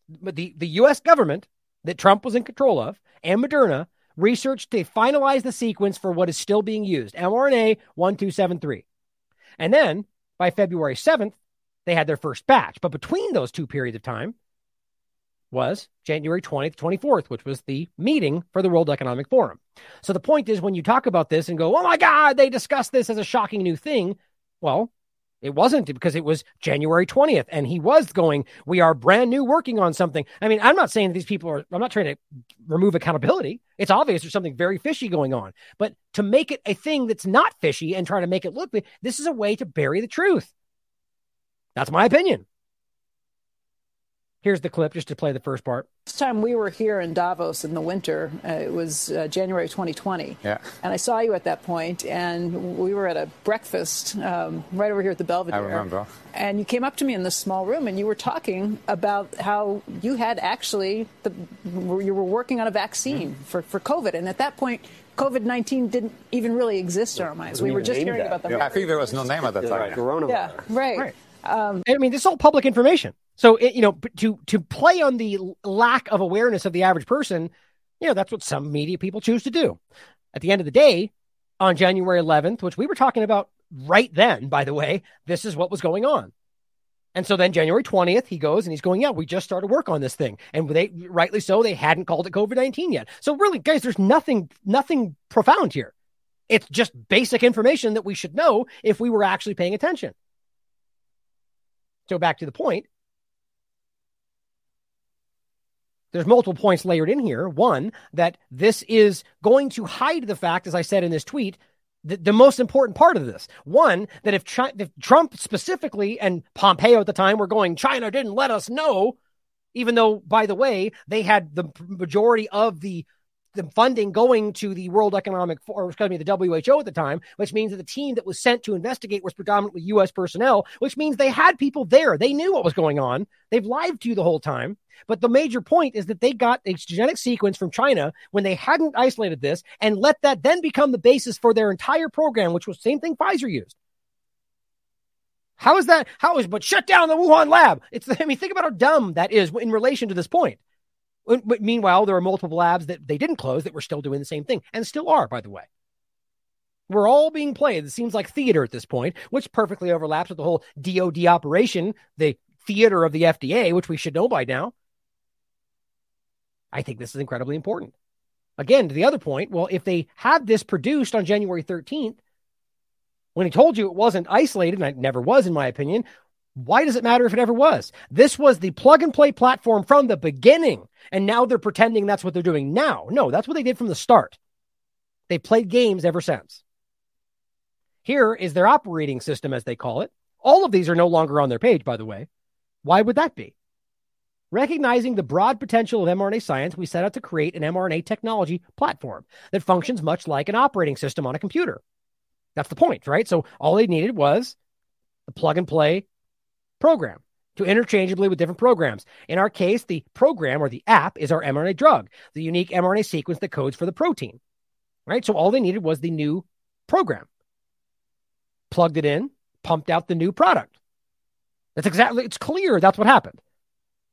the, the US government that Trump was in control of, and Moderna researched to finalize the sequence for what is still being used, mRNA 1273. And then by February 7th, they had their first batch. But between those two periods of time was January 20th, 24th, which was the meeting for the World Economic Forum. So the point is when you talk about this and go, oh my God, they discussed this as a shocking new thing. Well, it wasn't because it was January 20th and he was going, we are brand new working on something. I mean, I'm not saying that these people are, I'm not trying to remove accountability. It's obvious there's something very fishy going on. But to make it a thing that's not fishy and try to make it look, this is a way to bury the truth. That's my opinion. Here's the clip just to play the first part. Last time we were here in Davos in the winter, uh, it was uh, January 2020. Yeah. And I saw you at that point, and we were at a breakfast um, right over here at the Belvedere. I remember. And you came up to me in this small room, and you were talking about how you had actually the, you were working on a vaccine mm. for, for COVID, and at that point. COVID 19 didn't even really exist in our minds. We were just hearing that. about the. Yeah, I think there was no name at that time. Right. Coronavirus. Yeah, right. right. Um, I mean, this is all public information. So, it, you know, to to play on the lack of awareness of the average person, you know, that's what some media people choose to do. At the end of the day, on January 11th, which we were talking about right then, by the way, this is what was going on. And so then January 20th, he goes and he's going, Yeah, we just started work on this thing. And they rightly so, they hadn't called it COVID 19 yet. So really, guys, there's nothing, nothing profound here. It's just basic information that we should know if we were actually paying attention. So back to the point. There's multiple points layered in here. One, that this is going to hide the fact, as I said in this tweet, the, the most important part of this. One, that if, if Trump specifically and Pompeo at the time were going, China didn't let us know, even though, by the way, they had the majority of the the funding going to the World Economic or excuse me, the WHO at the time, which means that the team that was sent to investigate was predominantly U.S. personnel, which means they had people there. They knew what was going on. They've lied to you the whole time. But the major point is that they got a genetic sequence from China when they hadn't isolated this and let that then become the basis for their entire program, which was the same thing Pfizer used. How is that? How is, but shut down the Wuhan lab. It's, I mean, think about how dumb that is in relation to this point. But meanwhile, there are multiple labs that they didn't close that were still doing the same thing and still are, by the way. We're all being played. It seems like theater at this point, which perfectly overlaps with the whole DOD operation, the theater of the FDA, which we should know by now. I think this is incredibly important. Again, to the other point, well, if they had this produced on January 13th, when he told you it wasn't isolated, and it never was, in my opinion, why does it matter if it ever was? This was the plug and play platform from the beginning. And now they're pretending that's what they're doing now. No, that's what they did from the start. They played games ever since. Here is their operating system, as they call it. All of these are no longer on their page, by the way. Why would that be? Recognizing the broad potential of mRNA science, we set out to create an mRNA technology platform that functions much like an operating system on a computer. That's the point, right? So all they needed was the plug and play program to interchangeably with different programs. In our case, the program or the app is our mRNA drug, the unique mRNA sequence that codes for the protein. Right? So all they needed was the new program. Plugged it in, pumped out the new product. That's exactly, it's clear that's what happened.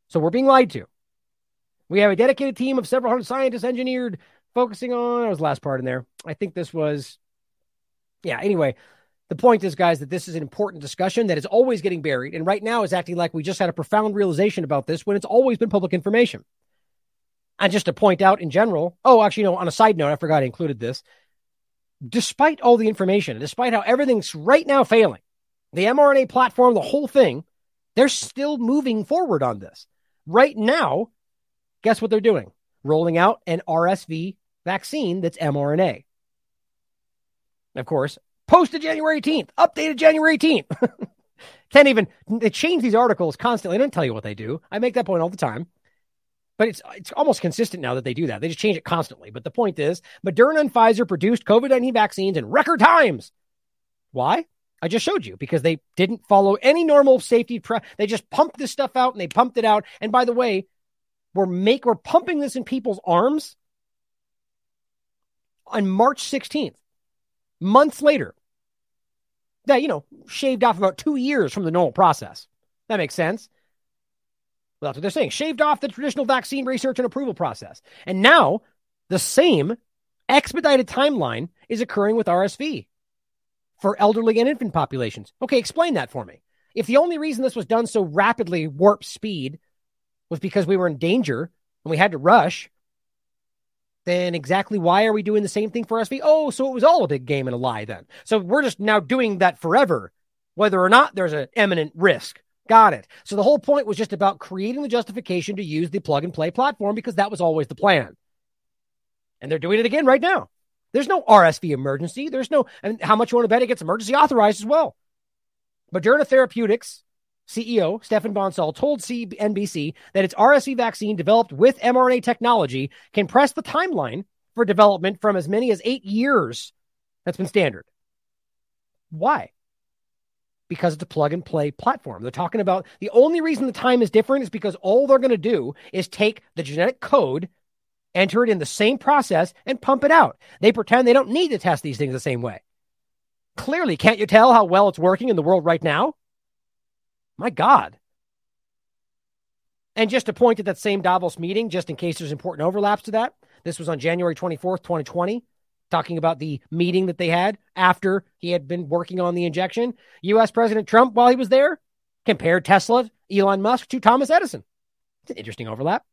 So we're being lied to. We have a dedicated team of several hundred scientists engineered, focusing on, that was the last part in there. I think this was, yeah, anyway, the point is, guys, that this is an important discussion that is always getting buried. And right now is acting like we just had a profound realization about this when it's always been public information. And just to point out in general, oh, actually, no, on a side note, I forgot I included this. Despite all the information, despite how everything's right now failing, the mRNA platform, the whole thing, they're still moving forward on this. Right now, guess what they're doing? rolling out an RSV vaccine that's mRNA. Of course, posted January 18th, updated January 18th. Can't even they change these articles constantly. I don't tell you what they do. I make that point all the time. But it's it's almost consistent now that they do that. They just change it constantly. But the point is, Moderna and Pfizer produced COVID-19 vaccines in record times. Why? I just showed you because they didn't follow any normal safety. Pre- they just pumped this stuff out and they pumped it out. And by the way, we're make we're pumping this in people's arms on March 16th, months later. That you know shaved off about two years from the normal process. That makes sense. Well, that's what they're saying. Shaved off the traditional vaccine research and approval process. And now the same expedited timeline is occurring with RSV for elderly and infant populations. Okay, explain that for me. If the only reason this was done so rapidly, warp speed, was because we were in danger and we had to rush, then exactly why are we doing the same thing for RSV? Oh, so it was all a big game and a lie then. So we're just now doing that forever, whether or not there's an imminent risk. Got it. So the whole point was just about creating the justification to use the plug and play platform because that was always the plan. And they're doing it again right now. There's no RSV emergency. There's no, and how much you want to bet it gets emergency authorized as well. Moderna Therapeutics CEO Stéphane Bancel told CNBC that its RSV vaccine developed with mRNA technology can press the timeline for development from as many as eight years. That's been standard. Why? Because it's a plug and play platform. They're talking about the only reason the time is different is because all they're going to do is take the genetic code enter it in the same process, and pump it out. They pretend they don't need to test these things the same way. Clearly, can't you tell how well it's working in the world right now? My God. And just to point at that same Davos meeting, just in case there's important overlaps to that, this was on January 24th, 2020, talking about the meeting that they had after he had been working on the injection. US President Trump, while he was there, compared Tesla, Elon Musk to Thomas Edison. It's an interesting overlap.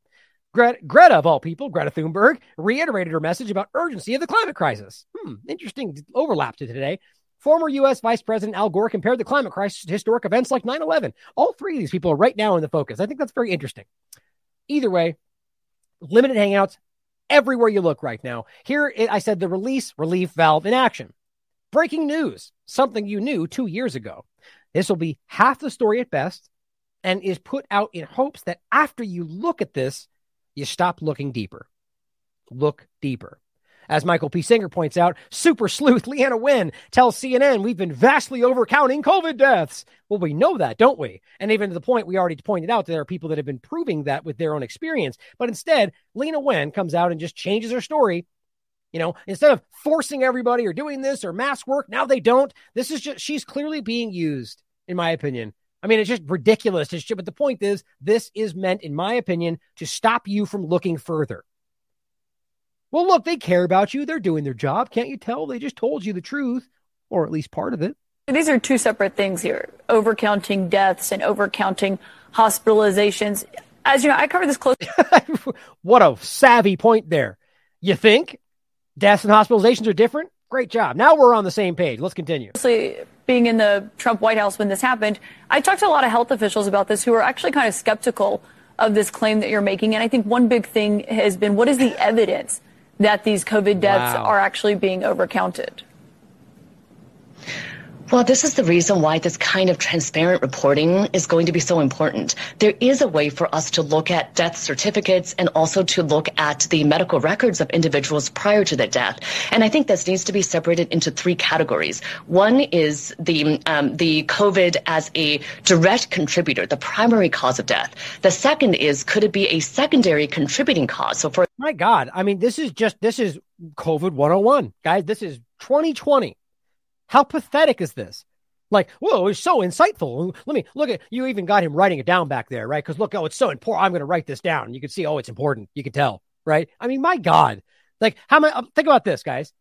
Greta, Greta, of all people, Greta Thunberg, reiterated her message about urgency of the climate crisis. Hmm, interesting overlap to today. Former U.S. Vice President Al Gore compared the climate crisis to historic events like 9 11. All three of these people are right now in the focus. I think that's very interesting. Either way, limited hangouts everywhere you look right now. Here, I said the release relief valve in action. Breaking news, something you knew two years ago. This will be half the story at best and is put out in hopes that after you look at this, you stop looking deeper. Look deeper. As Michael P. Senger points out, super sleuth Leana Wen tells CNN we've been vastly overcounting COVID deaths. Well, we know that, don't we? And even to the point we already pointed out, there are people that have been proving that with their own experience. But instead, Lena Wen comes out and just changes her story. You know, instead of forcing everybody or doing this or mass work, now they don't. This is just, she's clearly being used, in my opinion, I mean, it's just ridiculous. But the point is, this is meant, in my opinion, to stop you from looking further. Well, look, they care about you. They're doing their job. Can't you tell? They just told you the truth, or at least part of it. These are two separate things here overcounting deaths and overcounting hospitalizations. As you know, I cover this closely. what a savvy point there. You think deaths and hospitalizations are different? Great job. Now we're on the same page. Let's continue. Being in the Trump White House when this happened, I talked to a lot of health officials about this who are actually kind of skeptical of this claim that you're making. And I think one big thing has been what is the evidence that these COVID deaths wow. are actually being overcounted? Well, this is the reason why this kind of transparent reporting is going to be so important. There is a way for us to look at death certificates and also to look at the medical records of individuals prior to their death. And I think this needs to be separated into three categories. One is the um, the COVID as a direct contributor, the primary cause of death. The second is could it be a secondary contributing cause? So for my God, I mean, this is just this is COVID 101, guys. This is 2020. How pathetic is this? Like, whoa, it's so insightful. Let me look at you. Even got him writing it down back there, right? Because look, oh, it's so important. I'm going to write this down. You can see, oh, it's important. You can tell, right? I mean, my God, like, how many? Um, think about this, guys.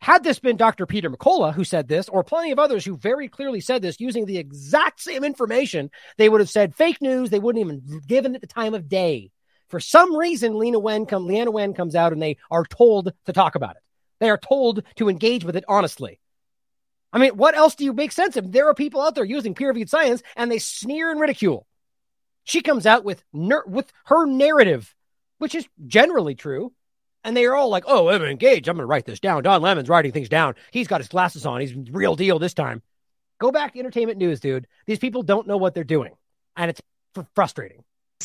Had this been Dr. Peter McCullough who said this, or plenty of others who very clearly said this using the exact same information, they would have said fake news. They wouldn't even given it the time of day. For some reason, Lena Wen come, Leana Wen comes out and they are told to talk about it. They are told to engage with it honestly. I mean, what else do you make sense of? There are people out there using peer reviewed science and they sneer and ridicule. She comes out with ner- with her narrative which is generally true. And they are all like, oh, I'm engaged. I'm going to write this down. Don Lemon's writing things down. He's got his glasses on. He's real deal this time. Go back to entertainment news, dude. These people don't know what they're doing. And it's fr- frustrating.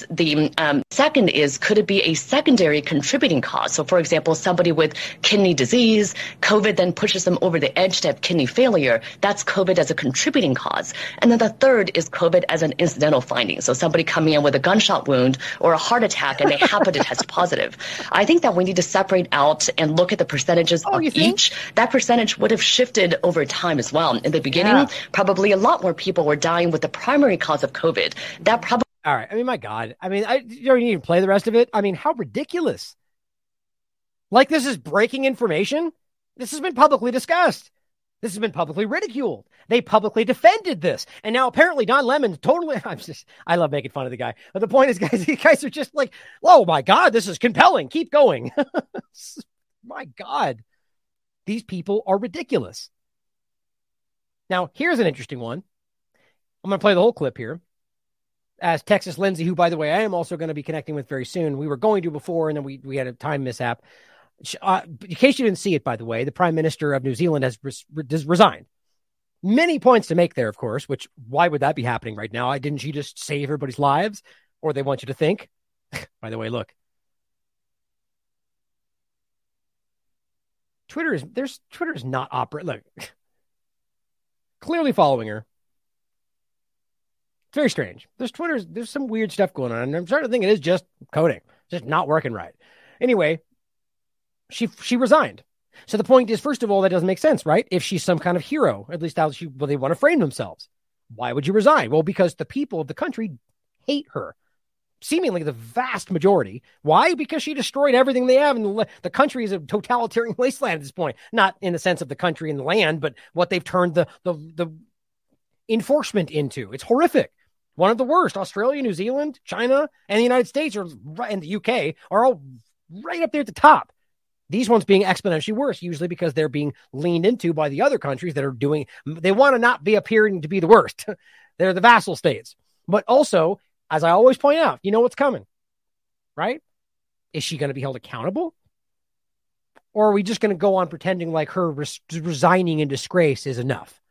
The um, second is could it be a secondary contributing cause? So, for example, somebody with kidney disease, COVID then pushes them over the edge to have kidney failure. That's COVID as a contributing cause. And then the third is COVID as an incidental finding. So, somebody coming in with a gunshot wound or a heart attack and they happen to test positive. I think that we need to separate out and look at the percentages Oh, of each. That percentage would have shifted over time as well. In the beginning, Yeah. probably a lot more people were dying with the primary cause of COVID. That probably All right. I mean, my God. I mean, I you don't even play the rest of it. I mean, how ridiculous. Like this is breaking information. This has been publicly discussed. This has been publicly ridiculed. They publicly defended this. And now apparently Don Lemon totally I'm just I love making fun of the guy. But the point is, guys, these guys are just like, oh my God, this is compelling. Keep going. my God. These people are ridiculous. Now, here's an interesting one. I'm going to play the whole clip here as Texas Lindsay, who, by the way, I am also going to be connecting with very soon. We were going to before, and then we, we had a time mishap. Uh, in case you didn't see it, by the way, the Prime Minister of New Zealand has, res- resigned. Many points to make there, of course, which why would that be happening right now? Didn't she just save everybody's lives? Or they want you to think? by the way, look. Twitter is there's Twitter is not opera. Look, clearly following her. It's very strange. There's Twitter's there's some weird stuff going on, and I'm starting to think it is just coding, just not working right. Anyway, she she resigned. So the point is, first of all, that doesn't make sense, right? If she's some kind of hero, at least how she well, they want to frame themselves. Why would you resign? Well, because the people of the country hate her. Seemingly the vast majority. Why? Because she destroyed everything they have, and the, the country is a totalitarian wasteland at this point. Not in the sense of the country and the land, but what they've turned the the the enforcement into. It's horrific. One of the worst. Australia, New Zealand, China, and the United States are right, and the UK are all right up there at the top. These ones being exponentially worse, usually because they're being leaned into by the other countries that are doing. They want to not be appearing to be the worst. they're the vassal states, but also, as I always point out, you know what's coming, right? Is she going to be held accountable? Or are we just going to go on pretending like her res- resigning in disgrace is enough?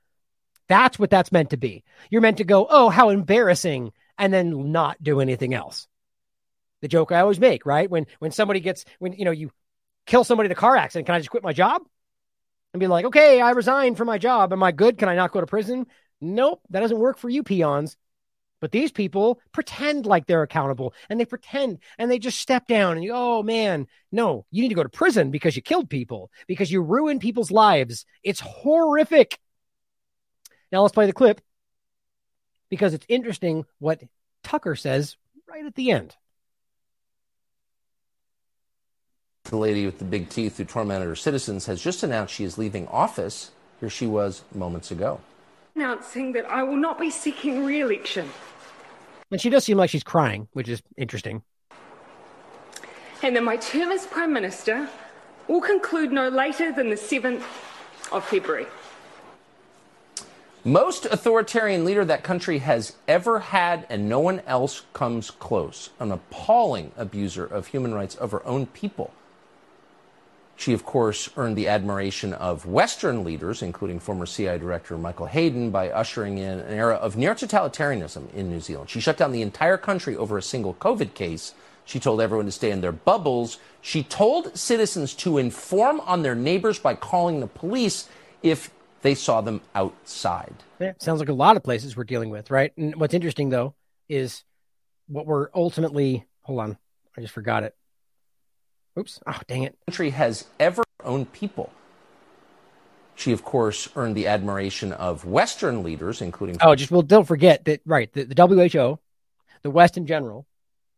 That's what that's meant to be. You're meant to go, oh, how embarrassing, and then not do anything else. The joke I always make, right? When when somebody gets when you know you kill somebody in a car accident, can I just quit my job? And be like, okay, I resigned from my job. Am I good? Can I not go to prison? Nope, that doesn't work for you peons. But these people pretend like they're accountable and they pretend and they just step down and you, oh man, no, you need to go to prison because you killed people, because you ruined people's lives. It's horrific. Now let's play the clip because it's interesting what Tucker says right at the end. The lady with the big teeth who tormented her citizens has just announced she is leaving office. Here she was moments ago. announcing that I will not be seeking re election. And she does seem like she's crying, which is interesting. And that my term as Prime Minister will conclude no later than the 7th of February. Most authoritarian leader that country has ever had, and no one else comes close. An appalling abuser of human rights of her own people. She, of course, earned the admiration of Western leaders, including former CIA Director Michael Hayden, by ushering in an era of near totalitarianism in New Zealand. She shut down the entire country over a single COVID case. She told everyone to stay in their bubbles. She told citizens to inform on their neighbors by calling the police if they saw them outside. Yeah, sounds like a lot of places we're dealing with, right? And what's interesting though is what we're ultimately. Hold on, I just forgot it. Oops! Oh, dang it! Country has ever owned people. She, of course, earned the admiration of Western leaders, including Oh, just well, don't forget that. Right, the, the WHO, the West in general.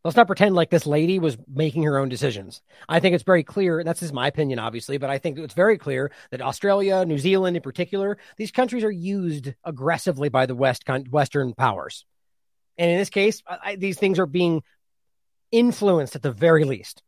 Let's not pretend like this lady was making her own decisions. I think it's very clear, and that's just my opinion, obviously, but I think it's very clear that Australia, New Zealand in particular, these countries are used aggressively by the West Western powers. And in this case, I, these things are being influenced at the very least.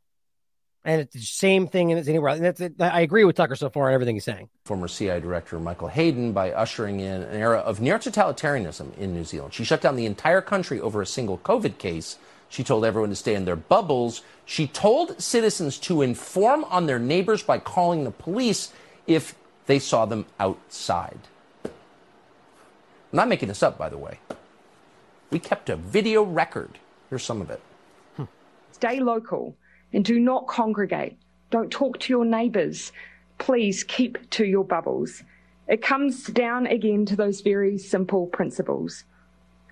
And it's the same thing as anywhere. And that's, I agree with Tucker so far on everything he's saying. former CIA Director Michael Hayden by ushering in an era of near totalitarianism in New Zealand. She shut down the entire country over a single COVID case. She told everyone to stay in their bubbles. She told citizens to inform on their neighbors by calling the police if they saw them outside. I'm not making this up, by the way. We kept a video record. Here's some of it. Stay local and do not congregate. Don't talk to your neighbours. Please keep to your bubbles. It comes down again to those very simple principles.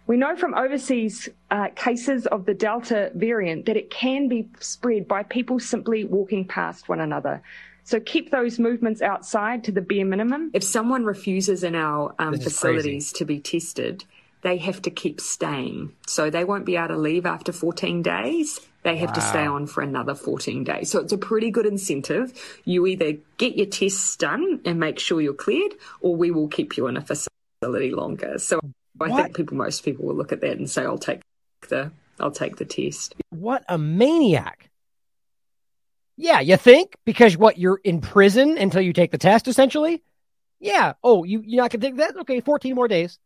We know from overseas uh, cases of the Delta variant that it can be spread by people simply walking past one another. So keep those movements outside to the bare minimum. If someone refuses in our um, This is facilities to be tested, they have to keep staying. So they won't be able to leave after 14 days. They have to stay on for another 14 days. So it's a pretty good incentive. You either get your tests done and make sure you're cleared, or we will keep you in a facility longer. So I What? think people, most people will look at that and say, "I'll take the, I'll take the test." What a maniac. Yeah, you think because what you're in prison until you take the test, essentially? Yeah. Oh, you you're not gonna take that? Okay, 14 more days.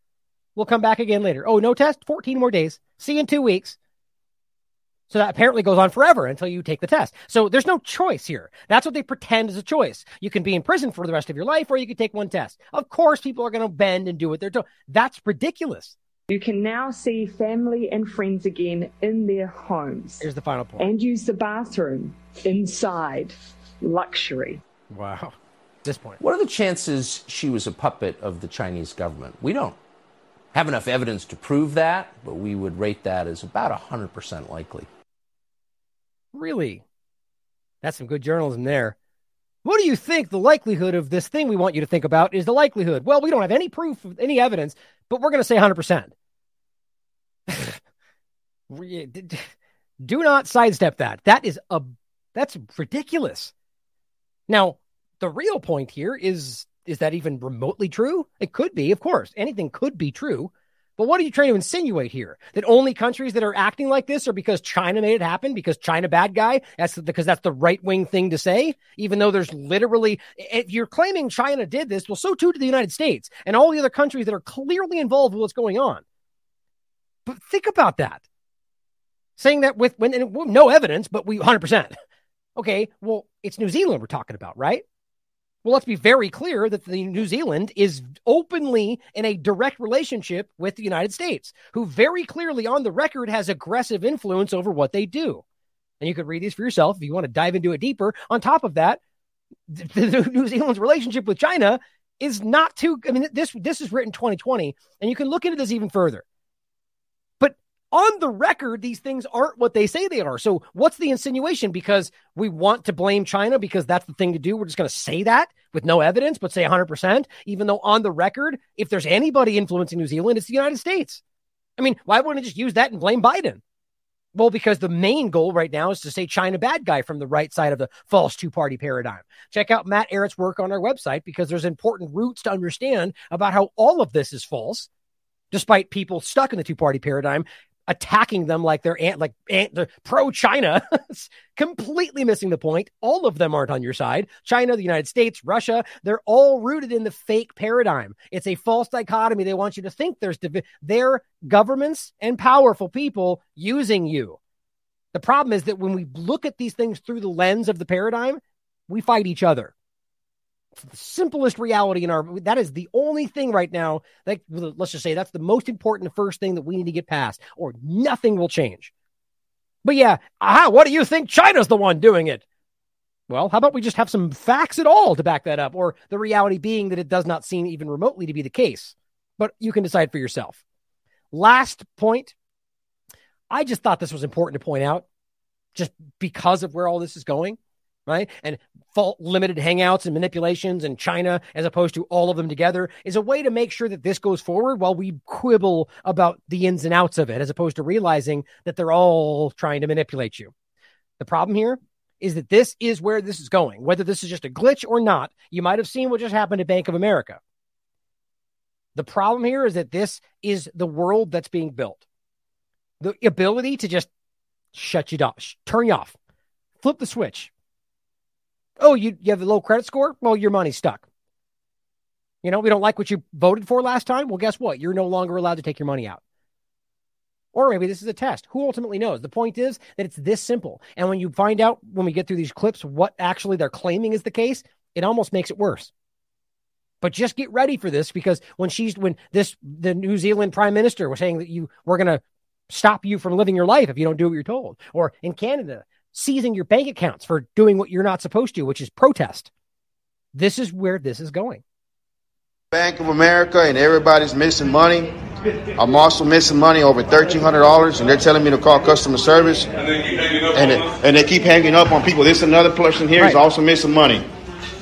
We'll come back again later. Oh, no test? 14 more days. See you in two weeks. So that apparently goes on forever until you take the test. So there's no choice here. That's what they pretend is a choice. You can be in prison for the rest of your life or you can take one test. Of course, people are going to bend and do what they're doing. That's ridiculous. You can now see family and friends again in their homes. Here's the final point. And use the bathroom inside. Luxury. Wow. This point. What are the chances she was a puppet of the Chinese government? We don't have enough evidence to prove that, but we would rate that as about 100% likely. Really? That's some good journalism there. What do you think the likelihood of this thing we want you to think about is the likelihood? Well, we don't have any proof, any evidence, but we're going to say 100%. Re- eh, d- d- do not sidestep that. That is a that's ridiculous. Now, the real point here is is that even remotely true? It could be, of course. Anything could be true. But what are you trying to insinuate here? That only countries that are acting like this are because China made it happen, because China bad guy? That's because that's the right wing thing to say, even though there's literally, if you're claiming China did this, well, so too did the United States and all the other countries that are clearly involved with what's going on. But think about that. Saying that with when no evidence, but we 100%. Okay, well, it's New Zealand we're talking about, right? Well, let's be very clear that the New Zealand is openly in a direct relationship with the United States, who very clearly on the record has aggressive influence over what they do. And you could read these for yourself if you want to dive into it deeper. On top of that, th- the New Zealand's relationship with China is not too. I mean, this this is written 2020, and you can look into this even further. On the record, these things aren't what they say they are. So, what's the insinuation? Because we want to blame China because that's the thing to do. We're just going to say that with no evidence, but say 100%, even though on the record, if there's anybody influencing New Zealand, it's the United States. I mean, why wouldn't it just use that and blame Biden? Well, because the main goal right now is to say China bad guy from the right side of the false two party paradigm. Check out Matt Ehret's work on our website because there's important roots to understand about how all of this is false, despite people stuck in the two party paradigm attacking them like they're ant, like ant, they're pro China, completely missing the point. All of them aren't on your side. China, the United States, Russia, they're all rooted in the fake paradigm. It's a false dichotomy. They want you to think there's divi- they're governments and powerful people using you. The problem is that when we look at these things through the lens of the paradigm, we fight each other. Simplest reality in our that is the only thing right now like let's just say that's the most important first thing that we need to get past or nothing will change. But yeah aha what do you think china's the one doing it? Well how about we just have some facts at all to back that up or the reality being that it does not seem even remotely to be the case. But you can decide for yourself. Last point. I just thought this was important to point out just because of where all this is going right? And fault limited hangouts and manipulations and China as opposed to all of them together is a way to make sure that this goes forward while we quibble about the ins and outs of it, as opposed to realizing that they're all trying to manipulate you. The problem here is that this is where this is going. Whether this is just a glitch or not, you might have seen what just happened at Bank of America. The problem here is that this is the world that's being built. The ability to just shut you off, turn you off, flip the switch, Oh, you, you have a low credit score? Well, your money's stuck. You know, we don't like what you voted for last time. Well, guess what? You're no longer allowed to take your money out. Or maybe this is a test. Who ultimately knows? The point is that it's this simple. And when you find out, when we get through these clips, what actually they're claiming is the case, it almost makes it worse. But just get ready for this because when she's, when this, the New Zealand prime minister was saying that you, we're going to stop you from living your life if you don't do what you're told. Or in Canada, seizing your bank accounts for doing what you're not supposed to, which is protest. This is where this is going. Bank of America and everybody's missing money. I'm also missing money over thirteen hundred dollars, and they're telling me to call customer service, and they, and they keep hanging up on people. This another person here right. is also missing money,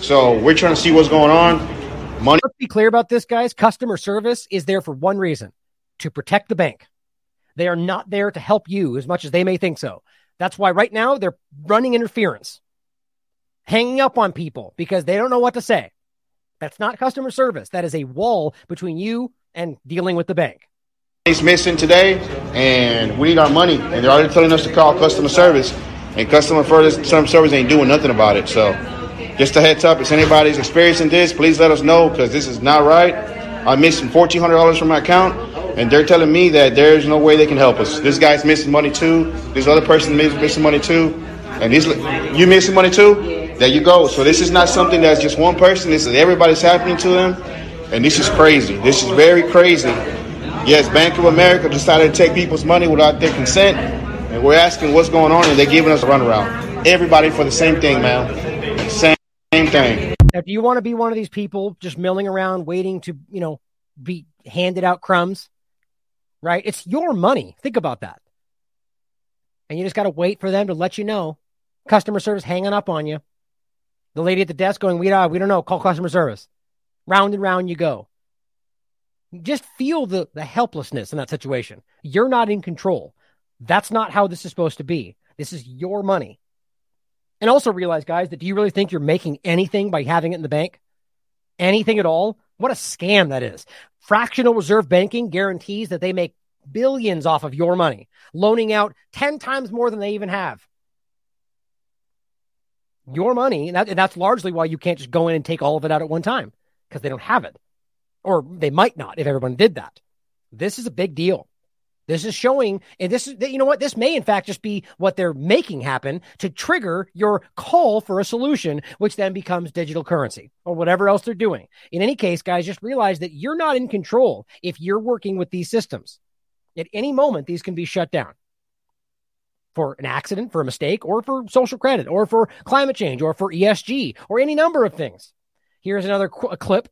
so we're trying to see what's going on. Money. Let's be clear about this, guys. Customer service is there for one reason: to protect the bank. They are not there to help you as much as they may think so. That's why right now they're running interference, hanging up on people because they don't know what to say. That's not customer service. That is a wall between you and dealing with the bank. It's missing today, and we need our money. And they're already telling us to call customer service, and customer service ain't doing nothing about it. So, just a heads up: if anybody's experiencing this, please let us know because this is not right. I'm missing fourteen hundred dollars from my account, and they're telling me that there's no way they can help us. This guy's missing money too. This other person is missing money too, and these you missing money too. There you go. So this is not something that's just one person. This is everybody's happening to them, and this is crazy. This is very crazy. Yes, Bank of America decided to take people's money without their consent, and we're asking what's going on, and they're giving us a runaround. Everybody for the same thing, man. Same, same thing. Do you want to be one of these people just milling around, waiting to, you know, be handed out crumbs? Right? It's your money. Think about that. And you just got to wait for them to let you know. Customer service hanging up on you. The lady at the desk going, we don't, we don't know, call customer service. Round and round you go. Just feel the, the helplessness in that situation. You're not in control. That's not how this is supposed to be. This is your money. And also realize, guys, that do you really think you're making anything by having it in the bank? Anything at all? What a scam that is. Fractional reserve banking guarantees that they make billions off of your money, loaning out 10 times more than they even have your money. And, that, and that's largely why you can't just go in and take all of it out at one time because they don't have it. Or they might not if everyone did that. This is a big deal. This is showing, and this is, you know what? This may in fact just be what they're making happen to trigger your call for a solution, which then becomes digital currency or whatever else they're doing. In any case, guys, just realize that you're not in control if you're working with these systems. At any moment, these can be shut down for an accident, for a mistake, or for social credit, or for climate change, or for ESG, or any number of things. Here's another qu- clip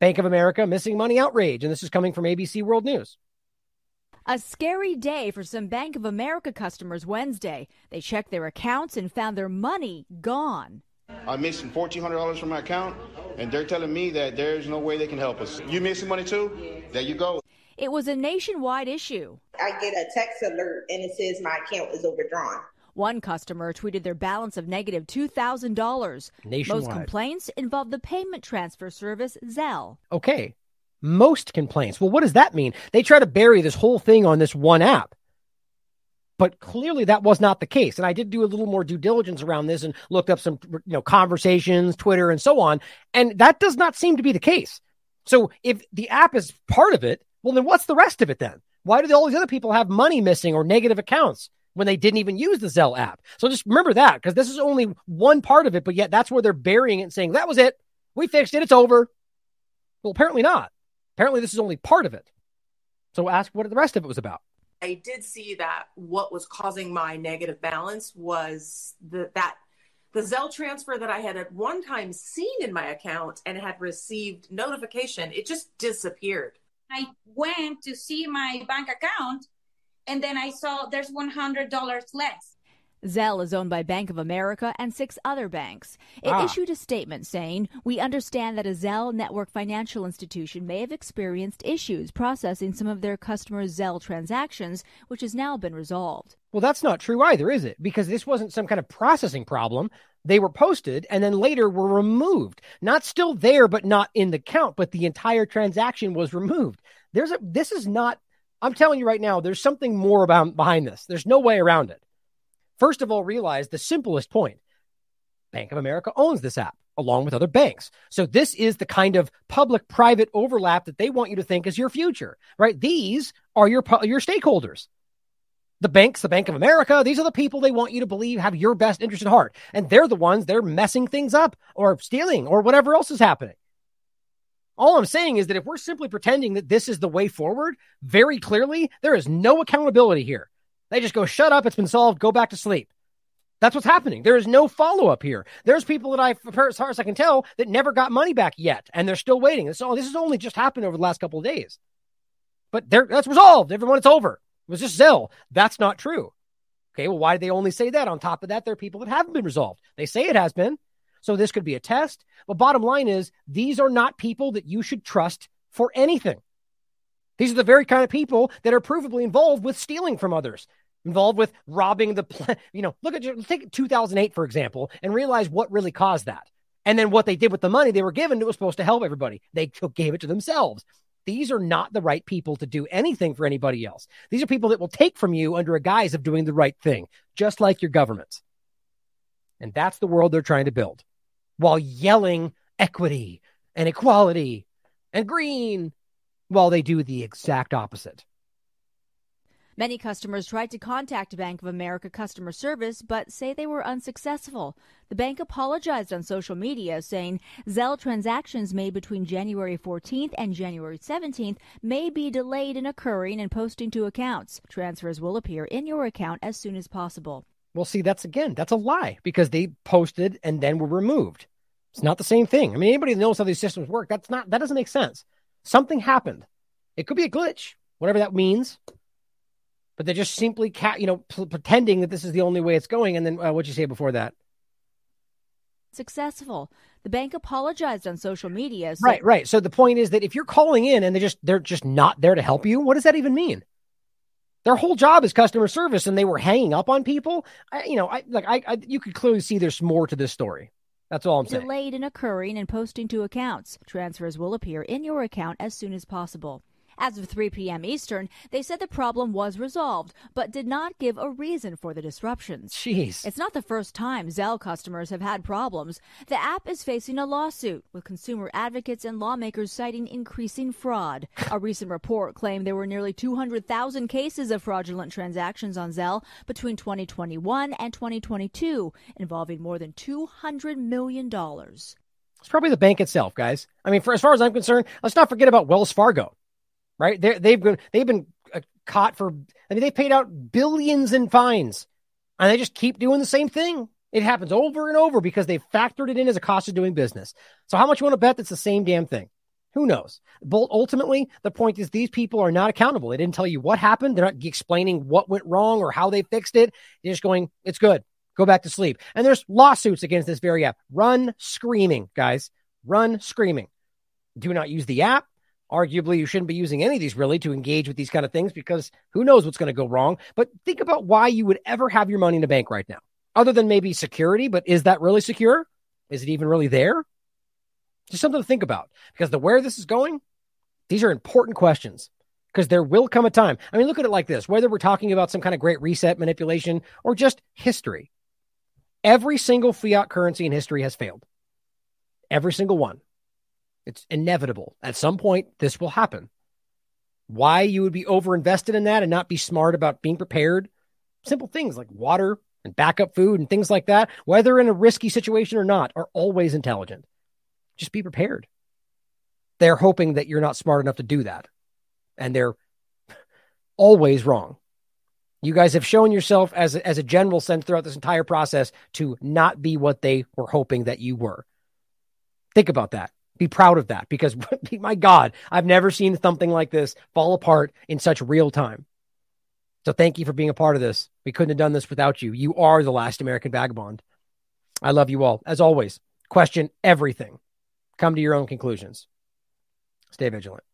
Bank of America missing money outrage. And this is coming from ABC World News. A scary day for some Bank of America customers Wednesday. They checked their accounts and found their money gone. I'm missing $1,400 from my account, and they're telling me that there's no way they can help us. You missing money too? There you go. It was a nationwide issue. I get a text alert and it says my account is overdrawn. One customer tweeted their balance of negative $2,000. Most complaints involve the payment transfer service Zelle. Okay. Most complaints. Well, what does that mean? They try to bury this whole thing on this one app. But clearly that was not the case. And I did do a little more due diligence around this and looked up some you know conversations, Twitter and so on, and that does not seem to be the case. So if the app is part of it, well, then what's the rest of it then? Why do all these other people have money missing or negative accounts when they didn't even use the Zelle app? So just remember that because this is only one part of it, but yet that's where they're burying it and saying, that was it. We fixed it. It's over. Well, apparently not. Apparently, this is only part of it. So ask what the rest of it was about. I did see that what was causing my negative balance was the, that the Zelle transfer that I had at one time seen in my account and had received notification, it just disappeared. I went to see my bank account and then I saw there's $100 less. Zelle is owned by Bank of America and six other banks. It ah. issued a statement saying, We understand that a Zelle network financial institution may have experienced issues processing some of their customers' Zelle transactions, which has now been resolved. Well, that's not true either, is it? Because this wasn't some kind of processing problem. They were posted and then later were removed. Not still there, but not in the count, but the entire transaction was removed. There's a, this is not, I'm telling you right now, there's something more about behind this. There's no way around it. First of all, realize the simplest point Bank of America owns this app along with other banks. So this is the kind of public private overlap that they want you to think is your future, right? These are your, your stakeholders. The banks, the Bank of America, these are the people they want you to believe have your best interest at heart. And they're the ones they're messing things up or stealing or whatever else is happening. All I'm saying is that if we're simply pretending that this is the way forward, very clearly, there is no accountability here. They just go, shut up, it's been solved, go back to sleep. That's what's happening. There is no follow up here. There's people that I, as far as I can tell, that never got money back yet, and they're still waiting. So oh, this has only just happened over the last couple of days. But that's resolved. Everyone, it's over. It was just Zelle. That's not true. Okay, well, why did they only say that? On top of that, there are people that haven't been resolved. They say it has been. So this could be a test. But bottom line is, these are not people that you should trust for anything. These are the very kind of people that are provably involved with stealing from others, involved with robbing the, you know, look at, take 2008, for example, and realize what really caused that. And then what they did with the money they were given, it was supposed to help everybody. They gave it to themselves. These are not the right people to do anything for anybody else. These are people that will take from you under a guise of doing the right thing, just like your governments. And that's the world they're trying to build while yelling equity and equality and green while they do the exact opposite. Many customers tried to contact Bank of America customer service but say they were unsuccessful. The bank apologized on social media, saying Zelle transactions made between January 14th and January 17th may be delayed in occurring and posting to accounts. Transfers will appear in your account as soon as possible. Well, see, that's again, that's a lie because they posted and then were removed. It's not the same thing. I mean, anybody that knows how these systems work, that's not, that doesn't make sense. Something happened. It could be a glitch, whatever that means but they're just simply, ca- you know, p- pretending that this is the only way it's going. And then uh, what'd you say before that? Successful. The bank apologized on social media. So- right, right. So the point is that if you're calling in and they're just they're just not there to help you, what does that even mean? Their whole job is customer service, and they were hanging up on people. I, you know, I like I, I you could clearly see there's more to this story. That's all I'm saying. Delayed in occurring and posting to accounts. Transfers will appear in your account as soon as possible. As of 3 p.m. Eastern, they said the problem was resolved, but did not give a reason for the disruptions. Jeez. It's not the first time Zelle customers have had problems. The app is facing a lawsuit, with consumer advocates and lawmakers citing increasing fraud. a recent report claimed there were nearly 200,000 cases of fraudulent transactions on Zelle between 2021 and 2022, involving more than $200 million. It's probably the bank itself, guys. I mean, for as far as I'm concerned, let's not forget about Wells Fargo right? they they've been they've been uh, caught for. I mean, they paid out billions in fines, and they just keep doing the same thing. It happens over and over because they've factored it in as a cost of doing business. So, how much you want to bet that's the same damn thing? Who knows? But ultimately, the point is these people are not accountable. They didn't tell you what happened. They're not explaining what went wrong or how they fixed it. They're just going, it's good. Go back to sleep. And there's lawsuits against this very app. Run screaming, guys. Run screaming. Do not use the app arguably you shouldn't be using any of these really to engage with these kind of things because who knows what's going to go wrong. But think about why you would ever have your money in a bank right now, other than maybe security. But is that really secure? Is it even really there? Just something to think about because the where this is going, these are important questions because there will come a time. I mean, look at it like this whether we're talking about some kind of great reset manipulation or just history, every single fiat currency in history has failed. Every single one. It's inevitable. At some point, this will happen. Why you would be overinvested in that and not be smart about being prepared? Simple things like water and backup food and things like that, whether in a risky situation or not, are always intelligent. Just be prepared. They're hoping that you're not smart enough to do that. And they're always wrong. You guys have shown yourself as a, as a general sense throughout this entire process to not be what they were hoping that you were. Think about that be proud of that because my God, I've never seen something like this fall apart in such real time. So thank you for being a part of this. We couldn't have done this without you. You are the last American vagabond. I love you all. As always, question everything. Come to your own conclusions. Stay vigilant.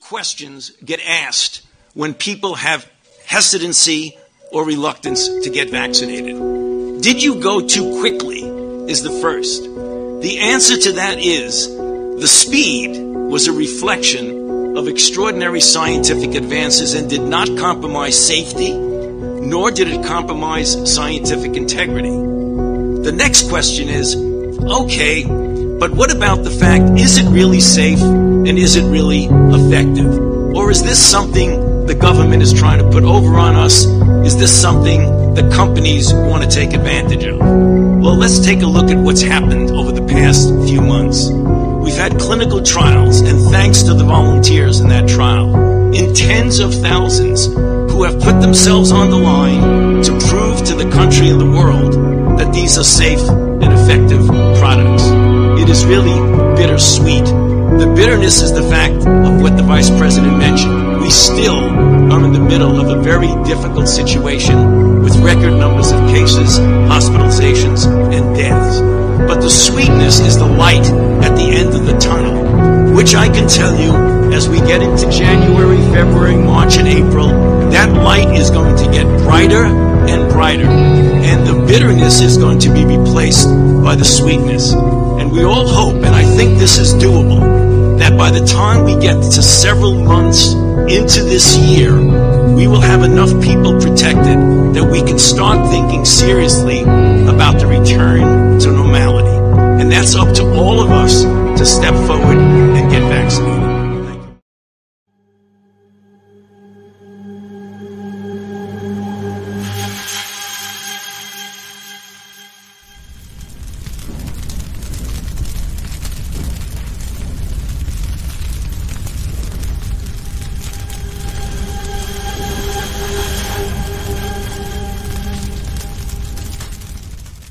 Questions get asked when people have hesitancy or reluctance to get vaccinated. Did you go too quickly? Is the first. The answer to that is the speed was a reflection of extraordinary scientific advances and did not compromise safety, nor did it compromise scientific integrity. The next question is okay, but what about the fact is it really safe and is it really effective? Or is this something the government is trying to put over on us? Is this something the companies want to take advantage of? Well, let's take a look at what's happened over the past few months. We've had clinical trials, and thanks to the volunteers in that trial, in tens of thousands who have put themselves on the line to prove to the country and the world that these are safe and effective products. It is really bittersweet. The bitterness is the fact of what the Vice President mentioned. We still are in the middle of a very difficult situation record numbers of cases, hospitalizations, and deaths. But the sweetness is the light at the end of the tunnel, which I can tell you as we get into January, February, March, and April, that light is going to get brighter and brighter. And the bitterness is going to be replaced by the sweetness. And we all hope, and I think this is doable, that by the time we get to several months into this year, we will have enough people protected that we can start thinking seriously about the return to normality. And that's up to all of us to step forward and get vaccinated.